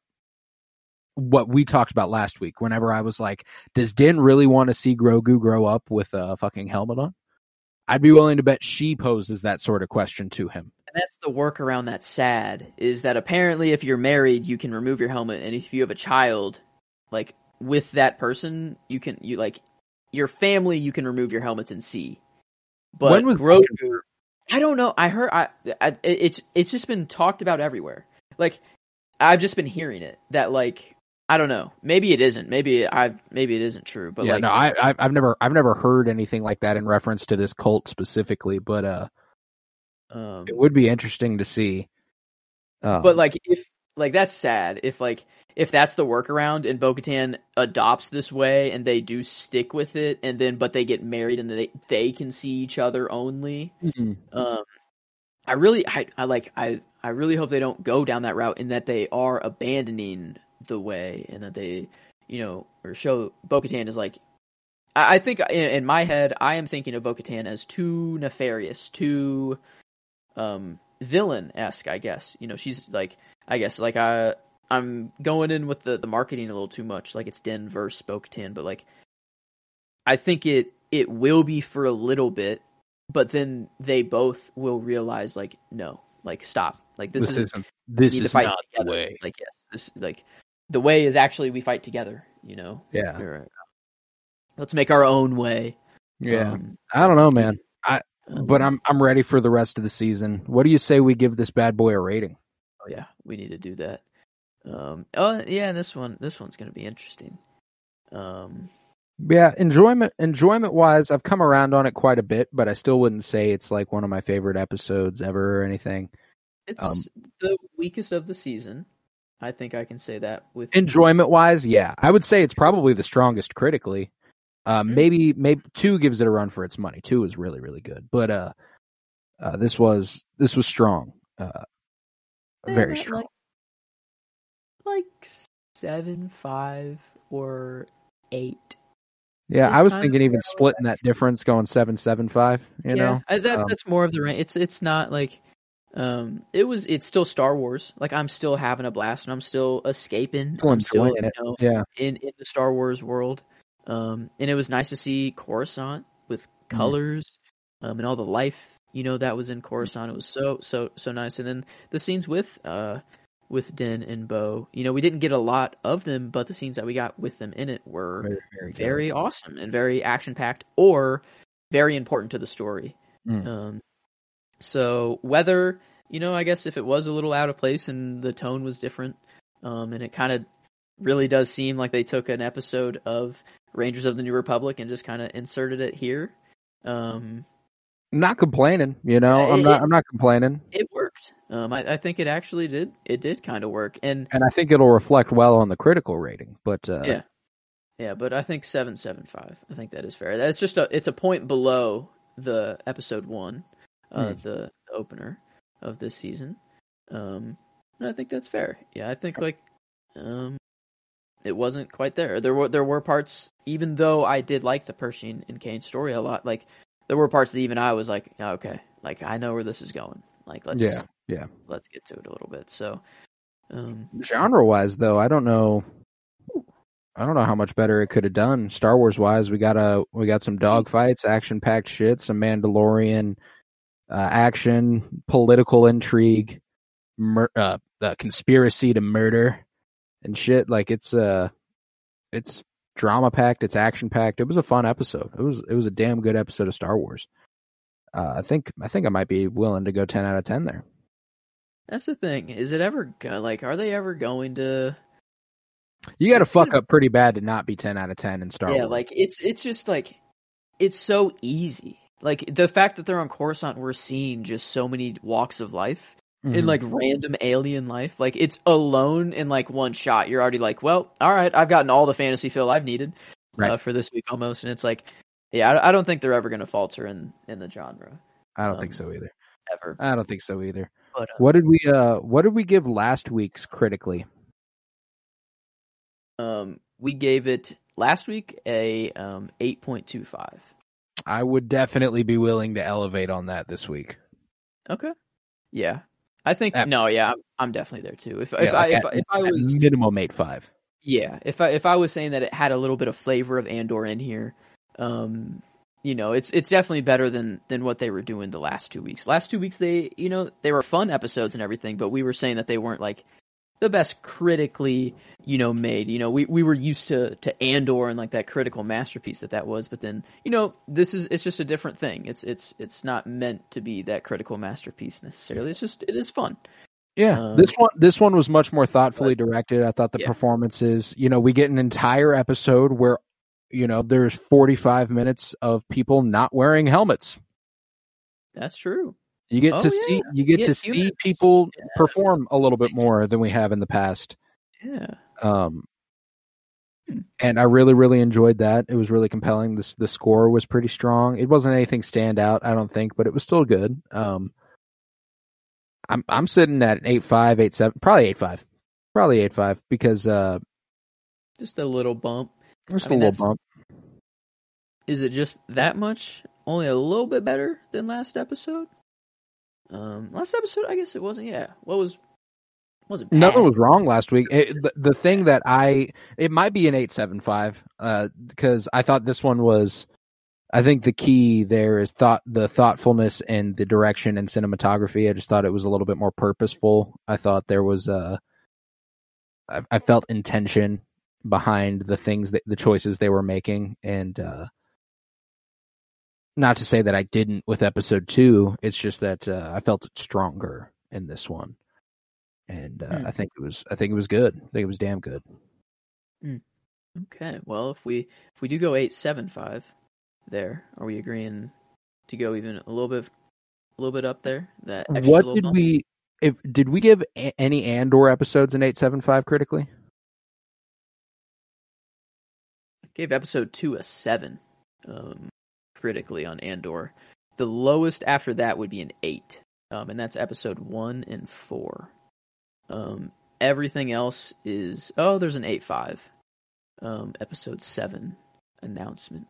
what we talked about last week whenever I was like, does Din really want to see Grogu grow up with a fucking helmet on? I'd be willing to bet she poses that sort of question to him. And that's the workaround that's sad is that apparently if you're married, you can remove your helmet, and if you have a child, like with that person, you can you like your family, you can remove your helmets and see. But When was that Grogu, I don't know. I heard I, I it's it's just been talked about everywhere. Like I've just been hearing it that like I don't know. Maybe it isn't. Maybe I maybe it isn't true. But yeah, like no, I, I've never I've never heard anything like that in reference to this cult specifically, but uh, um, it would be interesting to see. Um, but like if like that's sad if like if that's the workaround and Bo-Katan adopts this way and they do stick with it and then but they get married and they they can see each other only. mhm. Um, I really I I like I I really hope they don't go down that route and that they are abandoning the way and that they you know or show Bo-Katan is like I, I think in, in my head I am thinking of Bo-Katan as too nefarious, too um villain esque. I guess you know she's like I guess like I I'm going in with the the marketing a little too much, like it's Den versus Bo-Katan, but like I think it it will be for a little bit, but then they both will realize like no, like stop, like this, this, isn't isn't this we need to is not the together. way. Like yes, this like the way is actually we fight together. You know, Yeah, Or, let's make our own way. yeah. Um, I don't know, man. I But I'm I'm ready for the rest of the season. What do you say we give this bad boy a rating? Oh yeah, we need to do that. Um, oh yeah, this one, this one's gonna be interesting. Um, Yeah, enjoyment enjoyment wise, I've come around on it quite a bit, but I still wouldn't say it's like one of my favorite episodes ever or anything. it's Um, the weakest of the season. I think I can say that with Enjoyment wise, yeah, I would say it's probably the strongest critically. Uh, maybe maybe two gives it a run for its money. Two is really really good, but uh, uh this was this was strong, uh, very strong. like, like seven, five, or eight. yeah, I was thinking even splitting that difference, going seven seven five. You know, that, um, that's more of the range. It's it's not like um it was it's still Star Wars. Like I'm still having a blast and I'm still escaping. I'm still you it. know yeah, in in the Star Wars world. Um and it was nice to see Coruscant with Mm-hmm. colors um and all the life you know that was in Coruscant. It was so so so nice. And then the scenes with uh with Den and Bo. You know, we didn't get a lot of them, but the scenes that we got with them in it were very very very awesome and very action packed or very important to the story. Mm. Um, so whether you know, I guess if it was a little out of place and the tone was different, um, and it kind of really does seem like they took an episode of Rangers of the New Republic and just kind of inserted it here. Um, Not complaining, you know. I'm not. I'm not complaining, it worked. Um, I, I think it actually did. It did kind of work, and and I think it'll reflect well on the critical rating. But uh, Yeah. Yeah, but I think seven seven five. I think that is fair. That's just a it's a point below the episode one, uh, Hmm. the opener of this season. Um, and I think that's fair. Yeah, I think like, um, it wasn't quite there. There were there were parts, even though I did like the Pershing and Kane story a lot. Like there were parts that even I was like, "Yeah, okay, like I know where this is going. Like let's Yeah, yeah. let's get to it a little bit. So, um, genre wise though i don't know i don't know how much better it could have done star wars wise we got a we got some dog fights action packed shit some mandalorian uh, action political intrigue mur- uh, uh, conspiracy to murder and shit like it's uh it's drama packed it's action packed it was a fun episode it was it was a damn good episode of star wars uh, i think i think i might be willing to go 10 out of 10 there that's the thing. Is it ever go- like? Are they ever going to? you got to fuck gonna- up pretty bad to not be 10 out of 10 in star yeah, wars Yeah, like it's it's just like it's so easy. Like the fact that they're on Coruscant, we're seeing just so many walks of life in Mhm. like random alien life. Like it's alone in like one shot. You're already like, well, all right, I've gotten all the fantasy fill I've needed uh, for this week almost. And it's like, yeah, I, I don't think they're ever going to falter in in the genre I don't Um, think so either. ever. I don't think so either. But uh, What did we uh what did we give last week's critically? um, we gave it last week a um eight point two five. I would definitely be willing to elevate on that this week. Okay. Yeah. I think At- no, yeah, I'm, I'm definitely there too. If if Yeah, I like if, at- I- if I was minimum eight five. yeah, if I if I was saying that it had a little bit of flavor of Andor in here, um, you know, it's it's definitely better than than what they were doing the last two weeks. Last two weeks they, you know, they were fun episodes and everything, but we were saying that they weren't like the best critically, you know, made. You know, we, we were used to to Andor and like that critical masterpiece that that was, but then you know, this is it's just a different thing. It's it's it's not meant to be that critical masterpiece necessarily. It's just it is fun. Yeah, Um, this one this one was much more thoughtfully directed. I thought the Yeah. performances, you know, we get an entire episode where you know, there's 45 minutes of people not wearing helmets. That's true. You get Oh, to see yeah. you get Yeah, to see people Yeah. perform a little bit more than we have in the past. Yeah. Um Hmm. and I really really enjoyed that. It was really compelling. This the score was pretty strong. It wasn't anything stand out, I don't think, but it was still good. Um I'm I'm sitting at eight five, eight seven, probably eight five, probably eight five because uh, Just a little bump. just I mean, a little bump. Is it just that much? Only a little bit better than last episode? Um, last episode, I guess it wasn't. Yeah, what was was it? bad. Nothing was wrong last week. It, the, the thing that I it might be an eight seven five uh, because I thought this one was. I think the key there is thought the thoughtfulness and the direction and cinematography. I just thought it was a little bit more purposeful. I thought there was uh, I, I felt intention behind the things that the choices they were making, and uh, not to say that I didn't with episode two. It's just that uh, I felt it stronger in this one, and uh, Hmm. I think it was I think it was good. I think it was damn good. Okay, well, if we if we do go eight seven five, there are we agreeing to go even a little bit a little bit up there? That extra what did bump? we? If did we give a- any Andor episodes in eight seven five critically? gave episode two a seven, um, critically on Andor. The lowest after that would be an eight, um, and that's episode one and four. Um, everything else is oh, there's an eight five, um, episode seven announcement.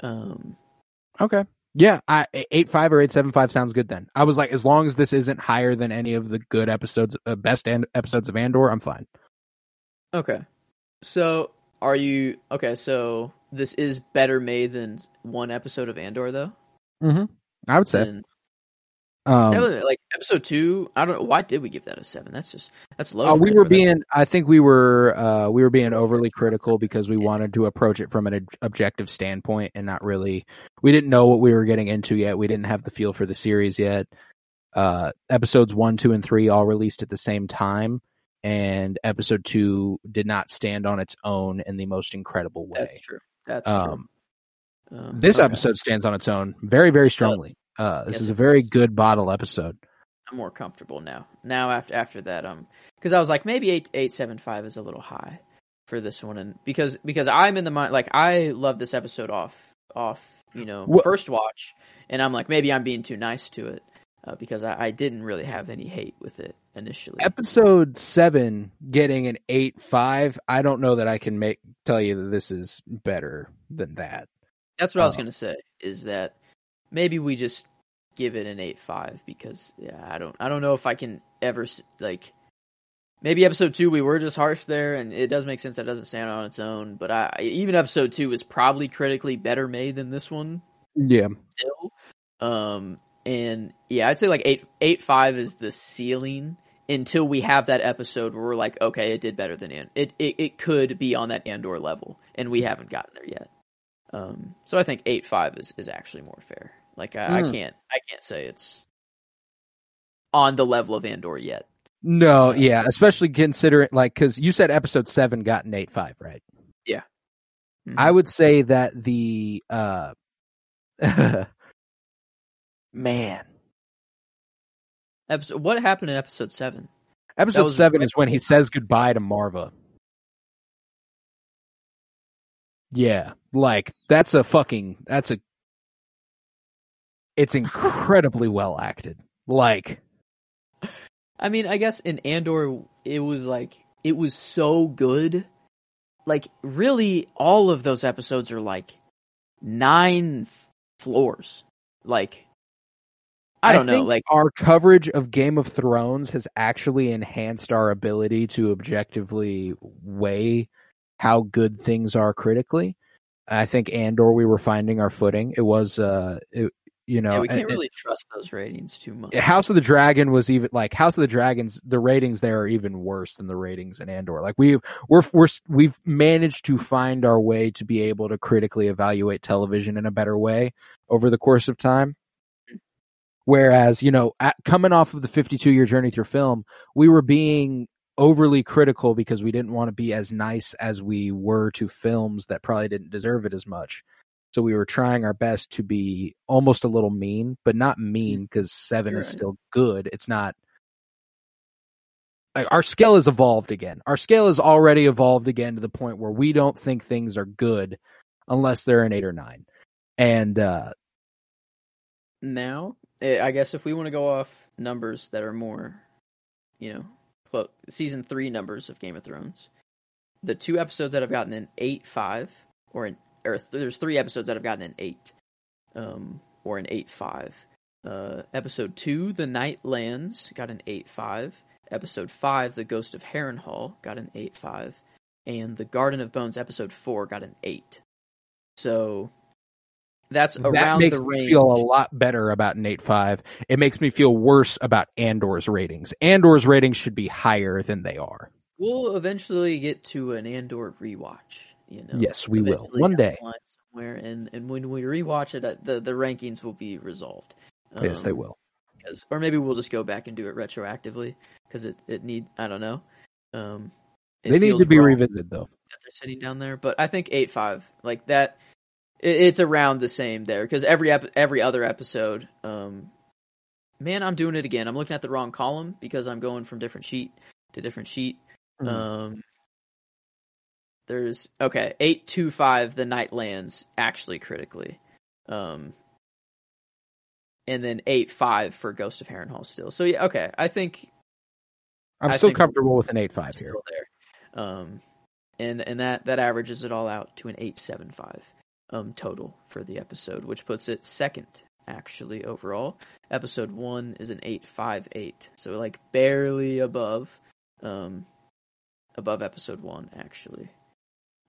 Um, Okay. Yeah, I eight five or eight seven five sounds good. Then I was like, as long as this isn't higher than any of the good episodes, uh, best an- episodes of Andor, I'm fine. okay, so are you okay? So this is better made than one episode of Andor, though. Mm-hmm. I would say. And Um, like episode two, I don't know why did we give that a seven. That's just that's low. Uh, we were for that. being, I think we were, uh, we were being overly critical because we wanted to approach it from an ob- objective standpoint and not really, we didn't know what we were getting into yet. We didn't have the feel for the series yet. Uh, episodes one, two, and three all released at the same time, and episode two did not stand on its own in the most incredible way. That's true. That's Um. Um, this okay. episode stands on its own very, very strongly. Uh, this Yes, is a very good bottle episode. I'm more comfortable now. Now after after that, um, because I was like maybe eight eight seven five is a little high for this one, and because because I'm in the mind like I love this episode off off you know Well- first watch, and I'm like maybe I'm being too nice to it uh, because I, I didn't really have any hate with it initially. episode seven getting an eight five i don't know that i can make tell you that this is better than that That's what I was Oh. gonna say. Is that maybe we just give it an eight five because yeah, I don't I don't know if I can ever like maybe episode two we were just harsh there and it does make sense that doesn't stand on its own. But I even episode two is probably critically better made than this one yeah still. Um and yeah, I'd say like eight eight five is the ceiling until we have that episode where we're like, okay, it did better than An- it. It it could be on that Andor level, and we haven't gotten there yet. Um, so I think eight five is is actually more fair. Like I, I Mm. can't I can't say it's on the level of Andor yet. no yeah especially considering like because you said episode seven got an eight five right Mhm. i would say that the uh man episode what happened in episode seven? episode was seven is when he says goodbye to Maarva yeah like that's a fucking that's a it's incredibly well acted like I mean, I guess in Andor, it was like it was so good. Like, really, all of those episodes are like nine f- floors. Like, I don't know. think Like, our coverage of Game of Thrones has actually enhanced our ability to objectively weigh how good things are critically. I think Andor we were finding our footing. It was uh it, You know, yeah, we can't and- really trust those ratings too much. and House of the Dragon was even like House of the Dragons. The ratings there are even worse than the ratings in Andor. Like we we're we're we've managed to find our way to be able to critically evaluate television in a better way over the course of time. Whereas, you know, at, coming off of the 52 year journey through film, we were being overly critical because we didn't want to be as nice as we were to films that probably didn't deserve it as much. So we were trying our best to be almost a little mean, but not mean because seven You're is right. still good. It's not like our scale has evolved again. Our scale has already evolved again to the point where we don't think things are good unless they're an eight or nine. And uh now i guess if we want to go off numbers that are more you know clo- season three numbers of game of thrones the two episodes that have gotten an 8-5 or an or th- there's three episodes that have gotten an 8 um or an 8-5 uh episode 2 the night lands got an 8-5 episode 5 the ghost of harrenhal got an 8-5 and the garden of bones episode 4 got an 8 so that's that around makes the me range feel a lot better about an eight five. It makes me feel worse about Andor's ratings. Andor's ratings should be higher than they are. We'll eventually get to an Andor rewatch. You know, Yes, we will. One day. somewhere, and and when we rewatch it, uh, the the rankings will be resolved. yes, they will. will. 'cause- or maybe we'll just go back and do it retroactively because it it need I don't know. Um, They need to be revisited though. that they're sitting down there, but I think eight five like that. It, it's around the same there because every ep- every other episode. Um, man, I'm doing it again. I'm looking at the wrong column because I'm going from different sheet to different sheet. Mhm. Um, there's okay eight two five. The night lands actually critically, um, and then eight five for Ghost of Harrenhal still. So yeah, okay. I think I'm I still think- comfortable with an eight five here. there. Um, and and that that averages it all out to an eight seven five um total for the episode, which puts it second actually overall. Episode one is an eight five eight, so like barely above, um, above episode one actually.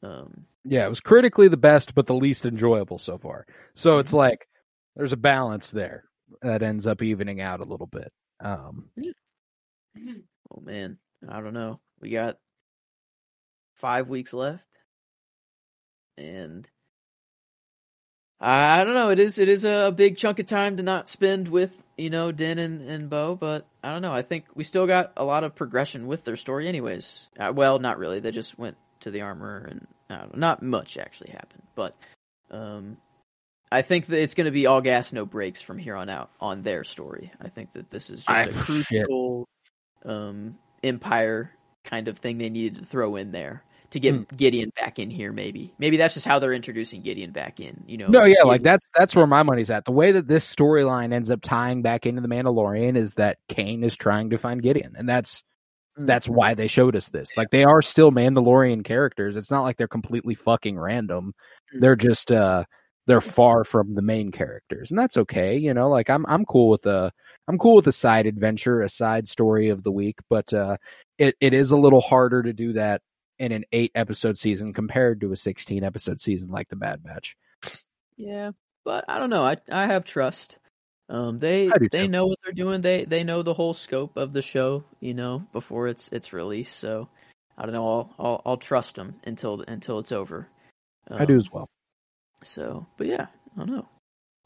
Um, Yeah, it was critically the best, but the least enjoyable so far. So Mm-hmm. it's like there's a balance there that ends up evening out a little bit. Um, oh man, I don't know. We got five weeks left, and I don't know. It is it is a big chunk of time to not spend with you know Din and and Bo, but I don't know. I think we still got a lot of progression with their story, anyways. Uh, well, not really. They just went to the armor, and I don't know, not much actually happened, but um. I think that it's going to be all gas, no brakes from here on out on their story. I think that this is just I- a crucial um, empire kind of thing they needed to throw in there to get Hmm. Gideon back in here. Maybe, maybe that's just how they're introducing Gideon back in. You know? no, yeah, Gideon- like that's that's where my money's at. The way that this storyline ends up tying back into the Mandalorian is that Kane is trying to find Gideon, and that's Mm. that's why they showed us this. Like they are still Mandalorian characters. It's not like they're completely fucking random. Mm. They're just uh they're far from the main characters. And that's okay, you know, like I'm I'm cool with a I'm cool with a side adventure, a side story of the week, but uh it, it is a little harder to do that in an eight episode season compared to a sixteen episode season like the Bad Batch. Yeah, but I don't know. I I have trust. Um, they they too. know what they're doing. They they know the whole scope of the show. You know, before it's it's released. So I don't know. I'll I'll, I'll trust them until until it's over. I do Um, as well. So, but yeah, I don't know.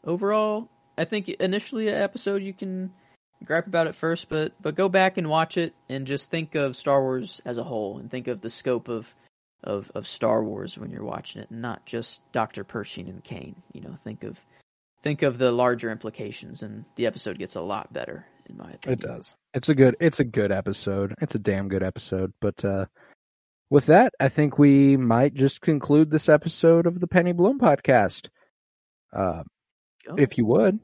Overall, I think initially an episode you can gripe about it first, but but go back and watch it and just think of Star Wars as a whole and think of the scope of of of Star Wars when you're watching it, and not just Doctor Pershing and Kane. You know, think of think of the larger implications, and the episode gets a lot better in my opinion. It does. It's a good it's a good episode. It's a damn good episode. But uh with that, I think we might just conclude this episode of the Penny Bloom podcast. Uh Go. if you would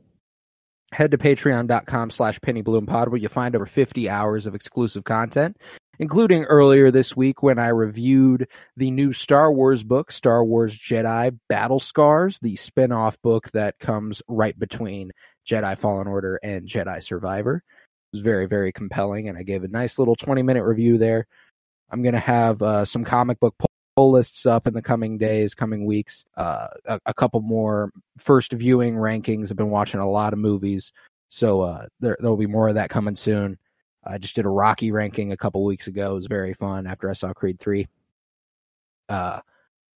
head to patreon.com slash pennybloom where you find over 50 hours of exclusive content including earlier this week when i reviewed the new star wars book star wars jedi battle scars the spin-off book that comes right between jedi fallen order and jedi survivor. It was very very compelling and i gave a nice little 20 minute review there. I'm going to have uh, some comic book lists up in the coming days, coming weeks. Uh, a, a couple more first viewing rankings. I've been watching a lot of movies, so uh, there there'll be more of that coming soon. I just did a Rocky ranking a couple weeks ago. It was very fun after I saw Creed three. Uh,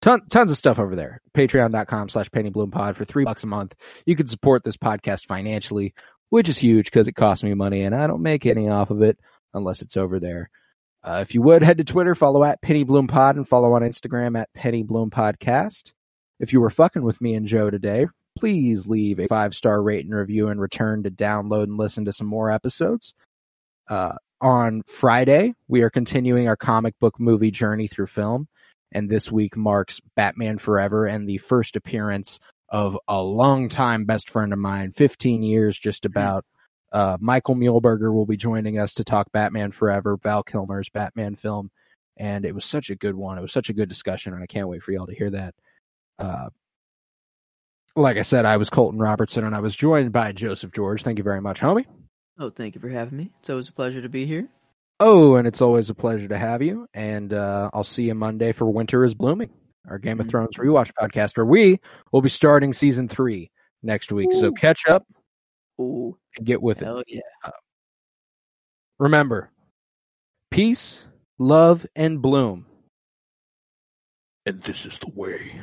ton, tons of stuff over there. Patreon.com slash Penny Bloom Pod for three bucks a month. You can support this podcast financially, which is huge because it costs me money and I don't make any off of it unless it's over there. Uh, if you would head to Twitter, follow at Penny Bloom Pod and follow on Instagram at Penny Bloom Podcast. If you were fucking with me and Joe today, please leave a five star rate and review and return to download and listen to some more episodes. Uh, on Friday, we are continuing our comic book movie journey through film, and this week marks Batman Forever and the first appearance of a longtime best friend of mine, 15 years just about. Uh, Michael Muehlberger will be joining us to talk Batman Forever, Val Kilmer's Batman film, and it was such a good one. It was such a good discussion, and I can't wait for y'all to hear that. Uh, like I said, I was Colton Robertson, and I was joined by Joseph George. Thank you very much, homie. Oh, thank you for having me. It's always a pleasure to be here. Oh, and it's always a pleasure to have you. And uh, I'll see you Monday for Winter is Blooming, our Game of Mhm. Thrones rewatch podcast, where we will be starting season three next week. So catch up Ooh, and get with it. hell yeah. Uh, remember, peace, love, and bloom. And this is the way.